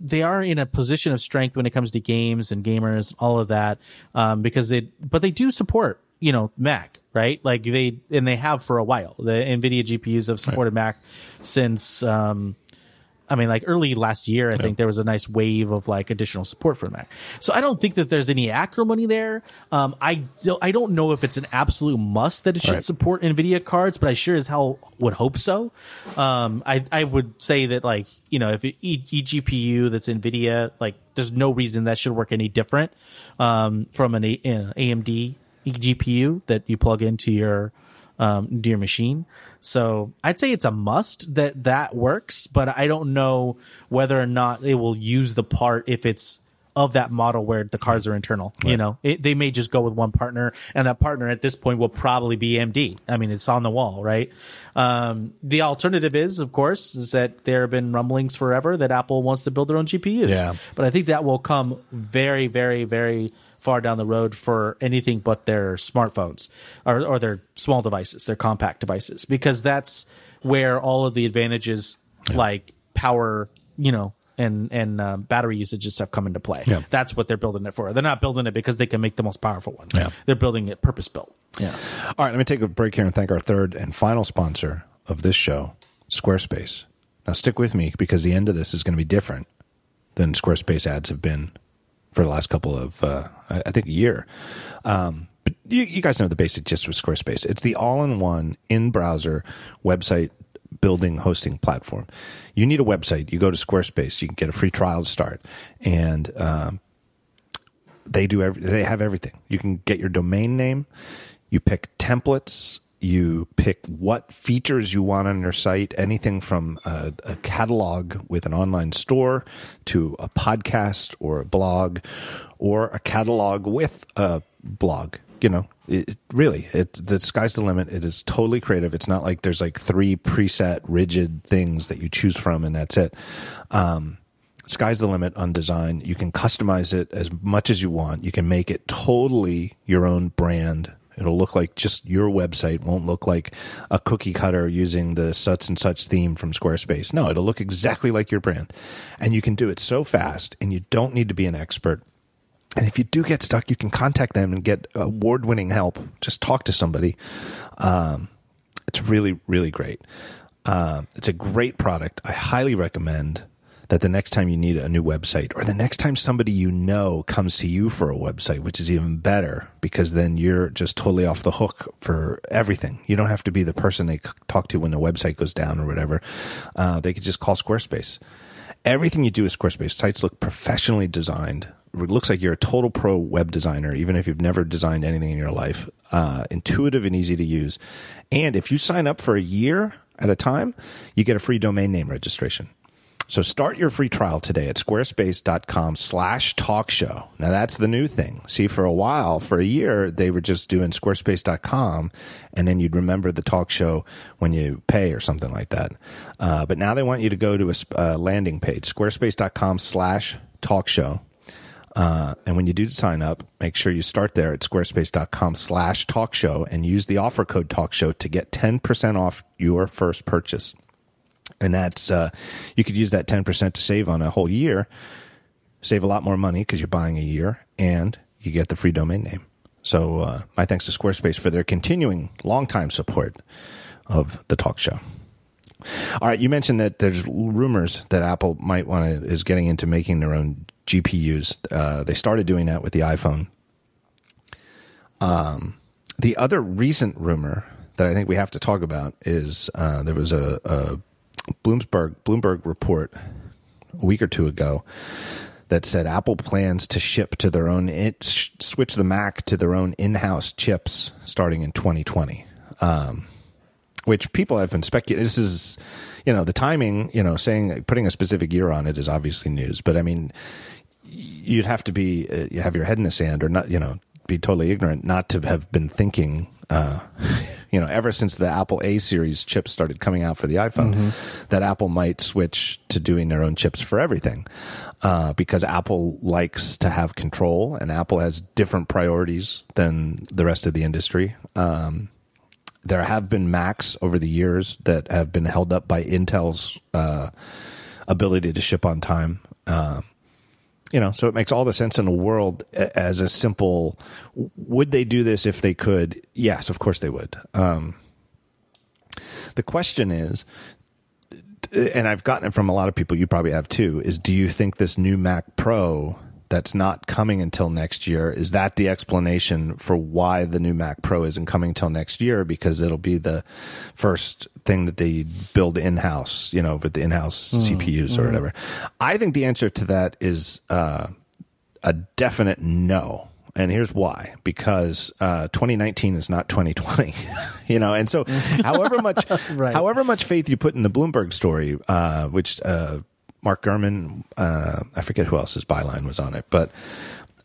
they are in a position of strength when it comes to games and gamers, all of that, um, because they, but they do support, you know, Mac, right? Like they, and they have for a while. The NVIDIA GPUs have supported right. Mac since, um, I mean, like early last year, I yeah. think there was a nice wave of like additional support for the Mac. So I don't think that there's any acrimony there. Um, I don't, I don't know if it's an absolute must that it should right. support NVIDIA cards, but I sure as hell would hope so. Um, I I would say that like you know if it, eGPU that's NVIDIA, like there's no reason that should work any different um, from an A, AMD GPU that you plug into your um, your machine. So I'd say it's a must that that works, but I don't know whether or not they will use the part if it's of that model where the cards are internal. Right. You know, it, they may just go with one partner, and that partner at this point will probably be AMD. I mean, it's on the wall, right? Um, the alternative is, of course, is that there have been rumblings forever that Apple wants to build their own GPUs. Yeah. But I think that will come very, very, very far down the road for anything but their smartphones or, or their small devices, their compact devices, because that's where all of the advantages yeah. like power, you know, and and uh, battery usage and stuff come into play. Yeah. That's what they're building it for. They're not building it because they can make the most powerful one. Yeah. They're building it purpose built. Yeah. All right, let me take a break here and thank our third and final sponsor of this show, Squarespace. Now stick with me because the end of this is going to be different than Squarespace ads have been for the last couple of, uh, I think, a year. Um, but you, you, guys know the basic gist with Squarespace. It's the all-in-one in-browser website building hosting platform. You need a website. You go to Squarespace. You can get a free trial to start, and um, they do. Every, they have everything. You can get your domain name. You pick templates you pick what features you want on your site, anything from a, a, catalog with an online store to a podcast or a blog or a catalog with a blog. You know, it, really, it, the sky's the limit. It is totally creative. It's not like there's like three preset rigid things that you choose from and that's it. Um, sky's the limit on design. You can customize it as much as you want. You can make it totally your own brand It'll look like just your website. Won't look like a cookie cutter using the such and such theme from Squarespace. No, it'll look exactly like your brand. And you can do it so fast and you don't need to be an expert. And if you do get stuck, you can contact them and get award winning help. Just talk to somebody. Um, it's really, really great. Uh, it's a great product. I highly recommend that the next time you need a new website or the next time somebody you know comes to you for a website, which is even better because then you're just totally off the hook for everything. You don't have to be the person they talk to when the website goes down or whatever. Uh, they could just call Squarespace. Everything you do is Squarespace. Sites look professionally designed. It looks like you're a total pro web designer, even if you've never designed anything in your life. Uh, intuitive and easy to use. And if you sign up for a year at a time, you get a free domain name registration. So start your free trial today at squarespace.com slash talk show. Now that's the new thing. See, for a while, for a year, they were just doing squarespace.com and then you'd remember the talk show when you pay or something like that. Uh, but now they want you to go to a, a landing page, squarespace.com slash talk show. Uh, and when you do sign up, make sure you start there at squarespace.com slash talk show and use the offer code talk show to get 10% off your first purchase. And that's, uh, you could use that 10% to save on a whole year, save a lot more money because you're buying a year and you get the free domain name. So, uh, my thanks to Squarespace for their continuing long-time support of the talk show. All right, you mentioned that there's rumors that Apple might want to is getting into making their own GPUs. Uh, they started doing that with the iPhone. Um, the other recent rumor that I think we have to talk about is uh, there was a, a Bloomberg Bloomberg report a week or two ago that said Apple plans to ship to their own it, switch the Mac to their own in-house chips starting in 2020. Um, which people have been speculating. This is, you know, the timing. You know, saying putting a specific year on it is obviously news, but I mean, you'd have to be uh, you have your head in the sand or not. You know, be totally ignorant not to have been thinking. Uh, you know, ever since the Apple A series chips started coming out for the iPhone, mm-hmm. that Apple might switch to doing their own chips for everything, uh, because Apple likes to have control, and Apple has different priorities than the rest of the industry. Um, there have been Macs over the years that have been held up by Intel's uh, ability to ship on time. Uh, you know, so it makes all the sense in the world as a simple. Would they do this if they could? Yes, of course they would. Um, the question is, and I've gotten it from a lot of people. You probably have too. Is do you think this new Mac Pro that's not coming until next year. Is that the explanation for why the new Mac Pro isn't coming until next year? Because it'll be the first thing that they build in house, you know, with the in house mm, CPUs or mm. whatever. I think the answer to that is uh, a definite no. And here's why: because uh, 2019 is not 2020, you know. And so, however much, right. however much faith you put in the Bloomberg story, uh, which uh, Mark Gurman. Uh, I forget who else's byline was on it, but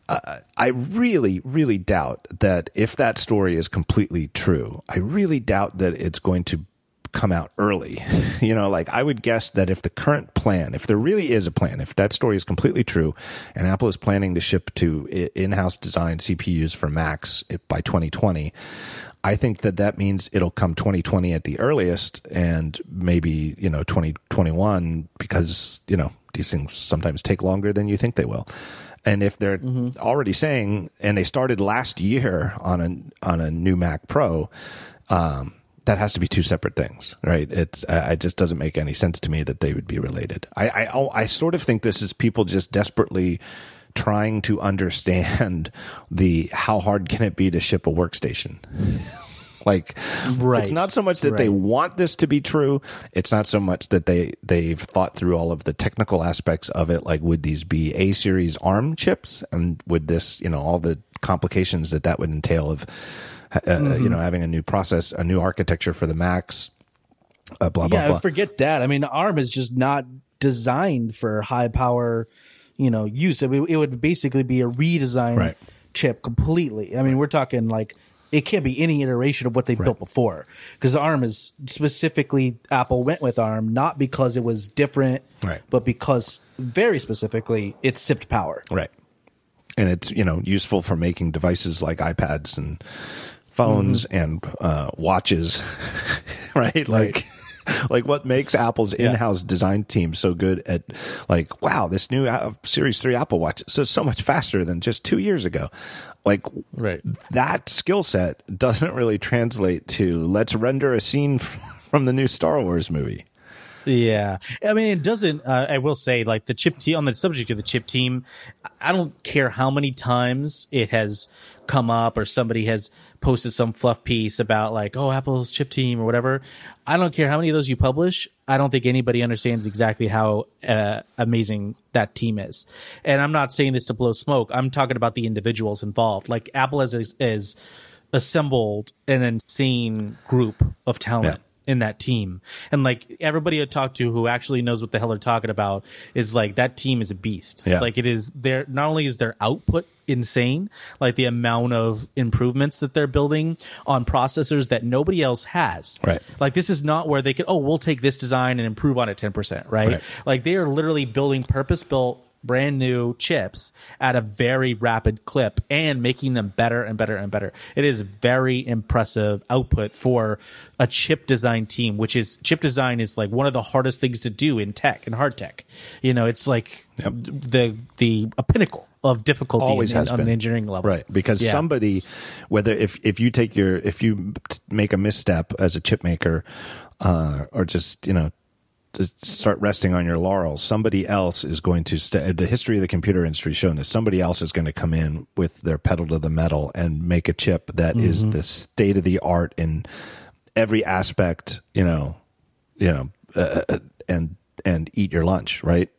uh, I really, really doubt that if that story is completely true, I really doubt that it's going to come out early. you know, like I would guess that if the current plan, if there really is a plan, if that story is completely true, and Apple is planning to ship to in-house designed CPUs for Macs by 2020, I think that that means it'll come 2020 at the earliest and maybe, you know, 2021 because, you know, these things sometimes take longer than you think they will. And if they're mm-hmm. already saying, and they started last year on a, on a new Mac Pro, um, that has to be two separate things, right? It's, uh, it just doesn't make any sense to me that they would be related. I, I, I sort of think this is people just desperately trying to understand the how hard can it be to ship a workstation. Like, right. it's not so much that right. they want this to be true. It's not so much that they they've thought through all of the technical aspects of it. Like, would these be A series ARM chips, and would this, you know, all the complications that that would entail of, uh, mm-hmm. you know, having a new process, a new architecture for the Macs. Uh, blah blah yeah, blah. Forget that. I mean, ARM is just not designed for high power you know use. It, it would basically be a redesigned right. chip completely. I mean, we're talking like it can't be any iteration of what they've right. built before because ARM is specifically Apple went with ARM not because it was different, right. but because very specifically it sipped power. Right. And it's you know useful for making devices like iPads and phones mm-hmm. and uh, watches, right? Like like what makes Apple's in-house yeah. design team so good at like, wow, this new Series 3 Apple Watch is so, so much faster than just two years ago. Like right. that skill set doesn't really translate to let's render a scene from the new Star Wars movie. Yeah, I mean, it doesn't. Uh, I will say, like the chip team on the subject of the chip team, I don't care how many times it has come up or somebody has posted some fluff piece about like, oh, Apple's chip team or whatever. I don't care how many of those you publish. I don't think anybody understands exactly how uh, amazing that team is. And I'm not saying this to blow smoke. I'm talking about the individuals involved. Like Apple has, has assembled an insane group of talent. Yeah in that team. And like everybody I talked to who actually knows what the hell they're talking about is like that team is a beast. Yeah. Like it is their not only is their output insane, like the amount of improvements that they're building on processors that nobody else has. Right. Like this is not where they could oh, we'll take this design and improve on it 10%, right? right. Like they are literally building purpose built brand new chips at a very rapid clip and making them better and better and better. It is very impressive output for a chip design team, which is chip design is like one of the hardest things to do in tech and hard tech. You know, it's like yep. the the a pinnacle of difficulty Always in, has on been. an engineering level. Right. Because Yeah. somebody, whether if, if you take your, if you make a misstep as a chip maker, uh, or just, you know, start resting on your laurels, somebody else is going to, st- the history of the computer industry has shown this, somebody else is going to come in with their pedal to the metal and make a chip that is the state of the art in every aspect, you know, you know, uh, uh, and, and eat your lunch, right?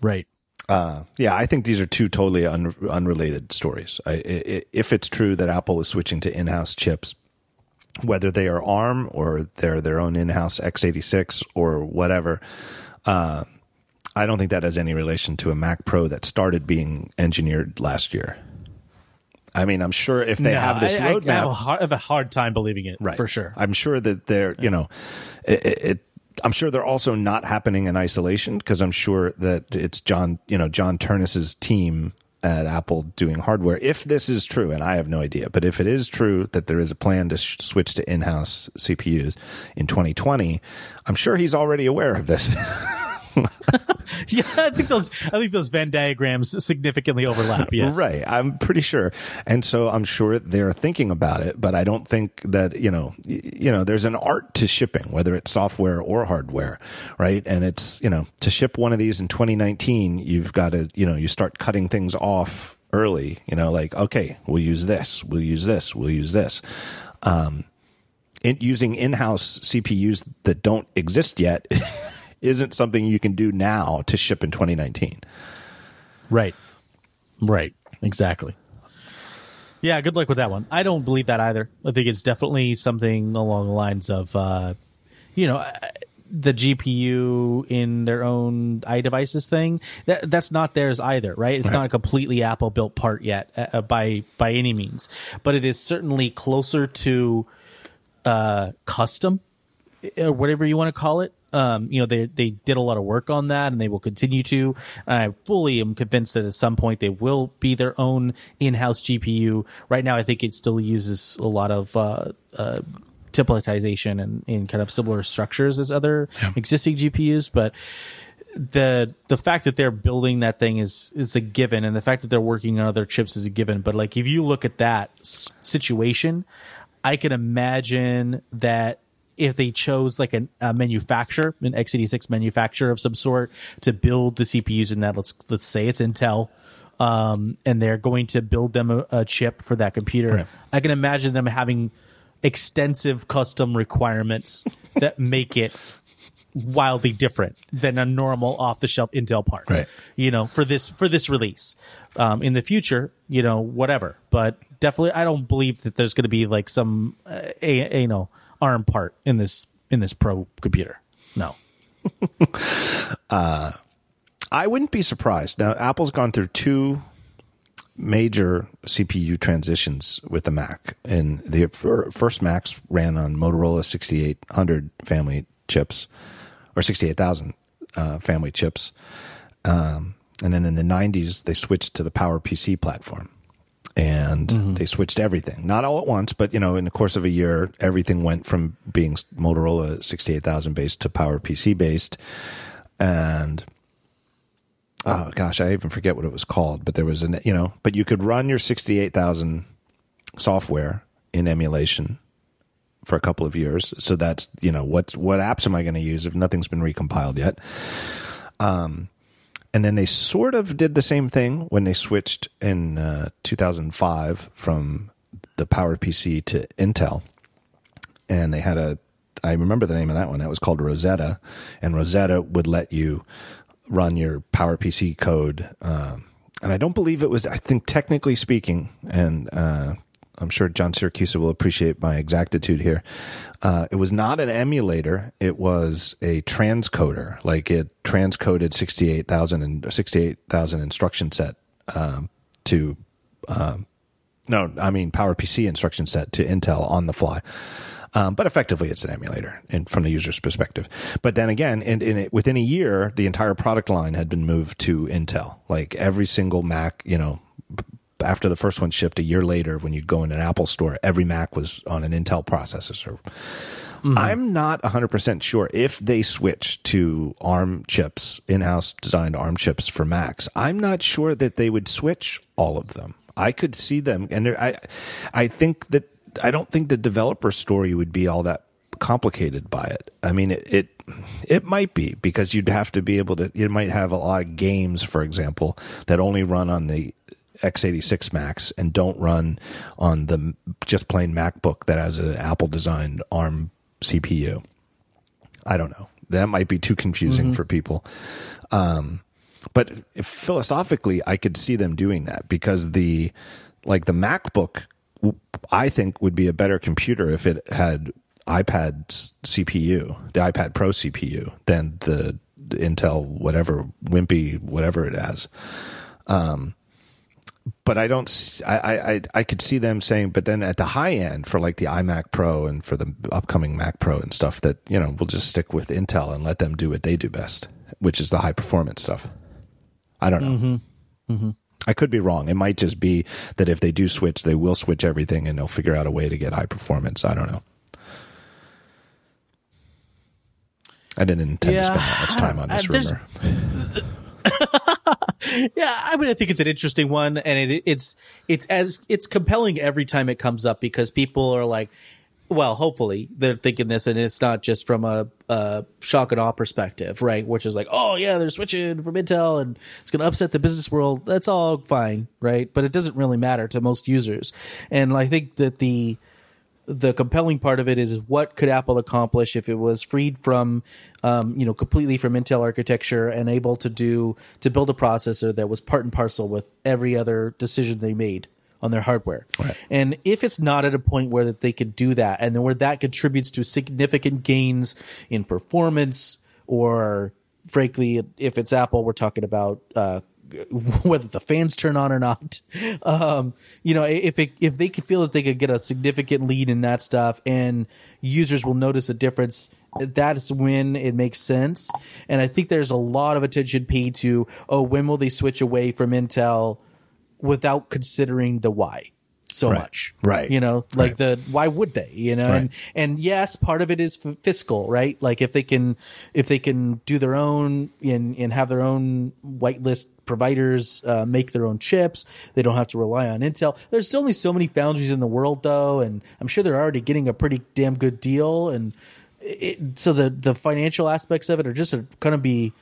Right. Uh, yeah, I think these are two totally un- unrelated stories. I, I, if it's true that Apple is switching to in-house chips, whether they are ARM or they're their own in-house x86 or whatever, uh, I don't think that has any relation to a Mac Pro that started being engineered last year. I mean, I'm sure if they No, have this I, roadmap, I have, a hard, I have a hard time believing it, right for sure. i'm sure that they're you know it, it i'm sure they're also not happening in isolation because i'm sure that it's john you know John Ternus's team at apple doing hardware if this is true and i have no idea but if it is true that there is a plan to sh- switch to in-house cpus in 2020 i'm sure he's already aware of this yeah, I think those I think those Venn diagrams significantly overlap. Yes. Right. I'm pretty sure. And so I'm sure they're thinking about it, but I don't think that, you know, you know, there's an art to shipping, whether it's software or hardware, right? And it's, you know, to ship one of these in 2019, you've got to, you know, you start cutting things off early, you know, like, okay, we'll use this, we'll use this, we'll use this. Um, in, using in-house CPUs that don't exist yet isn't something you can do now to ship in 2019. Right. Right. Exactly. Yeah, good luck with that one. I don't believe that either. I think it's definitely something along the lines of, uh, you know, uh, the GPU in their own iDevices thing. That that's not theirs either, right? It's not a completely Apple built part yet uh, by by any means, but it is certainly closer to uh, custom or whatever you want to call it. Um, you know, they they did a lot of work on that, and they will continue to. I fully am convinced that at some point they will be their own in-house GPU. Right now, I think it still uses a lot of uh, uh, templatization and in kind of similar structures as other existing GPUs, but the the fact that they're building that thing is is a given, and the fact that they're working on other chips is a given. But like, if you look at that s- situation, I can imagine that if they chose like an, a manufacturer, an x86 manufacturer of some sort, to build the CPUs in that, let's let's say it's Intel, um, and they're going to build them a, a chip for that computer. Right. I can imagine them having extensive custom requirements that make it wildly different than a normal off the shelf Intel part. Right. You know, for this for this release. Um, in the future, you know, whatever. But definitely, I don't believe that there's going to be like some uh, a, a, you know ARM part in this in this Pro computer. No. I wouldn't be surprised. Now, Apple's gone through two major CPU transitions with the Mac, and the first Macs ran on Motorola 6800 family chips, or 68,000 uh, family chips, um, and then in the 90s they switched to the PowerPC platform. And they switched everything, not all at once, but you know, in the course of a year, everything went from being Motorola 68,000 based to PowerPC based, and oh gosh, I even forget what it was called, but there was an you know, but you could run your sixty eight thousand software in emulation for a couple of years. So that's you know what what apps am I going to use if nothing's been recompiled yet? Um, and then they sort of did the same thing when they switched in uh, 2005 from the PowerPC to Intel and they had a I remember the name of that one. That was called Rosetta, and Rosetta would let you run your PowerPC code. Um, and I don't believe it was. I think technically speaking, and uh, I'm sure John Siracusa will appreciate my exactitude here. Uh, it was not an emulator; it was a transcoder. Like it transcoded 68,000 and 68,000 instruction set um, to no, I mean PowerPC instruction set to Intel on the fly. Um, but effectively, it's an emulator, and from the user's perspective. But then again, in, in it, within a year, the entire product line had been moved to Intel. Like every single Mac, you know, after the first one shipped a year later, when you go in an Apple store, every Mac was on an Intel processor. Mm-hmm. I'm not 100% sure if they switch to ARM chips, in house designed ARM chips for Macs. I'm not sure that they would switch all of them. I could see them, and I, I think that I don't think the developer story would be all that complicated by it. I mean, it, it, it might be because you'd have to be able to. You might have a lot of games, for example, that only run on the x86 Macs and don't run on the just plain MacBook that has an Apple designed ARM CPU. I don't know. That might be too confusing mm-hmm. for people. Um, but philosophically, I could see them doing that because the like the MacBook, I think would be a better computer if it had iPad's CPU, the iPad Pro CPU, than the Intel whatever wimpy whatever it has. Um, but I don't. I, I I could see them saying, but then at the high end for like the iMac Pro and for the upcoming Mac Pro and stuff, that you know we'll just stick with Intel and let them do what they do best, which is the high performance stuff. I don't know. Mm-hmm. Mm-hmm. I could be wrong. It might just be that if they do switch, they will switch everything and they'll figure out a way to get high performance. I don't know. I didn't intend yeah, to spend that much time on this rumor. Yeah, I mean, I think it's an interesting one, and it, it's it's as it's compelling every time it comes up because people are like, well, hopefully they're thinking this, and it's not just from a, a shock and awe perspective, right? Which is like, oh yeah, they're switching from Intel, and it's going to upset the business world. That's all fine, right? But it doesn't really matter to most users, and I think that the the compelling part of it is, is what could Apple accomplish if it was freed from, um, you know, completely from Intel architecture and able to do to build a processor that was part and parcel with every other decision they made on their hardware. Right. And if it's not at a point where that they could do that, and then where that contributes to significant gains in performance, or frankly, if it's Apple, we're talking about uh, whether the fans turn on or not. Um, you know, if it, if they could feel that they could get a significant lead in that stuff, and users will notice a difference, that's when it makes sense. And I think there's a lot of attention paid to, oh, when will they switch away from Intel, without considering the why so right. much. Right. You know, like right. the why would they? You know, right. and and yes, part of it is fiscal, right? Like if they can if they can do their own and and have their own whitelist providers uh, make their own chips, they don't have to rely on Intel. There's still only so many foundries in the world, though, and I'm sure they're already getting a pretty damn good deal. And it, so the the financial aspects of it are just going to be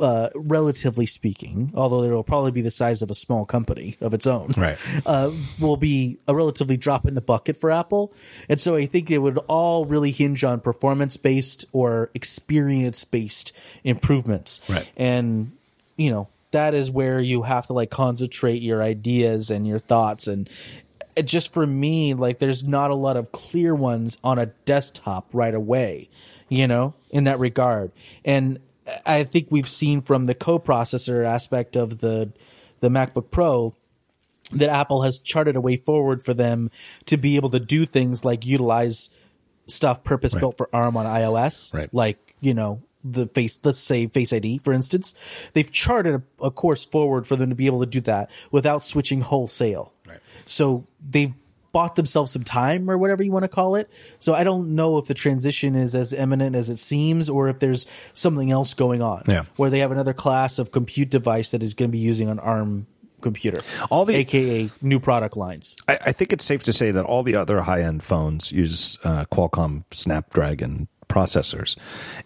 uh, relatively speaking, although it will probably be the size of a small company of its own, right? Uh, will be a relatively drop in the bucket for Apple, and so I think it would all really hinge on performance based or experience based improvements, right? And you know that is where you have to like concentrate your ideas and your thoughts and just for me like there's not a lot of clear ones on a desktop right away you know in that regard and I think we've seen from the co-processor aspect of the the MacBook Pro that Apple has charted a way forward for them to be able to do things like utilize stuff purpose built right. for ARM on iOS, right. like you know the face let's say face id for instance they've charted a, a, course forward for them to be able to do that without switching wholesale right. so they've bought themselves some time or whatever you want to call it. So I don't know if the transition is as imminent as it seems or if there's something else going on. Yeah. Where they have another class of compute device that is going to be using an ARM computer. All the aka new product lines. I, I think it's safe to say that all the other high end phones use uh, Qualcomm Snapdragon processors.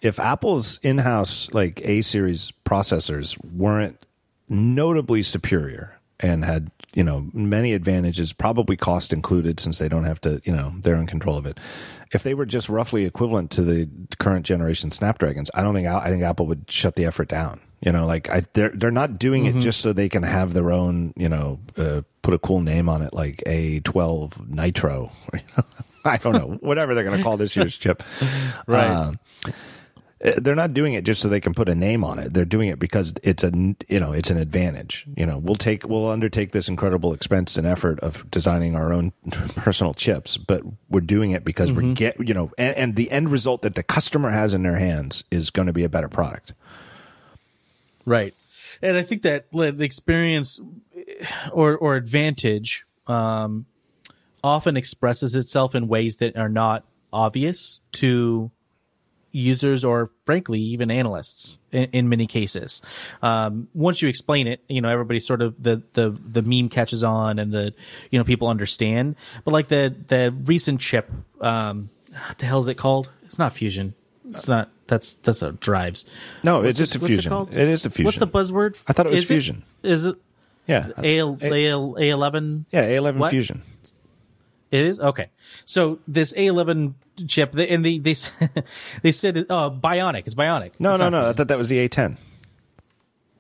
If Apple's in house like A series processors weren't notably superior and had you know many advantages, probably cost included, since they don't have to you know they're in control of it. If they were just roughly equivalent to the current generation Snapdragons, I don't think I think Apple would shut the effort down. You know, like I, they're they're not doing mm-hmm. it just so they can have their own, you know, uh, put a cool name on it, like A12 Nitro. I don't know, whatever they're going to call this year's chip, right? Uh, Uh, they're not doing it just so they can put a name on it. They're doing it because it's a you know it's an advantage. You know, we'll take we'll undertake this incredible expense and effort of designing our own personal chips, but we're doing it because we're mm-hmm. get you know, and, and the end result that the customer has in their hands is going to be a better product. Right. And I think that the experience eh, or or advantage um, often expresses itself in ways that are not obvious to users or frankly even analysts in, in many cases um, once you explain it you know everybody sort of the, the the meme catches on and the you know people understand but like the the recent chip um what the hell is it called it's not fusion it's not that's that's a drives No, What's it's just it- a what's it fusion. It is a fusion. what's the buzzword I thought it was Is fusion. is it Yeah, A A A eleven yeah, A11 What? fusion. It is okay. So this A11 chip, they, and they they they said uh, bionic. It's bionic. No, It's no, no. I thought that was the A10.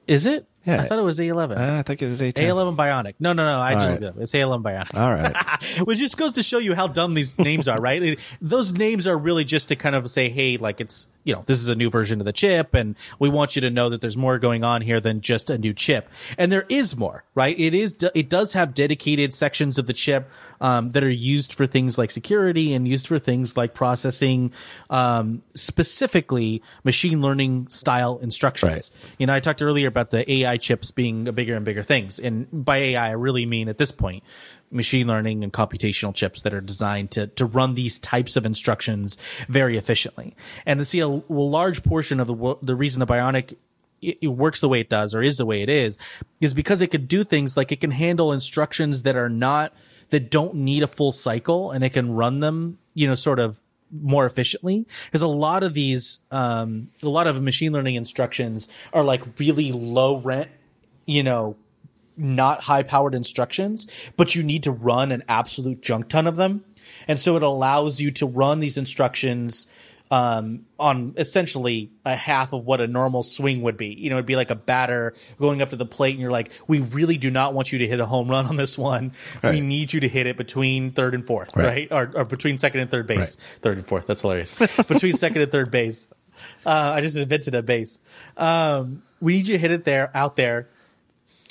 Is it? Yeah. I thought it was A11. Uh, I think it was A10. A11 bionic. No, no, no. I just right. looked it up. It's A11 bionic. All right. Which just goes to show you how dumb these names are, right? It- Those names are really just to kind of say, hey, like it's, you know, this is a new version of the chip, and we want you to know that there's more going on here than just a new chip. And there is more, right? It is, it does have dedicated sections of the chip um, that are used for things like security and used for things like processing, um, specifically machine learning style instructions. Right. You know, I talked earlier about the AI chips being a bigger and bigger things. And by AI, I really mean at this point, machine learning and computational chips that are designed to, to run these types of instructions very efficiently. And to see a, a large portion of the, the reason the Bionic it, works the way it does or is the way it is is because it could do things like it can handle instructions that are not that don't need a full cycle and it can run them you know sort of more efficiently because a lot of these um a lot of machine learning instructions are like really low rent you know not high powered instructions, but you need to run an absolute junk ton of them. And so it allows you to run these instructions um, on essentially a half of what a normal swing would be. You know, it'd be like a batter going up to the plate, and you're like, we really do not want you to hit a home run on this one. We need you to hit it between third and fourth, Right. right? Or, or between second and third base. Right. Third and fourth. That's hilarious. between second and third base. Uh, I just invented a base. Um, we need you to hit it there, out there,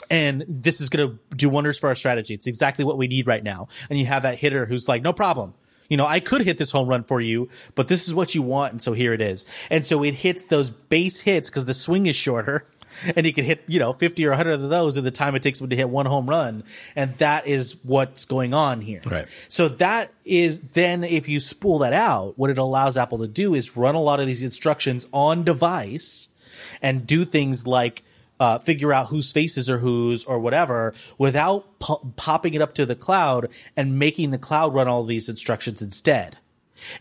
and this is going to do wonders for our strategy. It's exactly what we need right now. And you have that hitter who's like, no problem. You know, I could hit this home run for you, but this is what you want, and so here it is. And so it hits those base hits because the swing is shorter, and he can hit you know fifty or hundred of those in the time it takes him to hit one home run, and that is what's going on here. Right. So that is then if you spool that out, what it allows Apple to do is run a lot of these instructions on device and do things like uh, figure out whose faces are whose or whatever without po- popping it up to the cloud and making the cloud run all these instructions instead.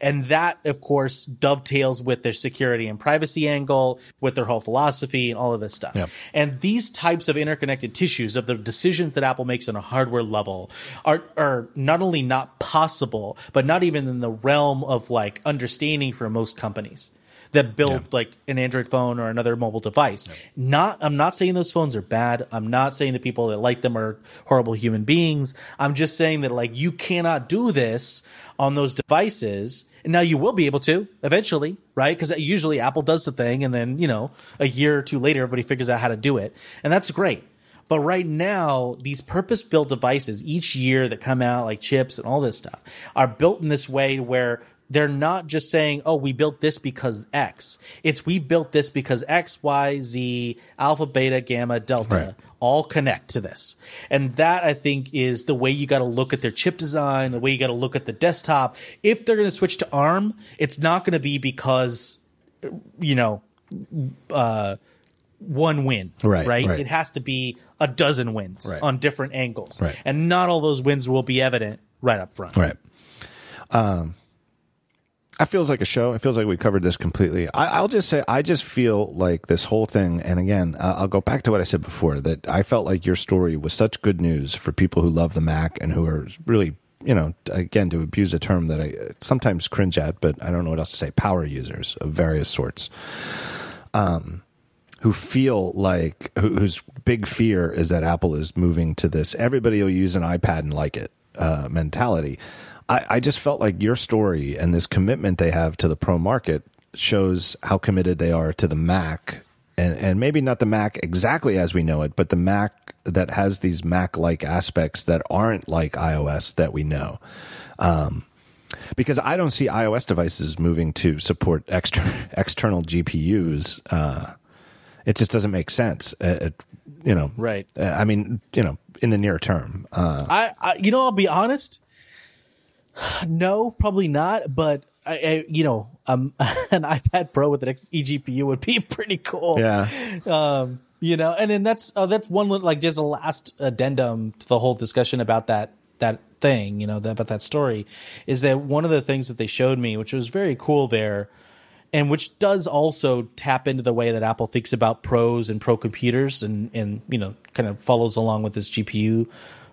And that, of course, dovetails with their security and privacy angle, with their whole philosophy and all of this stuff. Yep. And these types of interconnected tissues of the decisions that Apple makes on a hardware level are, are not only not possible, but not even in the realm of like understanding for most companies that build Yeah. like an Android phone or another mobile device. Not, I'm not saying those phones are bad. I'm not saying the people that like them are horrible human beings. I'm just saying that like you cannot do this on those devices. And now you will be able to eventually, right? Because usually Apple does the thing, and then you know a year or two later, everybody figures out how to do it, and that's great. But right now, these purpose built devices each year that come out, like chips and all this stuff, are built in this way where they're not just saying, oh, we built this because X. It's we built this because X, Y, Z, alpha, beta, gamma, delta Right. all connect to this. And that I think is the way you got to look at their chip design, the way you got to look at the desktop. If they're going to switch to ARM, it's not going to be because, you know, uh, one win, Right, right? right. It has to be a dozen wins Right. on different angles, Right. and not all those wins will be evident right up front. Right. Um, it feels like a show. It feels like we covered this completely. I, I'll just say, I just feel like this whole thing, and again, uh, I'll go back to what I said before that I felt like your story was such good news for people who love the Mac and who are really, you know, again, to abuse a term that I sometimes cringe at, but I don't know what else to say, power users of various sorts. Um, who feel like who, whose big fear is that Apple is moving to this everybody will use an iPad and like it uh, mentality. I, I just felt like your story and this commitment they have to the pro market shows how committed they are to the Mac, and and maybe not the Mac exactly as we know it, but the Mac that has these Mac like aspects that aren't like iOS that we know. Um, because I don't see iOS devices moving to support extra, external GPUs. Uh, it just doesn't make sense. Uh, it, you know, Right. uh, I mean, you know, in the near term. Uh, I, I you know, I'll be honest. No, probably not. But I, I you know, um, an iPad Pro with an eGPU would be pretty cool. yeah. Um, you know, and then that's uh, that's one like just a last addendum to the whole discussion about that that thing. You know, that, about that story is that one of the things that they showed me, which was very cool there. And which does also tap into the way that Apple thinks about pros and pro computers, and and you know kind of follows along with this GPU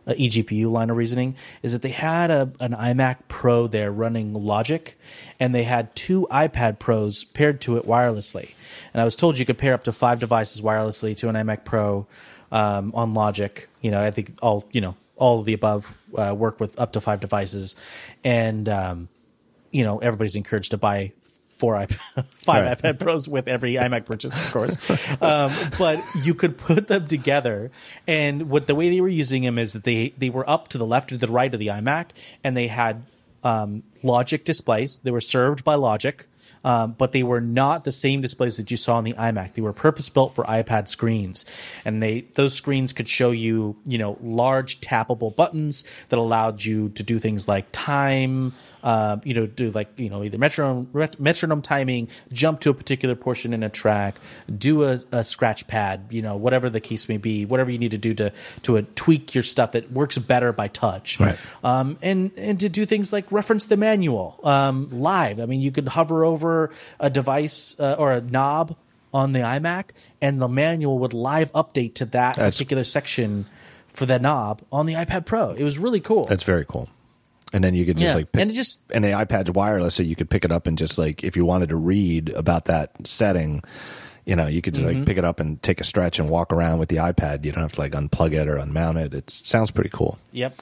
uh, eGPU line of reasoning is that they had a, an iMac Pro there running Logic, and they had two iPad Pros paired to it wirelessly. And I was told you could pair up to five devices wirelessly to an iMac Pro um, on Logic. You know, I think all you know all of the above uh, work with up to five devices, and um, you know everybody's encouraged to buy four iPad, five Right. iPad Pros with every iMac purchase, of course. um, but you could put them together, and what the way they were using them is that they they were up to the left or the right of the iMac, and they had um, Logic displays. They were served by Logic. Um, but they were not the same displays that you saw on the iMac. They were purpose built for iPad screens, and they those screens could show you, you know, large tappable buttons that allowed you to do things like time, uh, you know, do like you know either metronome metronome timing, jump to a particular portion in a track, do a, a scratch pad, you know, whatever the case may be, whatever you need to do to to uh, tweak your stuff that works better by touch, Right. um, and and to do things like reference the manual um, live. I mean, you could hover over a device uh, or a knob on the iMac, and the manual would live update to that That's- particular section for that knob on the iPad Pro. It was really cool. That's very cool. And then you could just Yeah, like pick, and just- and the iPad's wireless, so you could pick it up and just like if you wanted to read about that setting, you know, you could just Mm-hmm. like pick it up and take a stretch and walk around with the iPad. You don't have to like unplug it or unmount it. It sounds pretty cool. Yep.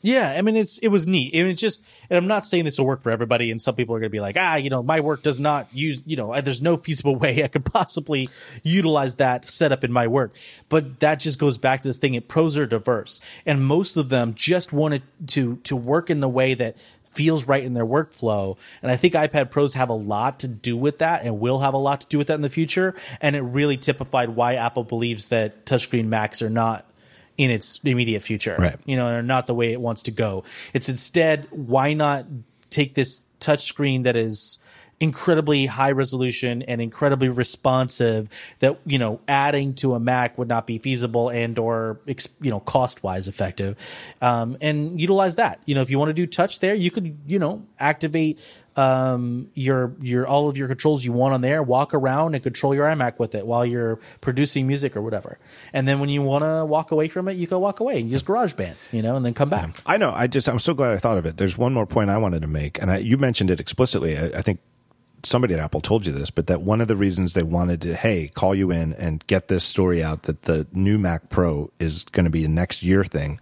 Yeah, I mean it's it was neat. And it's just, and I'm not saying this will work for everybody. And some people are going to be like, ah, you know, my work does not use, you know, there's no feasible way I could possibly utilize that setup in my work. But that just goes back to this thing. It pros are diverse, and most of them just wanted to to work in the way that feels right in their workflow. And I think iPad Pros have a lot to do with that and will have a lot to do with that in the future. And it really typified why Apple believes that touchscreen Macs are not in its immediate future. Right. You know, are not the way it wants to go. It's instead, why not take this touchscreen that is incredibly high resolution and incredibly responsive that you know adding to a mac would not be feasible and or you know cost wise effective um, and utilize that you know if you want to do touch there you could you know activate um, your your all of your controls you want on there walk around and control your imac with it while you're producing music or whatever and then when you want to walk away from it you go walk away and use garageband you know and then come back I know. I just I'm so glad I thought of it. There's one more point I wanted to make, and I, you mentioned it explicitly. I, I think somebody at Apple told you this, but that one of the reasons they wanted to hey call you in and get this story out that the new Mac Pro is going to be a next year thing,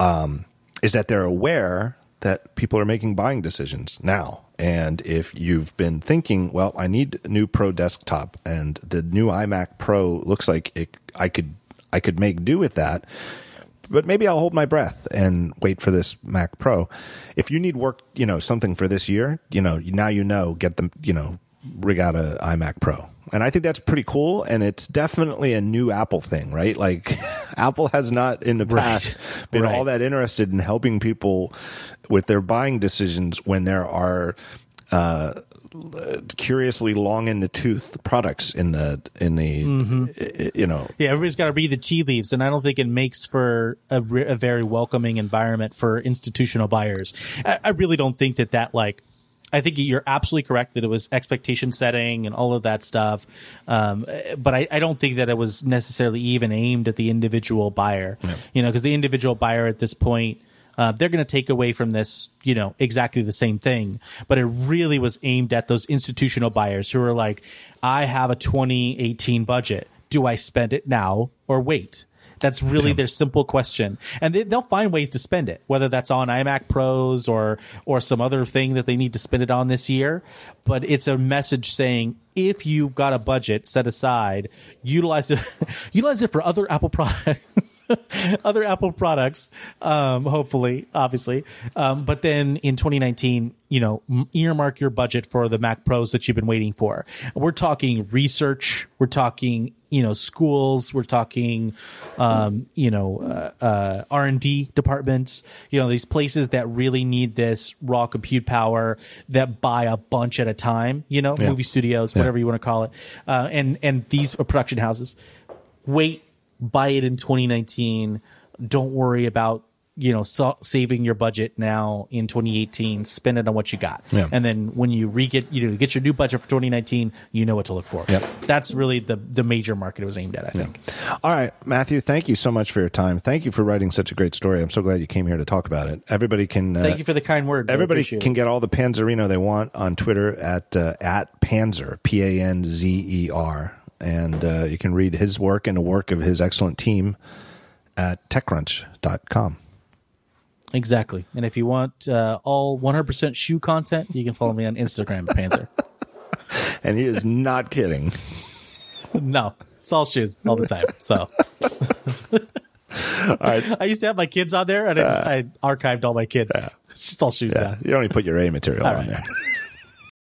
um, is that they're aware that people are making buying decisions now. And if you've been thinking, well, I need a new Pro desktop, and the new iMac Pro looks like it, I could I could make do with that but maybe I'll hold my breath and wait for this Mac Pro. If you need work, you know, something for this year, you know, now you know, get them, you know, rig out a iMac Pro. And I think that's pretty cool. And it's definitely a new Apple thing, right? Like Apple has not in the past been Right. all that interested in helping people with their buying decisions when there are, uh, curiously long in the tooth products in the in the you know Yeah, everybody's got to read the tea leaves, and I don't think it makes for a, re- a very welcoming environment for institutional buyers. I, I really don't think that that like. I think you're absolutely correct that it was expectation setting and all of that stuff, um, but I, I don't think that it was necessarily even aimed at the individual buyer. You know, because the individual buyer at this point, uh, they're going to take away from this, you know, exactly the same thing. But it really was aimed at those institutional buyers who are like, I have a 2018 budget. Do I spend it now or wait? That's really their simple question, and they, they'll find ways to spend it, whether that's on iMac Pros or or some other thing that they need to spend it on this year. But it's a message saying if you've got a budget set aside, utilize it, utilize it for other Apple products. other Apple products, um, hopefully, obviously. Um, but then in 2019, you know, earmark your budget for the Mac Pros that you've been waiting for. We're talking research. We're talking, you know, schools. We're talking, um, you know, uh, uh, R and D departments. You know, these places that really need this raw compute power that buy a bunch at a time. You know, movie studios, whatever you want to call it, uh, and and these production houses. Wait buy it in 2019. Don't worry about you know so, saving your budget now in 2018. Spend it on what you got, Yeah. and then when you re get you know get your new budget for 2019, you know what to look for. Yep. That's really the the major market it was aimed at. I think. All right, Matthew, thank you so much for your time. Thank you for writing such a great story. I'm so glad you came here to talk about it. Everybody can uh, Thank you for the kind words. Everybody can get all the Panzarino they want on Twitter at uh, at Panzer P A N Z E R, and uh, you can read his work and the work of his excellent team at TechCrunch.com. exactly. And if you want uh, all 100% shoe content, you can follow me on Instagram, at Panzer. And he is not kidding. no, it's all shoes all the time. So. all right. I used to have my kids on there, and I, just, I archived all my kids. Yeah. It's just all shoes now. You don't even put your A material on there.